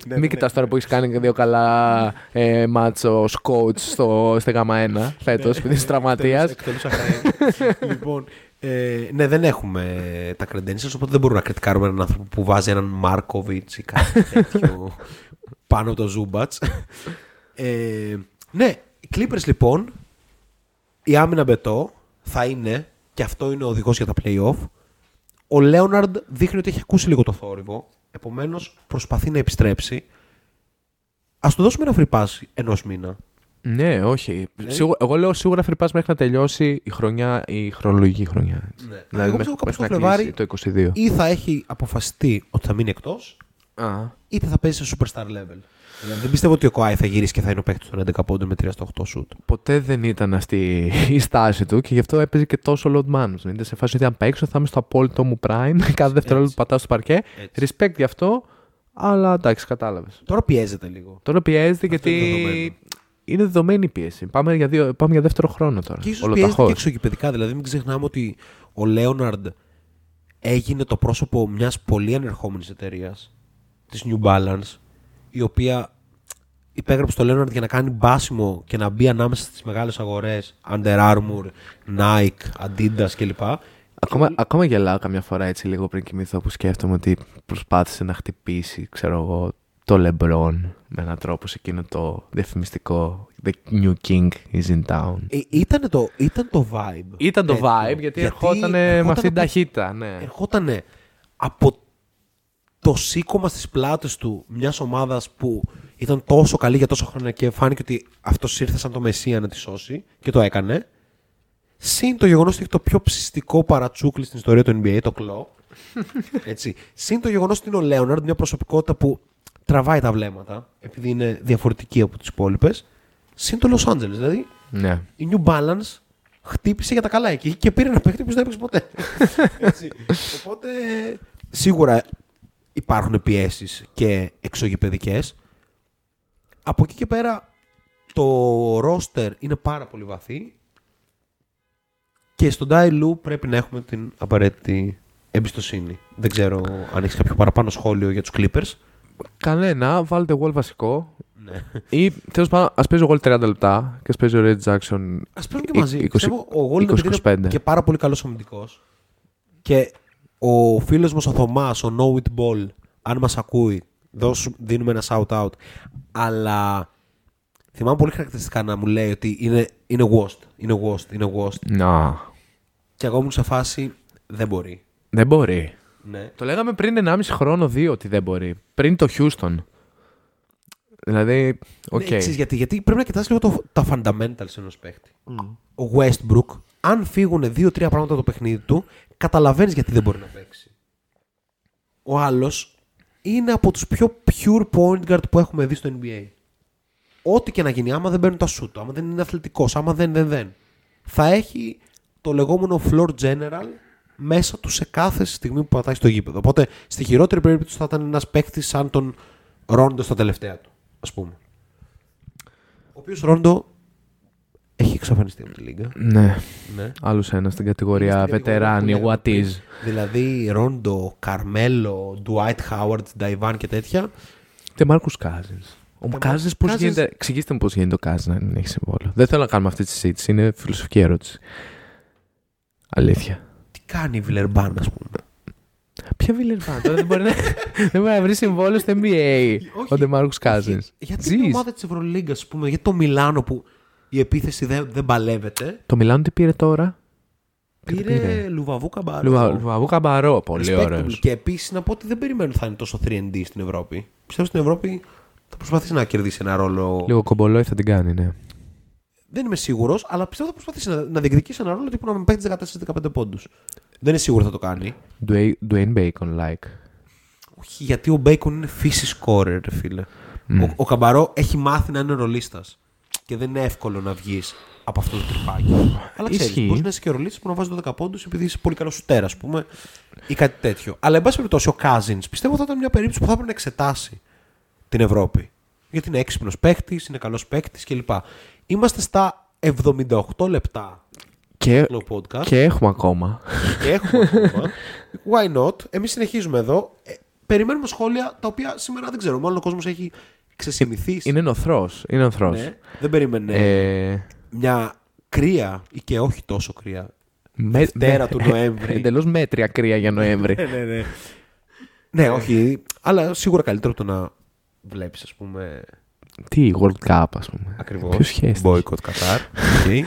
Ναι, Μην ναι, κοιτάς τώρα που έχεις κάνει και δύο καλά ε, μάτσο ως coach στο, στη γάμα 1 φέτος, επειδή είσαι τραυματίας. Εκτελούσα χρέη. λοιπόν, ε, ναι, δεν έχουμε τα credentials, οπότε δεν μπορούμε να κριτικάρουμε έναν άνθρωπο που βάζει έναν Μάρκοβιτς ή κάτι τέτοιο πάνω από το Ζούμπατς. Ε, ναι, οι Clippers λοιπόν, η άμυνα μπετό θα είναι, και αυτό είναι ο οδηγός για τα playoff. Ο Λέοναρντ δείχνει ότι έχει ακούσει λίγο το θόρυβο, επομένως προσπαθεί να επιστρέψει. Α του δώσουμε ένα free pass ενός μήνα. Ναι, όχι. Ναι. Σίγουρα, εγώ λέω σίγουρα free pass μέχρι να τελειώσει η χρονιά, η χρονολογική χρονιά. Ναι. Δηλαδή Εγώ μέχρι, πιστεύω κάπως μέχρι το να Φλεβάρι κλείσει το 22. ή θα έχει αποφασιστεί ότι θα μείνει εκτός, Α, είτε θα παίζει σε superstar level. Δηλαδή, δεν πιστεύω ότι ο Κοάι θα γυρίσει και θα είναι ο παίκτης των 11 πόντων με 3 στα 8 shoot. ποτέ δεν ήταν αυτή η στάση του και γι' αυτό έπαιζε και τόσο load management. Ήταν σε φάση ότι αν παίξω θα είμαι στο απόλυτο μου prime. Κάθε δευτερόλεπτο που πατάω στο παρκέ. Έτσι. Respect γι' αυτό, αλλά εντάξει, κατάλαβες. Τώρα πιέζεται λίγο. Τώρα πιέζεται Αυτό είναι γιατί δεδομένο. είναι δεδομένη η πίεση. Πάμε για, δύο, πάμε για δεύτερο χρόνο τώρα. Και ίσως πιέζεται Ολοταχώς. και εξωγηπαιδικά. Δηλαδή, μην ξεχνάμε ότι ο Λέοναρντ έγινε το πρόσωπο μιας πολύ ανερχόμενης εταιρείας, της New Balance, η οποία υπέγραψε το Λέοναρντ για να κάνει μπάσιμο και να μπει ανάμεσα στις μεγάλες αγορές Under Armour, Nike, Adidas κλπ. Ακόμα, ακόμα γελάω καμιά φορά έτσι λίγο πριν κοιμηθώ που σκέφτομαι ότι προσπάθησε να χτυπήσει, ξέρω εγώ, το LeBron με έναν τρόπο σε εκείνο το διαφημιστικό The New King is in town. Ε, ήταν, το, ήταν το vibe. Ήταν το τέτοιο. vibe γιατί, ερχόταν με αυτή την από- ταχύτητα. Ναι. ερχόταν από το σήκωμα στις πλάτες του μιας ομάδας που ήταν τόσο καλή για τόσο χρόνια και φάνηκε ότι αυτός ήρθε σαν το Μεσσία να τη σώσει και το έκανε. Συν το γεγονός ότι έχει το πιο ψιστικό παρατσούκλι στην ιστορία του NBA, το κλό. Έτσι. Συν το γεγονός ότι είναι ο Λέοναρντ, μια προσωπικότητα που τραβάει τα βλέμματα, επειδή είναι διαφορετική από τις υπόλοιπες. Συν το Los Angeles. Δηλαδή, ναι. η New Balance χτύπησε για τα καλά εκεί και πήρε ένα παίχτη που δεν έπαιξε ποτέ. Έτσι. Οπότε σίγουρα υπάρχουν πιέσεις και εξωγηπαιδικές. Από εκεί και πέρα το roster είναι πάρα πολύ βαθύ και στον Dai Lu πρέπει να έχουμε την απαραίτητη εμπιστοσύνη. Δεν ξέρω αν έχεις κάποιο παραπάνω σχόλιο για τους Clippers. Κανένα, βάλτε wall βασικό. Ναι. Ή τέλος πάντων, ας παίζει ο Wall 30 λεπτά και ας παίζει ο Red Jackson. Α παίζουν και Ε, μαζί. 20 Πιστεύω ο Γόλ είναι 20-25. και πάρα πολύ καλός αμυντικό. Και ο φίλος μας ο Θωμάς, ο No It Ball, αν μας ακούει, δώσου, δίνουμε ένα shout out. Αλλά θυμάμαι πολύ χαρακτηριστικά να μου λέει ότι είναι, είναι washed. Είναι washed. Είναι washed. Να. Και εγώ ήμουν σε φάση δεν μπορεί. Δεν μπορεί. Ναι. Το λέγαμε πριν 1,5 χρόνο, δύο ότι δεν μπορεί. Πριν το Houston. Δηλαδή, οκ. Ναι, εξής, γιατί, γιατί πρέπει να κοιτάς λίγο το, τα fundamentals ενός παίχτη. Ο Westbrook, αν φύγουν δύο-τρία πράγματα από το παιχνίδι του, καταλαβαίνεις γιατί δεν μπορεί να παίξει. Ο άλλος είναι από τους πιο pure point guard που έχουμε δει στο NBA. Ό,τι και να γίνει, άμα δεν παίρνουν τα shoot, του, άμα δεν είναι αθλητικός, άμα δεν, δεν, δεν. Θα έχει το λεγόμενο floor general μέσα του σε κάθε στιγμή που πατάει στο γήπεδο. Οπότε στη χειρότερη περίπτωση θα ήταν ένας παίκτης σαν τον Ρόντο στα τελευταία του, ας πούμε. Ο οποίος Ρόντο έχει εξαφανιστεί από τη λίγα. Ναι. Ναι. Άλλος ένας στην κατηγορία Στην κατηγορία βετεράνη, που λέγαμε what is. πριν. Δηλαδή Ρόντο, Καρμέλο, Ντουάιτ Χάουαρντ, Νταϊβάν και τέτοια. Ντεμάρκους Κάζινς. Ο Τε- Κάζινς πώς Cousins- γίνεται. Εξηγήστε μου πώς γίνεται ο Κάζινς να μην έχει συμβόλαιο. Δεν θέλω να κάνουμε αυτή τη συζήτηση. Είναι φιλοσοφική ερώτηση. Αλήθεια. Τι κάνει η Βιλερμπάν, ας πούμε; Ποια Βιλερμπάν; Τώρα δεν μπορεί να, δεν μπορεί να βρει συμβόλαιο στο NBA ο Ντεμάρκους Κάζινς. Γιατί είναι ομάδα της Ευρωλίγκας, ας πούμε, γιατί το Μιλάνο που η επίθεση δεν, δεν παλεύεται. Το Μιλάνο τι πήρε τώρα; Τι Πήρε πήρε; Λουβαβού Καμπάρο. Λουβα- Λουβαβού Καμπαρό. Πολύ Respectable. ωραίος. Και επίσης να πω ότι δεν περιμένω ότι θα είναι τόσο 3&D στην Ευρώπη. Πιστεύω στην Ευρώπη θα προσπαθήσει να κερδίσει ένα ρόλο. Λίγο κομπολόι θα την κάνει, ναι. Δεν είμαι σίγουρος, αλλά πιστεύω θα προσπαθήσει να, να διεκδικήσει ένα ρόλο τύπου να με παίξει 14-15 πόντους. Δεν είναι σίγουρο θα το κάνει. Dwayne Dwayne Bacon like. Όχι, γιατί ο Μπέικον είναι φύση scorer, ρε φίλε. Ο, ο Καμπαρό έχει μάθει να είναι ρολίστας. Και δεν είναι εύκολο να βγεις από αυτό το τρυπάκι. Αλλά ξέρεις, Ισχύει. μπορείς να είσαι και ρολίστα που να βάζεις 12 πόντους επειδή είσαι πολύ καλός σουτέρας, ας πούμε, ή κάτι τέτοιο. Αλλά εν πάση περιπτώσει, ο Κάζιν πιστεύω θα ήταν μια περίπτωση που θα έπρεπε να εξετάσει την Ευρώπη. Γιατί είναι έξυπνος παίκτης, είναι καλός παίκτης κλπ. Είμαστε στα 78 λεπτά Και, του podcast και έχουμε ακόμα. και έχουμε ακόμα. Why not? Εμείς συνεχίζουμε εδώ. Ε, περιμένουμε σχόλια τα οποία σήμερα δεν ξέρω. Μάλλον ο κόσμος έχει ξεσημειθεί. Είναι νωθρός. Είναι νωθρός. Ναι, δεν περίμενε Ε, μια κρύα ή και όχι τόσο κρύα. με, Δευτέρα του Νοέμβρη. Εντελώς μέτρια κρύα για Νοέμβρη. ναι, ναι. ναι, όχι. Αλλά σίγουρα καλύτερο από το να βλέπεις, ας πούμε. Τι, World Cup, ας πούμε. Ακριβώς. Ποια σχέση. Boycott Qatar. Οκ.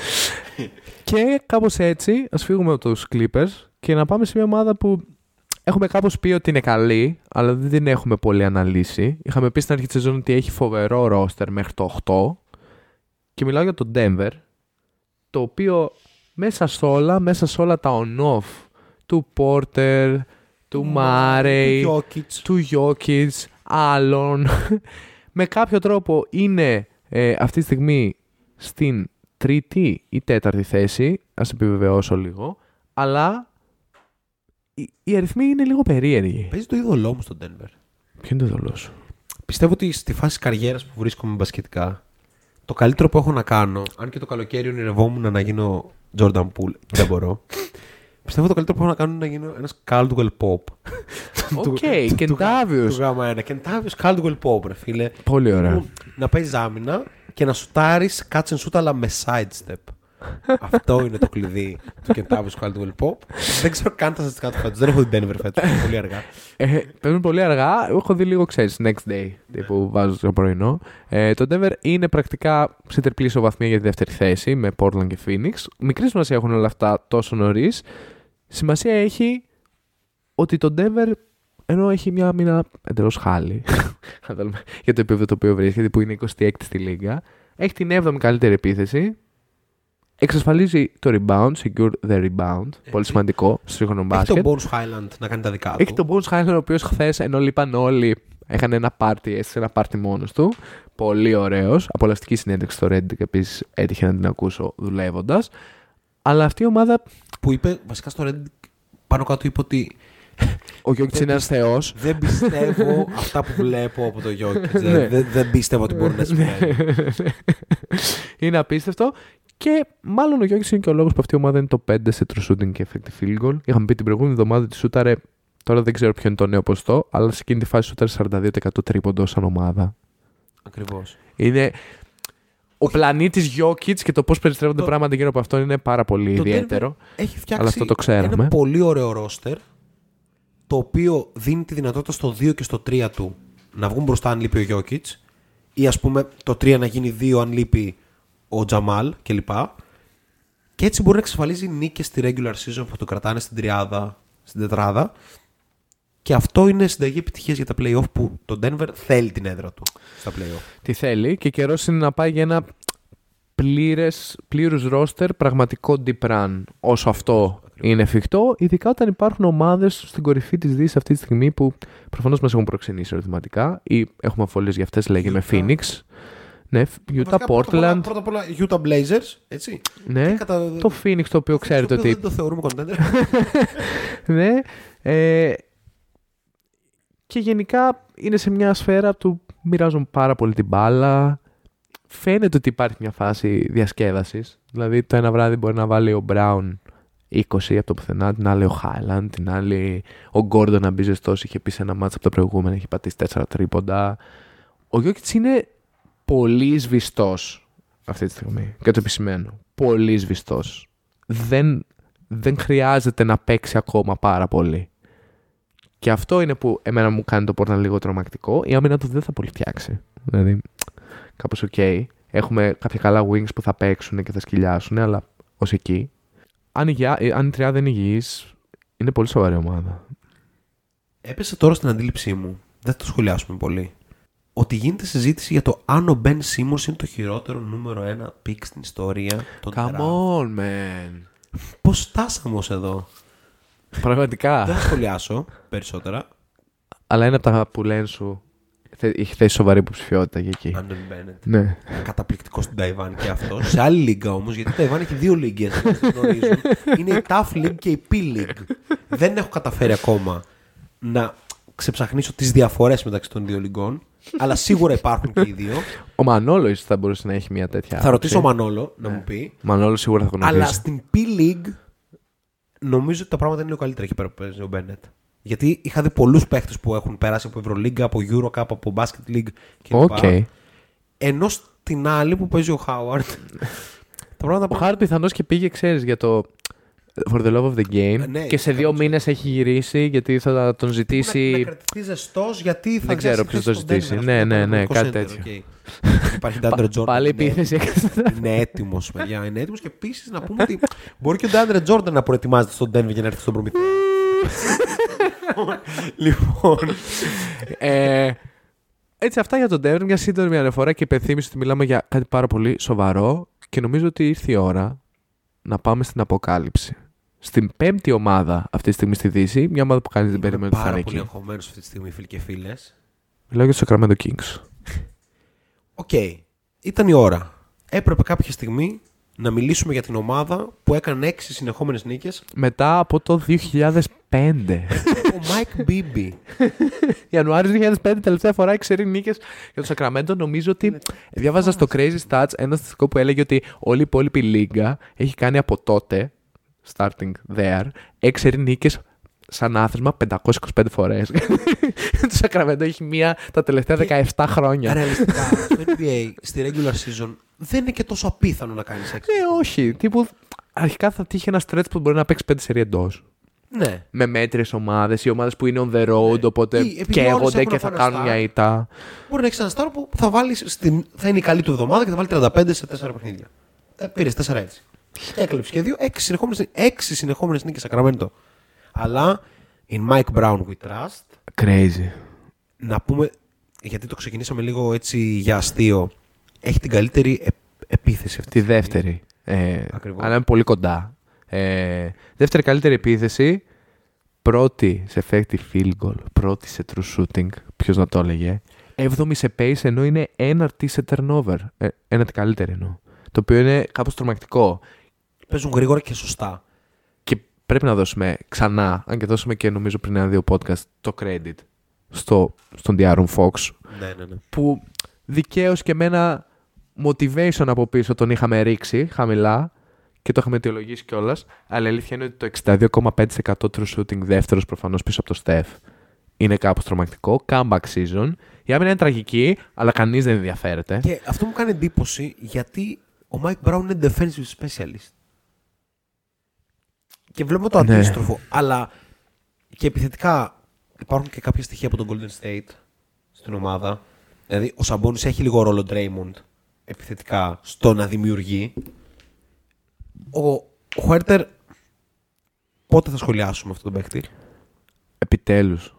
Και κάπως έτσι, ας φύγουμε από τους Clippers και να πάμε σε μια ομάδα που έχουμε κάπως πει ότι είναι καλή, αλλά δεν την έχουμε πολύ αναλύσει. Είχαμε πει στην αρχή της σεζόν ότι έχει φοβερό ρόστερ μέχρι το 8. Και μιλάω για το Denver, το οποίο μέσα σε όλα, μέσα σε όλα τα on-off του Porter, του Murray, Του Jokic. του Jokic, άλλων, με κάποιο τρόπο είναι ε, αυτή τη στιγμή στην τρίτη ή τέταρτη θέση, ας επιβεβαιώσω λίγο, αλλά οι, οι αριθμοί είναι λίγο περίεργοι. Παίζει το είδωλό μου στο Denver. Ποιο είναι το είδωλό σου; Πιστεύω ότι στη φάση καριέρας που βρίσκομαι μπασκετικά, το καλύτερο που έχω να κάνω, αν και το καλοκαίρι ονειρευόμουν να γίνω Jordan Poole, δεν μπορώ. Πιστεύω το καλύτερο που έχω να κάνω είναι να γίνω ένας Caldwell-Pope. Οκ, Κεντάβιος. Του γάμα ένα. Κεντάβιο Caldwell-Pope, ρε φίλε. Πολύ ωραία. Που Να παίζεις άμυνα και να σουτάρεις catch and shoot αλλά με sidestep. Αυτό είναι το κλειδί του Κεντάβιο Caldwell Pop. Δεν ξέρω καν τα στατιστικά του φέτος. Δεν έχω την Denver φέτος. Πολύ αργά. Ε, παίζουν πολύ αργά. Εγώ έχω δει λίγο, ξέρεις, next day που βάζω στο πρωινό. Ε, το Denver είναι πρακτικά σε τριπλή ισοβαθμία για τη δεύτερη θέση με Portland και Phoenix. Μικρή σημασία έχουν όλα αυτά τόσο νωρίς. Σημασία έχει ότι το Denver ενώ έχει μια μήνα εντελώς χάλι αν θέλουμε, για το επίπεδο το οποίο βρίσκεται, που είναι 26η στη Λίγκα, έχει την 7η καλύτερη επίθεση. Εξασφαλίζει το rebound, secure the rebound. Πολύ σημαντικό στο σύγχρονο Έχει μπάσκετ. τον Bones Highland να κάνει τα δικά του. Έχει τον Bones Highland, ο οποίος χθες, ενώ λείπαν όλοι, έκανε ένα πάρτι, έστησε ένα πάρτι μόνος του. Πολύ ωραίος. Απολαυστική συνέντευξη στο Reddit επίσης έτυχε να την ακούσω δουλεύοντας. Αλλά αυτή η ομάδα, Που είπε, βασικά στο Reddit πάνω κάτω είπε ότι ο Γιώργη είναι ένας θεός. δεν πιστεύω αυτά που βλέπω από το Jokic. Ναι. δεν, δεν, δεν πίστευω ότι μπορεί να συμβαίνει. είναι απίστευτο. Και μάλλον ο Γιώργης είναι και ο λόγος που αυτή η ομάδα είναι το 5 σε true shooting και effective field goal. Είχαμε πει την προηγούμενη εβδομάδα ότι σούταρε. Τώρα δεν ξέρω ποιο είναι το νέο ποστό, αλλά σε εκείνη τη φάση σούταρε 42% τρίποντο σαν ομάδα. Ακριβώς. Είναι. Ο πλανήτης Γιώκητς και το πώς περιστρέφονται Το- πράγματα γύρω από αυτό είναι πάρα πολύ Το ιδιαίτερο. Έχει φτιάξει Αλλά αυτό το ξέραμε. ένα πολύ ωραίο ρόστερ το οποίο δίνει τη δυνατότητα στο 2 και στο 3 του να βγουν μπροστά αν λείπει ο Jokic ή ας πούμε το 3 να γίνει 2 αν λείπει ο Τζαμάλ κλπ. Και έτσι μπορεί να εξασφαλίζει νίκες στη regular season που το κρατάνε στην τριάδα, στην τετράδα. Και αυτό είναι συνταγή επιτυχίας για τα playoff που το Denver θέλει την έδρα του στα playoff. Τι θέλει και καιρός είναι να πάει για ένα πλήρες, πλήρους ρόστερ πραγματικό deep run όσο αυτό είναι εφικτό ειδικά όταν υπάρχουν ομάδες στην κορυφή της Δύσης αυτή τη στιγμή που προφανώς μας έχουν προξενήσει ερωτηματικά ή έχουμε αφολίες για αυτές λέγε με Utah. Phoenix ναι, Utah, Βασικά, πρώτα απ' όλα- Portland Πρώτα απ' όλα Utah Blazers, έτσι. ναι, Και κατά- το Phoenix το οποίο ξέρετε το οποίο ότι Δεν το θεωρούμε contender. ναι. Ε, και γενικά είναι σε μια σφαίρα που μοιράζουν πάρα πολύ την μπάλα. Φαίνεται ότι υπάρχει μια φάση διασκέδασης. Δηλαδή το ένα βράδυ μπορεί να βάλει ο Μπράουν 20 από το πουθενά, την άλλη ο Χάιλαντ, την άλλη ο Γκόρντον να μπει ζεστός, είχε πει σε ένα μάτς από τα προηγούμενα, έχει πατήσει 4 τρίποντα. Ο Γιόκιτς είναι πολύ σβηστός αυτή τη στιγμή και το επισημαίνω. Πολύ σβηστός. Δεν, δεν χρειάζεται να παίξει ακόμα πάρα πολύ. Και αυτό είναι που εμένα μου κάνει το Portland λίγο τρομακτικό. Η άμυνα του δεν θα πολυφτιάξει. Δηλαδή, κάπως οκ. Έχουμε κάποια καλά wings που θα παίξουν και θα σκυλιάσουν, αλλά ως εκεί. Αν η, γιά- ε, αν η τριάδα είναι υγιής, είναι πολύ σοβαρή ομάδα. Έπεσε τώρα στην αντίληψή μου, δεν θα το σχολιάσουμε πολύ, ότι γίνεται συζήτηση για το αν ο Μπεν Σίμονς είναι το χειρότερο νούμερο ένα pick στην ιστορία. των Come draft. on, man. Πώς φτάσαμε ως εδώ; δεν Πραγματικά. θα σχολιάσω περισσότερα. αλλά είναι από τα που λένε σου. θε- Έχει θέσει σοβαρή υποψηφιότητα για εκεί. Άντονι Μπένετ. Ναι. Καταπληκτικός στην Ταϊβάν και αυτός. Σε άλλη λίγα όμως, γιατί η Ταϊβάν έχει δύο λίγκες. γνωρίζουν. Είναι η Tough League και η P League. Δεν έχω καταφέρει ακόμα να ξεψαχνίσω τις διαφορές μεταξύ των δύο λιγκών. Αλλά σίγουρα υπάρχουν και οι δύο. Ο Μανόλο ίσως θα μπορούσε να έχει μια τέτοια. Θα ρωτήσω ο άποψη. Μανόλο να μου πει. Μανόλο σίγουρα θα γνωρίζει. Αλλά στην P League νομίζω ότι τα πράγματα είναι λίγο καλύτερα εκεί πέρα που παίζει ο Μπένετ. Γιατί είχα δει πολλούς παίχτε που έχουν περάσει από Ευρωλίγκα, από Eurocup, από Basket League κλπ. Οκ. Ενώ στην άλλη που παίζει ο Χάουαρντ. τα πράγματα Ο πάνε- Χάρτ πιθανώς και πήγε, ξέρεις, για το. For the love of the game. Ε, ναι, και σε δύο 100%. μήνες έχει γυρίσει γιατί θα τον Να, ζητήσει. να κρατηθεί ζεστός γιατί θα Δεν ξέρω διασυνθέσει ποιος το τον ζητήσει. Denver, Ναι, ας πούμε, ναι, το ναι, Economic κάτι Center, τέτοιο. οκ. Υπάρχει Ντάντρε Τζόρνταν. Πάλι είναι επίθεση. έτοιμος. Είναι έτοιμος, παιδιά. Είναι έτοιμος και επίσης να πούμε ότι μπορεί και ο Ντάντρε Τζόρνταν να προετοιμάζεται στον Denver για να έρθει στον προμηθεία. λοιπόν. ε, Έτσι, αυτά για τον Denver. Μια σύντομη αναφορά και υπενθύμηση ότι μιλάμε για κάτι πάρα πολύ σοβαρό και νομίζω ότι ήρθε η ώρα να πάμε στην αποκάλυψη. Στην πέμπτη ομάδα αυτή τη στιγμή στη Δύση, μια ομάδα που κανείς δεν περιμένει ότι θα Πάρα είναι πολύ εκεί. αγχωμένος αυτή τη στιγμή, φίλοι και φίλες. Μιλάω για τους Sacramento Kings. Οκ. Ήταν η ώρα. Έπρεπε κάποια στιγμή να μιλήσουμε για την ομάδα που έκανε έξι συνεχόμενες νίκες. Μετά από το 2005. Ο Μάικ Μπίμπι. Ιανουάριος 2005, τελευταία φορά έξι σερί νίκες για το Sacramento. Νομίζω ότι διάβαζα στο Crazy Stats ένα στατιστικό που έλεγε ότι όλη η υπόλοιπη λίγκα έχει κάνει από τότε, starting there, έξι σερί νίκες σαν άθροισμα 525 φορές. το Sacramento έχει μία τα τελευταία 17 χρόνια. Ρεαλιστικά, στο NBA, στη regular season, δεν είναι και τόσο απίθανο να κάνεις έξι. Ε, όχι. Τύπου, αρχικά θα τύχει ένα stretch που μπορεί να παίξει 5 σερί εντός. Ναι. Με μέτριες ομάδες ή ομάδες που είναι on the road, οπότε Ή επειδή όλες καίγονται έχουν και θα ένα κάνουν star. μια ήττα. Μπορεί να έχεις ένα στάρο που θα, βάλεις στην... θα είναι η καλή του εβδομάδα και θα βάλει 35 σε 4 παιχνίδια. Ε, Πήρες 4 έτσι. Έκλεψε και δύο, 6 συνεχόμενε έξι συνεχόμενες νίκες Σακραμέντο. Αλλά in Mike Brown we trust. Crazy. Να πούμε, γιατί το ξεκινήσαμε λίγο έτσι για αστείο, έχει την καλύτερη ε- επίθεση αυτή. Τη δεύτερη. Ε, Ακριβώς. αλλά είναι πολύ κοντά. Ε, δεύτερη καλύτερη επίθεση. Πρώτη σε effective field goal. Πρώτη σε true shooting. Ποιος να το έλεγε. Έβδομη σε pace ενώ είναι έναρτη σε turnover. Ε, ένατη καλύτερη εννοώ. Το οποίο είναι κάπως τρομακτικό. Παίζουν γρήγορα και σωστά. Και πρέπει να δώσουμε ξανά, αν και δώσουμε και νομίζω πριν ένα-δύο podcast, το credit στο, στον Diaron Fox. Ναι, ναι, ναι. που δικαίως και με ένα motivation από πίσω τον είχαμε ρίξει χαμηλά και το είχαμε αιτιολογήσει κιόλας. Αλλά η αλήθεια είναι ότι το 62,5% true shooting δεύτερος προφανώς πίσω από το Steph είναι κάπως τρομακτικό. Comeback season. Η άμυνα είναι τραγική, αλλά κανείς δεν ενδιαφέρεται. Και αυτό μου κάνει εντύπωση γιατί ο Mike Brown είναι defensive specialist. Και βλέπουμε το Ναι. αντίστροφο. Αλλά και επιθετικά υπάρχουν και κάποια στοιχεία από τον Golden State στην ομάδα. Δηλαδή ο Σαμπόνις έχει λίγο ρόλο Draymond επιθετικά στο να δημιουργεί. Ο Χουέρτερ πότε θα σχολιάσουμε αυτόν τον παίχτη. Επιτέλους.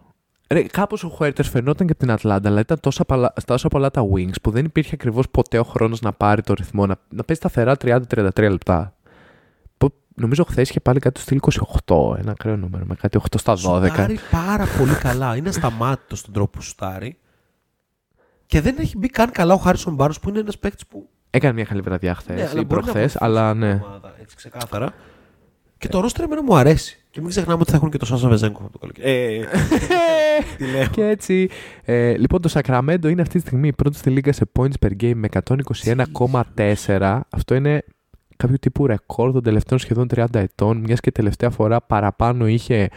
Ρε, κάπως ο Χουέρτερ φαινόταν και από την Ατλάντα, αλλά ήταν τόσα, πολλα, τόσο πολλά τα wings που δεν υπήρχε ακριβώς ποτέ ο χρόνος να πάρει το ρυθμό, να, να παίζει σταθερά 30-33 λεπτά. Που, νομίζω χθες είχε πάλι κάτι στο στυλ 28, ένα ακραίο νούμερο, με κάτι 8 στα 12. Σουτάρει πάρα πολύ καλά. Είναι ασταμάτητο στον τρόπο που σουτάρει. Και δεν έχει μπει καν καλά ο Χάρισον Μπάρο που είναι ένας παίκτης που. Έκανε μια καλή βραδιά χθες Ναι, αλλά ή μπορεί να προχθέ, βοηθήσει αλλά την ναι. ομάδα, έτσι ξεκάθαρα. Και το ρόστρε εμένα μου αρέσει. Και μην ξεχνάμε ότι θα έχουν και το Σάσα Βεζέγκο αυτό το καλοκαίρι. Ε, τι λέω. Και έτσι. Ε, λοιπόν, το Sacramento είναι αυτή τη στιγμή πρώτο στη λίγα σε points per game με 121,4. Αυτό είναι κάποιο τύπου ρεκόρ των τελευταίων σχεδόν 30 ετών, μιας και τελευταία φορά παραπάνω είχε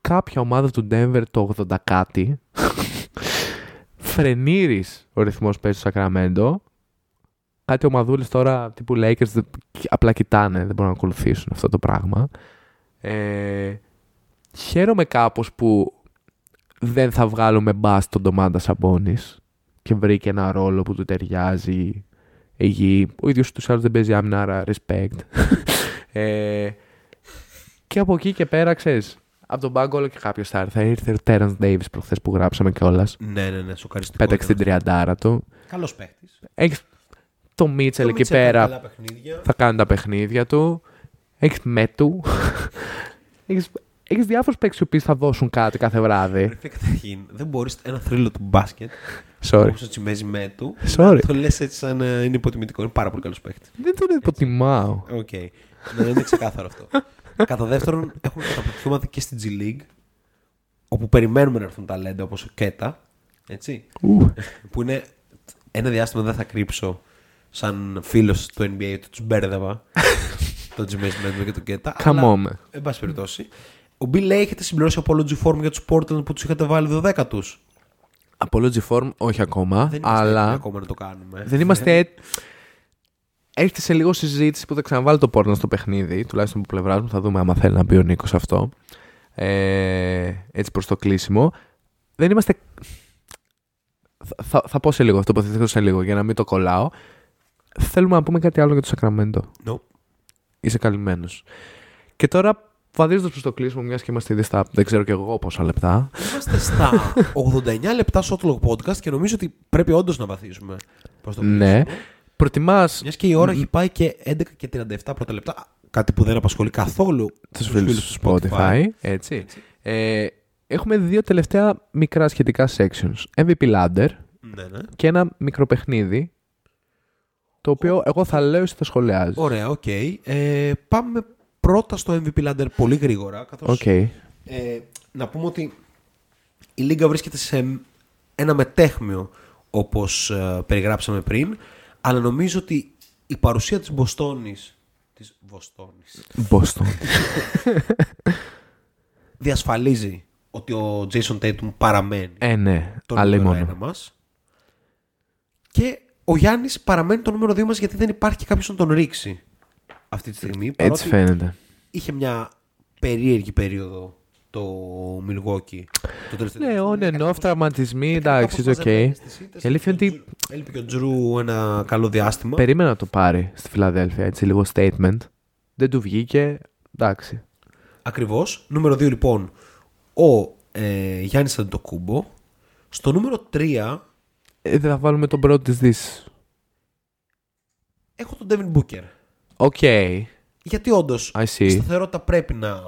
κάποια ομάδα του Denver το 80 κάτι. Φρενήρη ο ρυθμός παίζει στο Sacramento. Κάτι ομαδούλες τώρα τύπου Lakers δεν- απλά κοιτάνε, δεν μπορούν να ακολουθήσουν αυτό το πράγμα. Ε, χαίρομαι κάπως που δεν θα βγάλουμε μπας τον Ντομάντας Σαμπόνης και βρήκε ένα ρόλο που του ταιριάζει εκεί. Ο ίδιος τους άλλους δεν παίζει άμυνα, άρα respect. ε, και από εκεί και πέρα, ξέρεις, από τον πάγκο όλο και κάποιος θα έρθει. Θα ήρθε ο Terence Davis προχθές που γράψαμε κιόλας. Ναι, ναι, ναι, σοκαριστικό. Πέταξε την τριαντάρα του. Καλός παίκτης. Έχεις το Μίτσελ εκεί πέρα Καλά παιχνίδια. θα κάνει τα παιχνίδια του. Έχει μέτου. Έχει έχεις διάφορους παίκτες οι οποίοι θα δώσουν κάτι κάθε βράδυ. Ρε, Καταρχήν, δεν μπορείς ένα θρύλο του μπάσκετ Sorry. όπως έτσι παίζει με του. Sorry. να Το λες έτσι σαν να είναι υποτιμητικό. Είναι πάρα πολύ καλός παίκτης. Δεν τον υποτιμάω. Οκ. Ναι, είναι ξεκάθαρο αυτό. Κατά δεύτερον, έχουν καταπληκτική ομάδα και στην G League. Όπου περιμένουμε να έρθουν ταλέντα όπως ο Κέτα. Έτσι. Ου. που είναι ένα διάστημα δεν θα κρύψω σαν φίλος του NBA ότι του μπέρδευα. τον Τζιμέι Μέντρο και τον Κέτα. Come αλλά, on. Εν πάση περιπτώσει. Ο Bill Lay έχετε συμπληρώσει apology form για τους Portland που τους είχατε βάλει 12 του. Apology form, όχι ακόμα. Δεν είμαστε αλλά έτοιμοι ακόμα να το κάνουμε. δεν είμαστε. έτ- Έρχεται σε λίγο συζήτηση που θα ξαναβάλει το πόρνο στο παιχνίδι, τουλάχιστον από πλευράς μου. Θα δούμε άμα θέλει να μπει ο Νίκος αυτό. Ε, έτσι προς το κλείσιμο. Δεν είμαστε. Θα, θα, θα πω σε λίγο, αυτό τοποθετηθώ σε λίγο για να μην το κολλάω. Θέλουμε να πούμε κάτι άλλο για το Sacramento. No. Είσαι καλυμμένος. Και τώρα βαδίζοντα προ το κλείσιμο, μιας και είμαστε ήδη στα δεν ξέρω και εγώ πόσα λεπτά. Είμαστε στα 89 λεπτά Shotlog Podcast και νομίζω ότι πρέπει όντως να βαδίσουμε προς το ναι. κλείσιμο. Προτιμά Μιας και η ώρα έχει πάει και 11 και 37 πρώτα λεπτά. Κάτι που δεν απασχολεί καθόλου τους τους φίλους φίλους του Spotify. Έτσι. Ε, έχουμε δύο τελευταία μικρά σχετικά sections. MVP Ladder Ναι, ναι. και ένα μικρό παιχνίδι. Το οποίο εγώ θα λέω εσύ θα σχολιάζεις. Ωραία, οκ. Ε, πάμε πρώτα στο MVP Ladder πολύ γρήγορα. Καθώς, Οκ. ε, να πούμε ότι η Λίγκα βρίσκεται σε ένα μεταίχμιο όπως ε, περιγράψαμε πριν αλλά νομίζω ότι η παρουσία της Μποστόνης της Βοστόνης Boston. διασφαλίζει ότι ο Jason Tatum παραμένει ε, ναι. το Αλλά νούμερο μόνο. ένα μας και ο Γιάννης παραμένει το νούμερο 2 μας γιατί δεν υπάρχει και κάποιος να τον ρίξει αυτή τη στιγμή Έτσι παρότι φαίνεται. είχε μια περίεργη περίοδο το Milwaukee το τελευταίο Ναι, on and Κάπως- off, τραυματισμοί, Κάπως εντάξει, οκ. μαζεμένες τις ήττες. Η αλήθεια είναι Έλειπε ότι- ο Τζρου- Έλειπε και ο Τζρου ένα καλό διάστημα. Περίμενα να το πάρει στη Φιλαδέλφια, έτσι λίγο statement. Δεν του βγήκε. Εντάξει. Ακριβώς. Νούμερο 2 λοιπόν, ο ε, Γιάννης Αντετοκούμπο. Στο νούμερο 3 Ε, δεν θα βάλουμε τον πρώτο της Δύσης. έχω τον Devin Booker. Οκ. Γιατί όντως I η see. σταθερότητα πρέπει να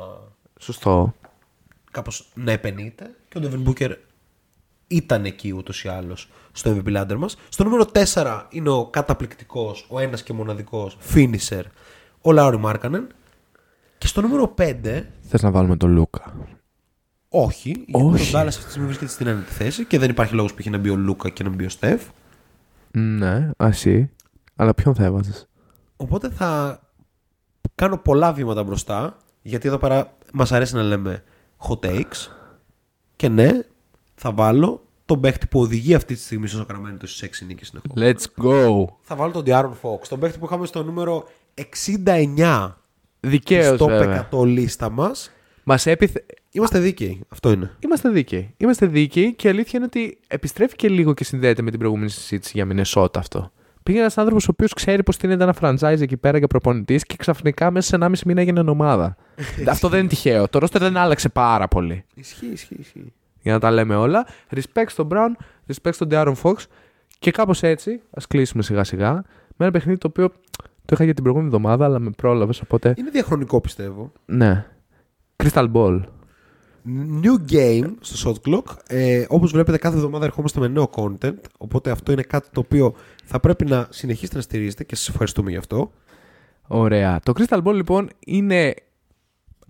Σωστό. κάπως να επαινείται και ο Devin Booker ήταν εκεί ούτως ή άλλως στο MVP ladder μας. Στο νούμερο 4 είναι ο καταπληκτικός, ο ένας και μοναδικός finisher, ο Λάουρι Μάρκανεν. Και στο νούμερο 5 Θες να βάλουμε τον Λούκα; Όχι, γιατί Όχι. ο Dallas αυτή τη στιγμή βρίσκεται στην ένατη θέση και δεν υπάρχει λόγος που είχε να μπει ο Λούκα και να μπει ο Στεφ. Ναι, ασύ. Αλλά ποιον θα έβαζες; Οπότε θα κάνω πολλά βήματα μπροστά, γιατί εδώ πέρα μας αρέσει να λέμε hot takes. Και ναι, θα βάλω τον παίχτη που οδηγεί αυτή τη στιγμή στο Σακραμέντο στις 6 νίκες συνεχώ. Let's go. Θα βάλω τον Diaron Fox, τον παίχτη που είχαμε στο νούμερο 69 Δικαίως στο βέβαια. 100 λίστα μας. Μας έπιθε. Είμαστε δίκαιοι. Αυτό είναι. Είμαστε δίκαιοι. Είμαστε δίκαιοι και η αλήθεια είναι ότι επιστρέφει και λίγο και συνδέεται με την προηγούμενη συζήτηση για Μινεσότα αυτό. Πήγε ένας άνθρωπος ο οποίος ξέρει πως είναι ένα franchise εκεί πέρα για προπονητής και ξαφνικά μέσα σε 1,5 μήνα έγινε ομάδα. αυτό δεν είναι τυχαίο. Το roster δεν άλλαξε πάρα πολύ. Ισχύει, ισχύει, ισχύει. Για να τα λέμε όλα. Respect στον Brown, respect στον Darren Fox. Και κάπως έτσι, ας κλείσουμε σιγά σιγά, με ένα παιχνίδι το οποίο το είχα για την προηγούμενη εβδομάδα, αλλά με πρόλαβες. Οπότε, Είναι διαχρονικό πιστεύω. ναι. Crystal Ball. New game στο Shot Clock. Ε, όπως βλέπετε κάθε εβδομάδα ερχόμαστε με νέο content. Οπότε αυτό είναι κάτι το οποίο θα πρέπει να συνεχίσετε να στηρίζετε και σας ευχαριστούμε γι' αυτό. Ωραία. Το Crystal Ball λοιπόν είναι.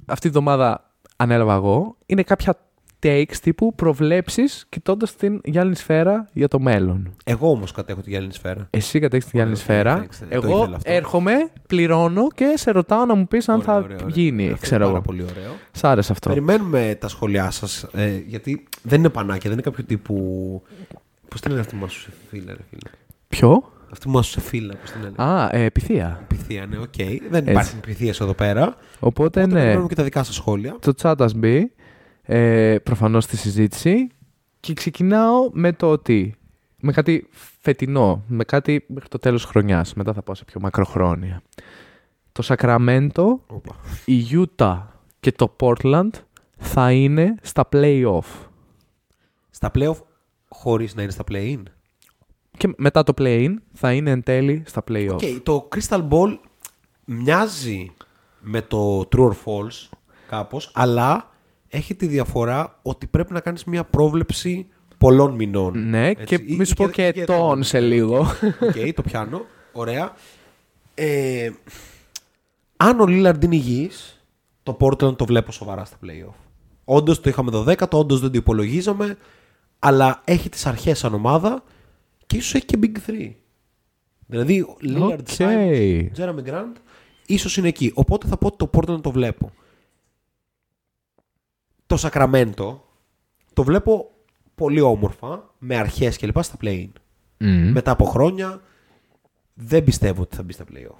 Αυτή τη βδομάδα ανέλαβα εγώ. Είναι κάποια takes τύπου προβλέψεις κοιτώντας την γυάλινη σφαίρα για το μέλλον. Εγώ όμως κατέχω τη γυάλινη σφαίρα. Εσύ κατέχεις τη γυάλινη Ωραία, σφαίρα. thanks, το Εγώ ήθελα αυτό. έρχομαι, πληρώνω και σε ρωτάω να μου πεις αν Ωραία, θα ωραία, ωραία. γίνει. Αυτό ξέρω είναι εγώ. πάρα πολύ ωραίο. Σ' άρεσε αυτό. Περιμένουμε τα σχόλιά σας ε, γιατί δεν είναι πανάκεια, δεν είναι κάποιο τύπου... Πώς την λένε αυτή που μασούσε φύλλα, ρε φίλε; Ποιο; Αυτή που μασούσε φύλλα, πώς την λένε; Α, ε, η Πυθία. Πυθία, ναι, οκ. Δεν Έτσι. υπάρχουν πυθίες εδώ πέρα. Οπότε Οπότε ναι, περιμένουμε και τα δικά σας σχόλια. το chat ας μπει ε, προφανώς στη συζήτηση και ξεκινάω με το ότι με κάτι φετινό, με κάτι μέχρι το τέλος χρονιάς, μετά θα πάω σε πιο μακροχρόνια. Το Σακραμέντο, Οπα. η Utah και το Portland θα είναι στα play-off. Στα playoff χωρίς να είναι στα play-in; Και μετά το play-in θα είναι εν τέλει στα play-off. Οκ, το Crystal Ball μοιάζει με το True or False κάπως, αλλά έχει τη διαφορά ότι πρέπει να κάνεις μια πρόβλεψη πολλών μηνών. Ναι, Έτσι, και ή- μη σου ή πω και ετών σε λίγο. Οκ, το πιάνω. Ωραία. Ε, αν ο Lillard είναι υγιής, το Portland το βλέπω σοβαρά στα playoff. Όντως το είχαμε 12, όντως δεν το υπολογίζαμε, αλλά έχει τις αρχές σαν ομάδα και ίσως έχει και Big 3. Δηλαδή, ο Lillard, Οκ. Simons, Jeremy Grant, ίσως είναι εκεί. Οπότε θα πω ότι το Portland το βλέπω. Το Sacramento το βλέπω πολύ όμορφα, με αρχές και λοιπά στα play-in Μμμ. μετά από χρόνια δεν πιστεύω ότι θα μπει στα playoff.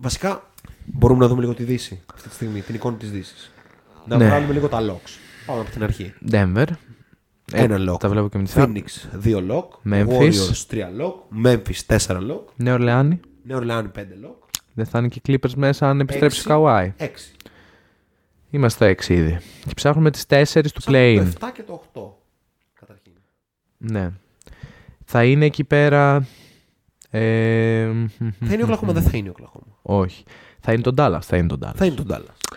Βασικά μπορούμε να δούμε λίγο τη Δύση αυτή τη στιγμή, την εικόνα της Δύσης. Να Ναι. βγάλουμε λίγο τα locks. Πάμε από την αρχή. Denver. Ε, Ένα lock. Τα βλέπω και με τη σειρά. Phoenix 2 lock. Memphis. Warriors 3 lock. Memphis 4 lock. Νέο Ορλεάνη. Νέο Orleans 5 lock. Δεν θα είναι και οι Clippers μέσα αν επιστρέψει ο Έξι. Καουάι. 6. Είμαστε στο 6 ήδη. Και ψάχνουμε τις 4 του play Το 7 και το 8. Καταρχήν. Ναι. Θα είναι εκεί πέρα... Ε, Θα είναι ο Οκλαχώμα, δεν θα είναι ο Οκλαχώμα. Όχι. Θα είναι τον Dallas. Θα είναι τον Dallas. Θα είναι τον Dallas.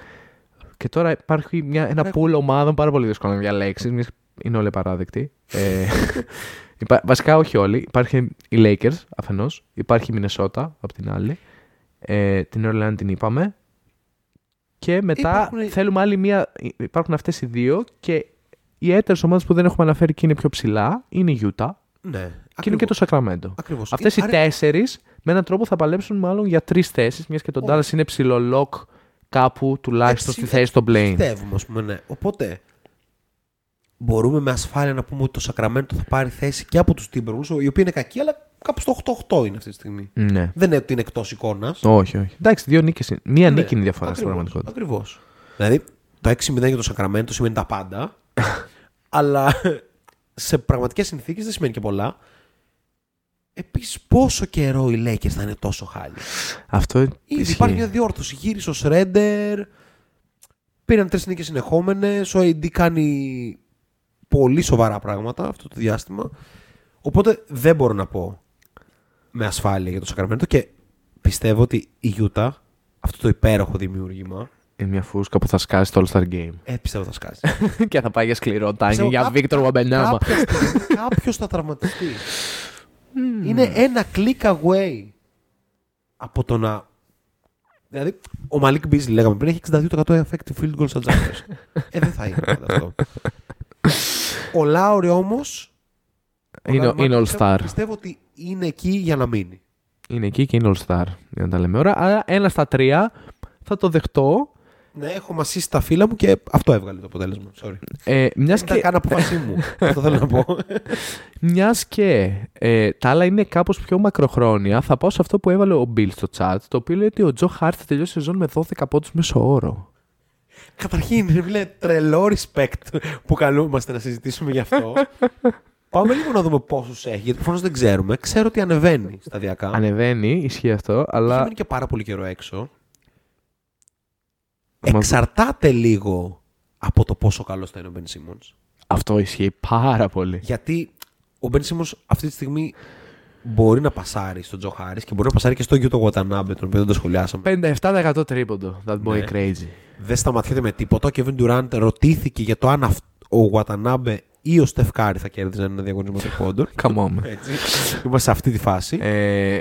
Και τώρα υπάρχει μια, ένα Έχουμε- pool ομάδων πάρα πολύ δύσκολο να διαλέξεις. Είναι όλοι παράδεκτοι. Ε, υπά- βασικά όχι όλοι. Υπάρχει οι Lakers αφενός. Υπάρχει η Minnesota από την άλλη. Ε, την Orlando την είπαμε. Και μετά Υπάρχουν- θέλουμε άλλη μία. Υπάρχουν αυτές οι δύο. Και οι έτερε ομάδες που δεν έχουμε αναφέρει και είναι πιο ψηλά είναι η Utah. Ναι. Και είναι και το Sacramento. Ακριβώς. Αυτές οι Άρα- τέσσερις με έναν τρόπο θα παλέψουν μάλλον για τρεις θέσεις. Μιας και τον Όχι. Dallas είναι ψηλό lock κάπου τουλάχιστον Έτσι, στη θέση των play. Πιστεύουμε, ας πούμε, ναι. Οπότε μπορούμε με ασφάλεια να πούμε ότι το Σακραμέντο θα πάρει θέση και από τους Timberwolves, οι οποίοι είναι κακοί, αλλά κάπου στο 8-8 είναι αυτή τη στιγμή. Ναι. Δεν είναι ότι είναι εκτός εικόνας. Όχι, όχι. Εντάξει, δύο νίκες. Μία νίκη είναι η διαφορά στην πραγματικότητα. Ακριβώς. Δηλαδή, το 6-0 για το Σακραμέντο σημαίνει τα πάντα. αλλά σε πραγματικές συνθήκες δεν σημαίνει και πολλά. Επίσης, πόσο καιρό οι Lakers θα είναι τόσο χάλια; Αυτό Ήδη ισχύει. υπάρχει μια διόρθωση. Γύρισε ο Σρέντερ. Πήραν τρεις νίκες συνεχόμενες. Ο AD κάνει πολύ σοβαρά πράγματα αυτό το διάστημα. Οπότε δεν μπορώ να πω με ασφάλεια για το Σακραμέντο και πιστεύω ότι η Utah, αυτό το υπέροχο δημιούργημα, Είναι μια φούσκα που θα σκάσει το All-Star Game. ε, πιστεύω θα σκάσει. και θα πάει για σκληρό τάγκη Πιστεύω για κά- Βίκτορ Βαμπενάμα. Κάποιος θα τραυματιστεί. Είναι ένα click away από το να. Δηλαδή, ο Μαλίκ Μπίζλι, λέγαμε πριν, έχει 62% effective field goals στα jumpers. ε, δεν θα είναι πάντα αυτό. ο Λάουρι όμως. Είναι, είναι All-Star. Πιστεύω ότι είναι εκεί για να μείνει. Είναι εκεί και είναι All-Star. Για να τα λέμε ώρα. Άρα ένα στα τρία θα το δεχτώ. Ναι, έχω μασίσει τα φύλλα μου και αυτό έβγαλε το αποτέλεσμα. Sorry. Ε, μιας Δεν ήταν και, καν αποφασή μου. αυτό θέλω να πω. μιας και ε, τα άλλα είναι κάπως πιο μακροχρόνια, θα πάω σε αυτό που έβαλε ο Bill στο chat, το οποίο λέει ότι ο Τζο Χάρτ θα τελειώσει τη σεζόν με 12 πόντους μέσω όρο. Καταρχήν, ρε φίλε, τρελό respect που καλούμαστε να συζητήσουμε γι' αυτό. Πάμε λίγο να δούμε πόσους έχει, γιατί προφανώς δεν ξέρουμε. Ξέρω ότι ανεβαίνει σταδιακά. Ανεβαίνει, ισχύει αυτό, Έχει αλλά μείνει και πάρα πολύ καιρό έξω. Μα- Εξαρτάται λίγο από το πόσο καλός θα είναι ο Μπεν Simmons. αυτό ισχύει πάρα πολύ. Γιατί ο Μπεν Simmons αυτή τη στιγμή μπορεί να πασάρει στον Τζο Χάρη και μπορεί να πασάρει και στον Γιούτο Watanabe, τον οποίο δεν το σχολιάσαμε. 57% τρίποντο. That boy Ναι. crazy. Δεν σταματιέται με τίποτα. Ο Kevin Durant ρωτήθηκε για το αν αυ- ο Watanabe ή ο Steph Curry θα κέρδιζαν ένα διαγωνισμό τριπόντων. Come on. Έτσι. Είμαστε σε αυτή τη φάση. Ε,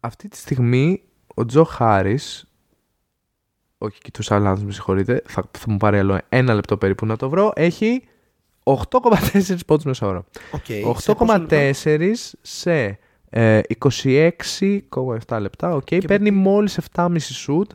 αυτή τη στιγμή ο Τζο Χάρη. Όχι και του άλλου, με συγχωρείτε. Θα, θα μου πάρει άλλο ένα λεπτό περίπου να το βρω. Έχει 8,4 πόντους μέσο όρο. Okay, σε πόσο λεπτό; 8,4 σε ε, 26,7 λεπτά. οκ. Και Παίρνει με- μόλις 7,5 σουτ.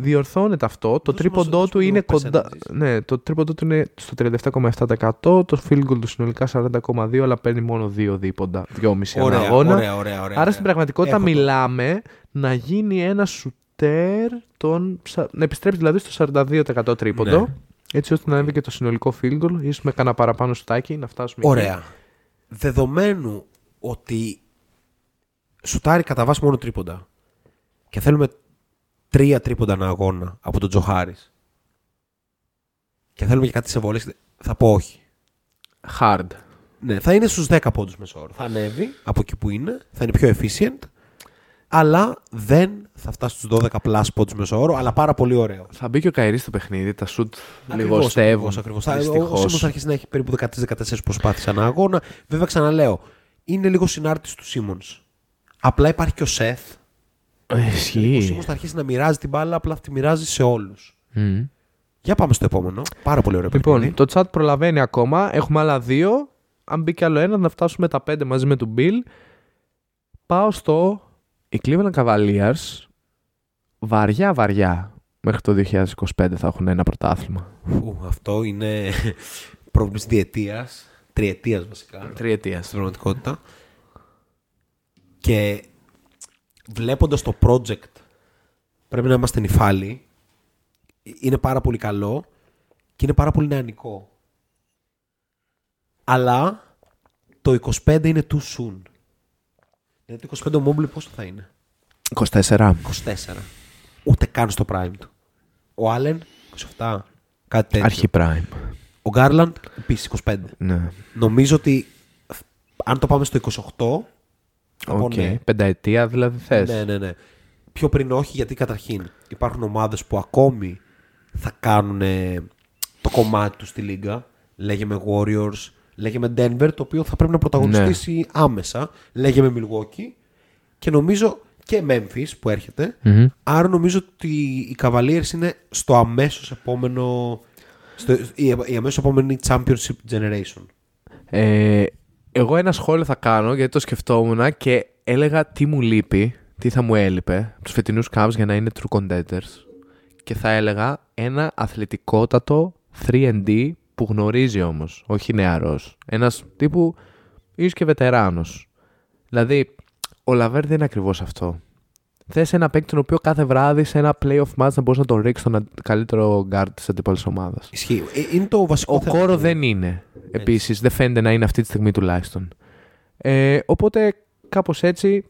Διορθώνεται αυτό. Το Δώσε τρίποντό μας- του δώσε είναι μας κοντά. percentages. Ναι, το τρίποντό του είναι στο 37,7%. Το field goal του συνολικά 40,2, αλλά παίρνει μόνο 2 δίποντα. 2,5 ανά Ωραία, αγώνα. ωραία, ωραία, ωραία. Άρα στην πραγματικότητα Έχω το. μιλάμε να γίνει ένα σουτέρ. Τον, σα- να επιστρέψει δηλαδή στο 42% τρίποντο. Ναι. Έτσι ώστε να ανέβει και το συνολικό field goal. ίσως με κανένα παραπάνω σουτάκι να φτάσουμε εκεί. Ωραία. Δεδομένου ότι σουτάρει κατά βάση μόνο τρίποντα και θέλουμε τρία τρίποντα ανά αγώνα από τον Τζοχάρη και θέλουμε και κάτι σε βολές, θα πω όχι. Hard. Ναι, θα είναι στους 10 πόντους μεσόωρο. Θα ανέβει από εκεί που είναι, θα είναι πιο efficient, αλλά δεν θα φτάσει στους 12 plus πόντους μεσόωρο, αλλά πάρα πολύ ωραίο. Θα μπει και ο Καϊρής στο παιχνίδι. Τα σουτ Ακριβώς, λιγοστεύουν. ακριβώς, ακριβώς. Θα- Ο Δυστυχώς. Σίμons θα αρχίσει να έχει περίπου 13-14 προσπάθειες ανά αγώνα. Βέβαια, ξαναλέω, είναι λίγο συνάρτηση του Σίμονς. Απλά υπάρχει και ο Σεθ. Ε, Ο Ισχύει. Σίμονς θα αρχίσει να μοιράζει την μπάλα, απλά θα τη μοιράζει σε όλους. Μμ. Για πάμε στο επόμενο. Πάρα πολύ ωραίο Λοιπόν, παιχνίδι. το chat προλαβαίνει ακόμα. Έχουμε άλλα δύο. Αν μπει κι άλλο ένα, να φτάσουμε τα πέντε μαζί με τον Bill. Πάω στο. Οι Cleveland Cavaliers βαριά βαριά μέχρι το 2025 θα έχουν ένα πρωτάθλημα. Φου, αυτό είναι πρόβλημα διετίας, τριετίας βασικά, Τριετίας. στην πραγματικότητα. Και βλέποντας το project, πρέπει να είμαστε νυφάλοι. Είναι πάρα πολύ καλό και είναι πάρα πολύ νεανικό. Αλλά το 25 είναι too soon. Δηλαδή το 25 ο Mobley πόσο θα είναι; 24. 24. Ούτε καν στο prime του. Ο Άλεν 27. Κάτι τέτοιο. Αρχή prime. Ο Γκάρλαντ επίσης 25. Ναι. Νομίζω ότι αν το πάμε στο 28. Θα πω Οκ. ναι. Πενταετία δηλαδή θες. Ναι, ναι, ναι. Πιο πριν όχι, γιατί καταρχήν υπάρχουν ομάδες που ακόμη θα κάνουν το κομμάτι τους στη λίγκα. Λέγε με Warriors, λέγε με Denver, το οποίο θα πρέπει να πρωταγωνιστήσει άμεσα. Λέγε με Milwaukee. Και νομίζω και Memphis που έρχεται. Μμμ. Άρα νομίζω ότι οι Cavaliers είναι στο αμέσως επόμενο. Στο, η, η αμέσως επόμενη Championship Generation. Ε, εγώ ένα σχόλιο θα κάνω γιατί το σκεφτόμουν και έλεγα τι μου λείπει, τι θα μου έλειπε από τους φετινούς Cavs για να είναι true contenders. Και θα έλεγα ένα αθλητικότατο 3D που γνωρίζει όμως, όχι νεαρός. Ένας τύπου ίσως και βετεράνος. Δηλαδή, ο Λαβέρ δεν είναι ακριβώς αυτό. Θες ένα παίκτη τον οποίο κάθε βράδυ σε ένα playoff match να μπορείς να τον ρίξεις τον καλύτερο guard της αντίπαλη ομάδας. Ισχύει. Ε, Είναι το βασικό Ο θέμα. κόρο δεν είναι. Επίσης, δεν φαίνεται να είναι αυτή τη στιγμή τουλάχιστον. Ε, οπότε, κάπως έτσι,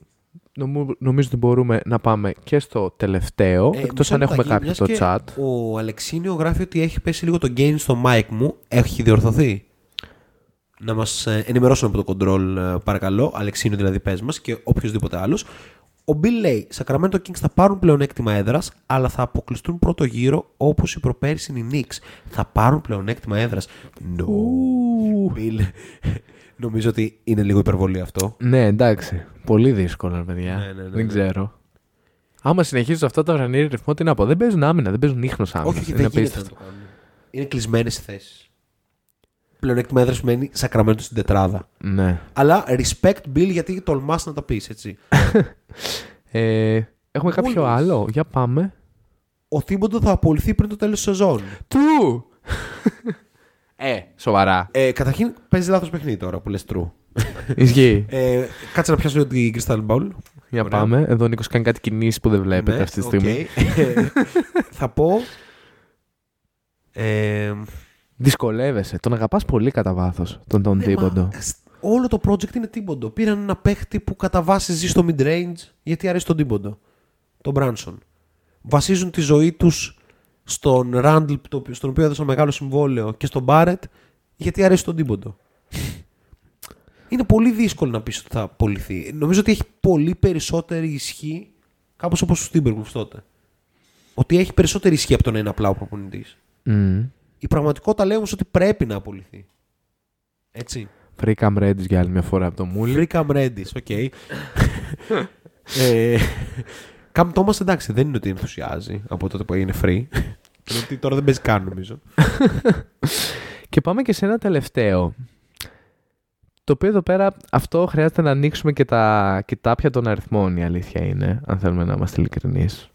νομο- νομίζω ότι μπορούμε να πάμε και στο τελευταίο. Ε, εκτός μισό αν έχουμε λεπτάκι, κάποιο μιας στο και chat. Ο Αλεξίνιο γράφει ότι έχει πέσει λίγο το gain στο mic μου. Έχει διορθωθεί; Να μας ενημερώσουν από το control, ε, παρακαλώ. Αλεξίνιο δηλαδή, πες μας και οποιοδήποτε άλλος. Ο Bill λέει: Sacramento Kings θα πάρουν πλεονέκτημα έδρας, αλλά θα αποκλειστούν πρώτο γύρο όπως η προπέρσινη Knicks. Θα πάρουν πλεονέκτημα έδρας. No. Bill. Νομίζω ότι είναι λίγο υπερβολή αυτό. Ναι, εντάξει. Πολύ δύσκολο, παιδιά. Ναι, ναι, ναι, δεν ναι. ξέρω. Άμα συνεχίζει αυτό το βρανίρι ρυθμό, τι να πω. Δεν παίζουν άμυνα, δεν παίζουν ίχνος άμυνα. Όχι, όχι, δεν γίνεται να το κάνουν. Είναι κλεισμένες οι θέσεις. Πλεονέκτημα έδρας σημαίνει Sacramento στην τετράδα. Ναι. Αλλά respect Bill γιατί τολμάς να τα πεις, έτσι. Ε, έχουμε κάποιο Wolves. άλλο; Για πάμε. Ο Thibodeau θα απολυθεί πριν το τέλος της σεζόν. True! ε, σοβαρά. Ε, καταρχήν παίζεις λάθος παιχνίδι τώρα που λες true. Ισχύει. Ε, κάτσε να πιάσω λίγο την Crystal Ball. Για Ωραία. πάμε. Εδώ ο Νίκος κάνει κάτι κινήσεις που δεν βλέπετε Ναι, αυτή τη στιγμή. οκ. Ε, θα πω. Ε, Δυσκολεύεσαι. Τον αγαπάς πολύ κατά βάθος τον τον ναι, Τίμποντο. μα, σ- όλο το project είναι Τίμποντο. Πήραν ένα παίχτη που κατά βάση ζει στο mid-range γιατί αρέσει τον Τίμποντο. Τον Μπράνσον. Βασίζουν τη ζωή τους στον Ράντλ, το οποίο- στον οποίο έδωσαν μεγάλο συμβόλαιο, και στον Μπάρετ γιατί αρέσει τον Τίμποντο. είναι πολύ δύσκολο να πεις ότι θα απολυθεί. Νομίζω ότι έχει πολύ περισσότερη ισχύ, κάπως όπως ο Timberwolves τότε. Ότι έχει περισσότερη ισχύ από το να είναι απλά ο προπονητής. Mm. Η πραγματικότητα λέει όμως ότι πρέπει να απολυθεί. Έτσι. Free Cam Reddish για άλλη μια φορά από το Μούλι. Free Cam Reddish, οκ. ε, Cam Thomas εντάξει, δεν είναι ότι ενθουσιάζει από τότε που έγινε free. Είναι ότι τώρα δεν παίζει καν νομίζω. Και πάμε και σε ένα τελευταίο. Το οποίο εδώ πέρα αυτό χρειάζεται να ανοίξουμε και τα κιτάπια των αριθμών, η αλήθεια είναι, αν θέλουμε να είμαστε ειλικρινείς.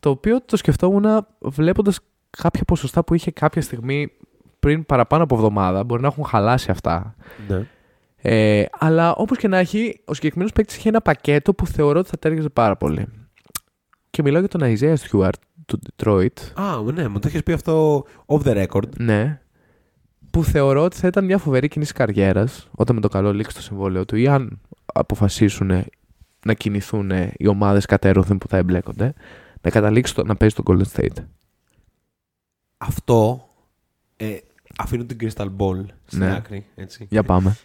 Το οποίο το σκεφτόμουν βλέποντας κάποια ποσοστά που είχε κάποια στιγμή πριν παραπάνω από εβδομάδα. Μπορεί να έχουν χαλάσει αυτά. ναι. Ε, αλλά όπως και να έχει, ο συγκεκριμένος παίκτης είχε ένα πακέτο που θεωρώ ότι θα τέριαζε πάρα πολύ. Και μιλάω για τον Isaiah Stewart του Detroit. Α, ναι, μου το έχεις πει αυτό off the record. Ναι. Που θεωρώ ότι θα ήταν μια φοβερή κίνηση καριέρας όταν με το καλό λήξει το συμβόλαιο του ή αν αποφασίσουν να κινηθούν οι ομάδες κατέρωθεν που θα εμπλέκονται, να καταλήξει το, να παίζει στο Golden State. Αυτό ε, αφήνω την Crystal Ball στην Ναι. άκρη. Έτσι. Για πάμε.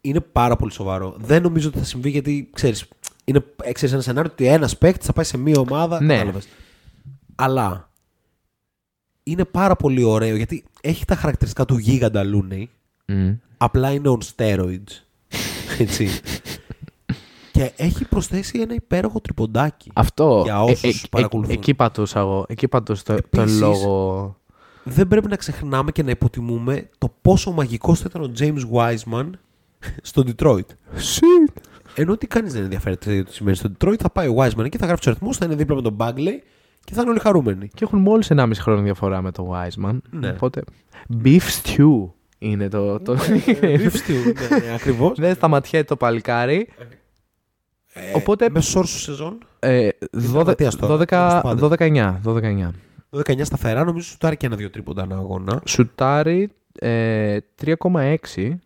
Είναι πάρα πολύ σοβαρό. Δεν νομίζω ότι θα συμβεί γιατί ξέρεις. Είναι ε, ξέρεις, ένα σενάριο ότι ένας παίκτης θα πάει σε μία ομάδα. Ναι. κατάλαβες. Αλλά είναι πάρα πολύ ωραίο γιατί έχει τα χαρακτηριστικά του γίγαντα Looney. Μμ. Απλά είναι on steroids. Έτσι. και έχει προσθέσει ένα υπέροχο τριποντάκι. Αυτό. Για όσους παρακολουθούν. εκεί πατούσα εγώ. Εκεί πατούσα το, τον Επίσης, λόγο δεν πρέπει να ξεχνάμε και να υποτιμούμε το πόσο μαγικός θα ήταν ο James Wiseman στο Detroit. Shit. Ενώ τι κανείς δεν ενδιαφέρεται τι σημαίνει στο Detroit, θα πάει ο Wiseman εκεί, θα γράψει του αριθμού, θα είναι δίπλα με τον Bagley και θα είναι όλοι χαρούμενοι. Και έχουν μόλις 1,5 χρόνο διαφορά με τον Wiseman. Ναι. Οπότε. Beef stew είναι το. το... Ναι, ναι, ναι, beef stew, ναι, ακριβώς. Δεν σταματιέται το παλικάρι. Ε, Οπότε. Με σόρσου σεζόν. Ε, 12-9. Το 19 σταθερά νομίζω σουτάρει και ένα-δύο τρίποντα ένα αγώνα. Σουτάρει ε, 3,6.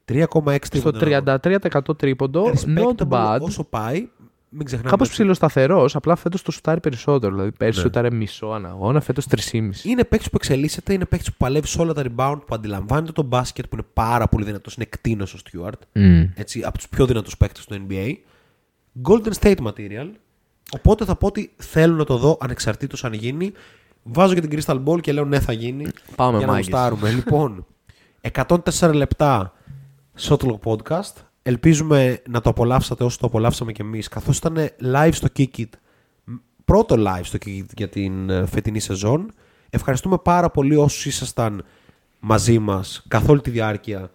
3,6 Στο 33% τρίποντο. Not bad. Όσο πάει, μην ξεχνάμε. Κάπως ψηλοσταθερός, απλά φέτος το σουτάρει περισσότερο. Δηλαδή πέρσι ναι. μισό αναγώνα, φέτος 3,5. Είναι παίκτης που εξελίσσεται, είναι παίκτης που παλεύει σε όλα τα rebound, που αντιλαμβάνεται το μπάσκετ, που είναι πάρα πολύ δυνατός. Είναι κτίνος ο Στιούαρτ. Mm. Έτσι, από τους πιο δυνατούς παίκτες του NBA. Golden State Material. Οπότε θα πω ότι θέλω να το δω ανεξαρτήτως αν γίνει. Βάζω και την Crystal Ball και λέω ναι θα γίνει. Πάμε, για να μάγκες. γουστάρουμε. λοιπόν, 104 λεπτά Shotlock Podcast. Ελπίζουμε να το απολαύσατε όσο το απολαύσαμε κι εμείς. Καθώς ήταν live στο Kikit. Πρώτο live στο Kikit για την ε, φετινή σεζόν. Ευχαριστούμε πάρα πολύ όσους ήσασταν μαζί μας καθ' όλη τη διάρκεια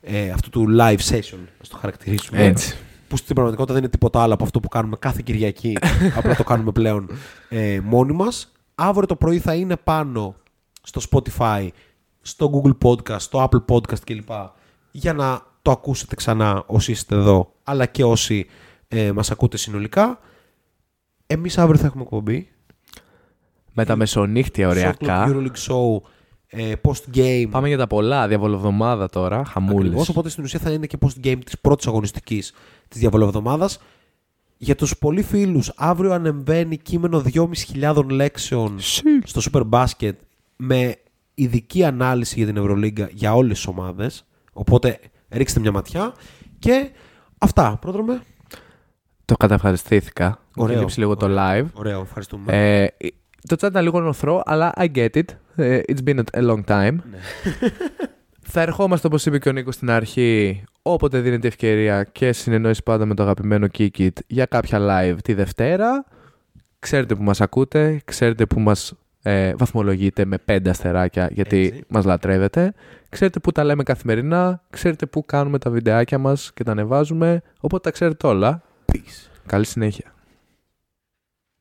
ε, αυτού του live session, ας το χαρακτηρίσουμε. Έτσι. Που στην πραγματικότητα δεν είναι τίποτα άλλο από αυτό που κάνουμε κάθε Κυριακή. απλά το κάνουμε πλέον ε, μόνοι μας. Αύριο το πρωί θα είναι πάνω στο Spotify, στο Google Podcast, στο Apple Podcast κλπ. Για να το ακούσετε ξανά όσοι είστε εδώ, αλλά και όσοι ε, μας ακούτε συνολικά. Εμείς αύριο θα έχουμε εκπομπή. Με τα μεσονύχτια ωριακά. Shot Clock Euroleague Show, ε, post-game. Πάμε για τα πολλά. Διαβολοβδομάδα τώρα. Χαμούλη. Ακριβώς, οπότε στην ουσία θα είναι και post-game της πρώτης αγωνιστικής της διαβολοβδομάδας. Για τους πολύ φίλους, αύριο ανεμβαίνει κείμενο 2.500 λέξεων στο Super Basket με ειδική ανάλυση για την Ευρωλίγκα για όλες τις ομάδες. Οπότε ρίξτε μια ματιά. Και αυτά, πρόδρομε. Το καταευχαριστήθηκα. Μου Ωραίο, είχε λείψει λίγο το ωραίο. live. Ωραίο, ευχαριστούμε. Ε, το chat ήταν λίγο νοθρό, αλλά I get it. Ε, It's been a long time. Ναι. Θα ερχόμαστε, όπως είπε και ο Νίκος στην αρχή, όποτε δίνεται ευκαιρία και συνεννόηση πάντα με το αγαπημένο Kikit για κάποια live τη Δευτέρα. Ξέρετε που μας ακούτε, ξέρετε που μας ε, βαθμολογείτε με πέντε αστεράκια γιατί Έτσι. μας λατρεύετε. Ξέρετε που τα λέμε καθημερινά, ξέρετε που κάνουμε τα βιντεάκια μας και τα ανεβάζουμε, οπότε τα ξέρετε όλα. Peace. Καλή συνέχεια.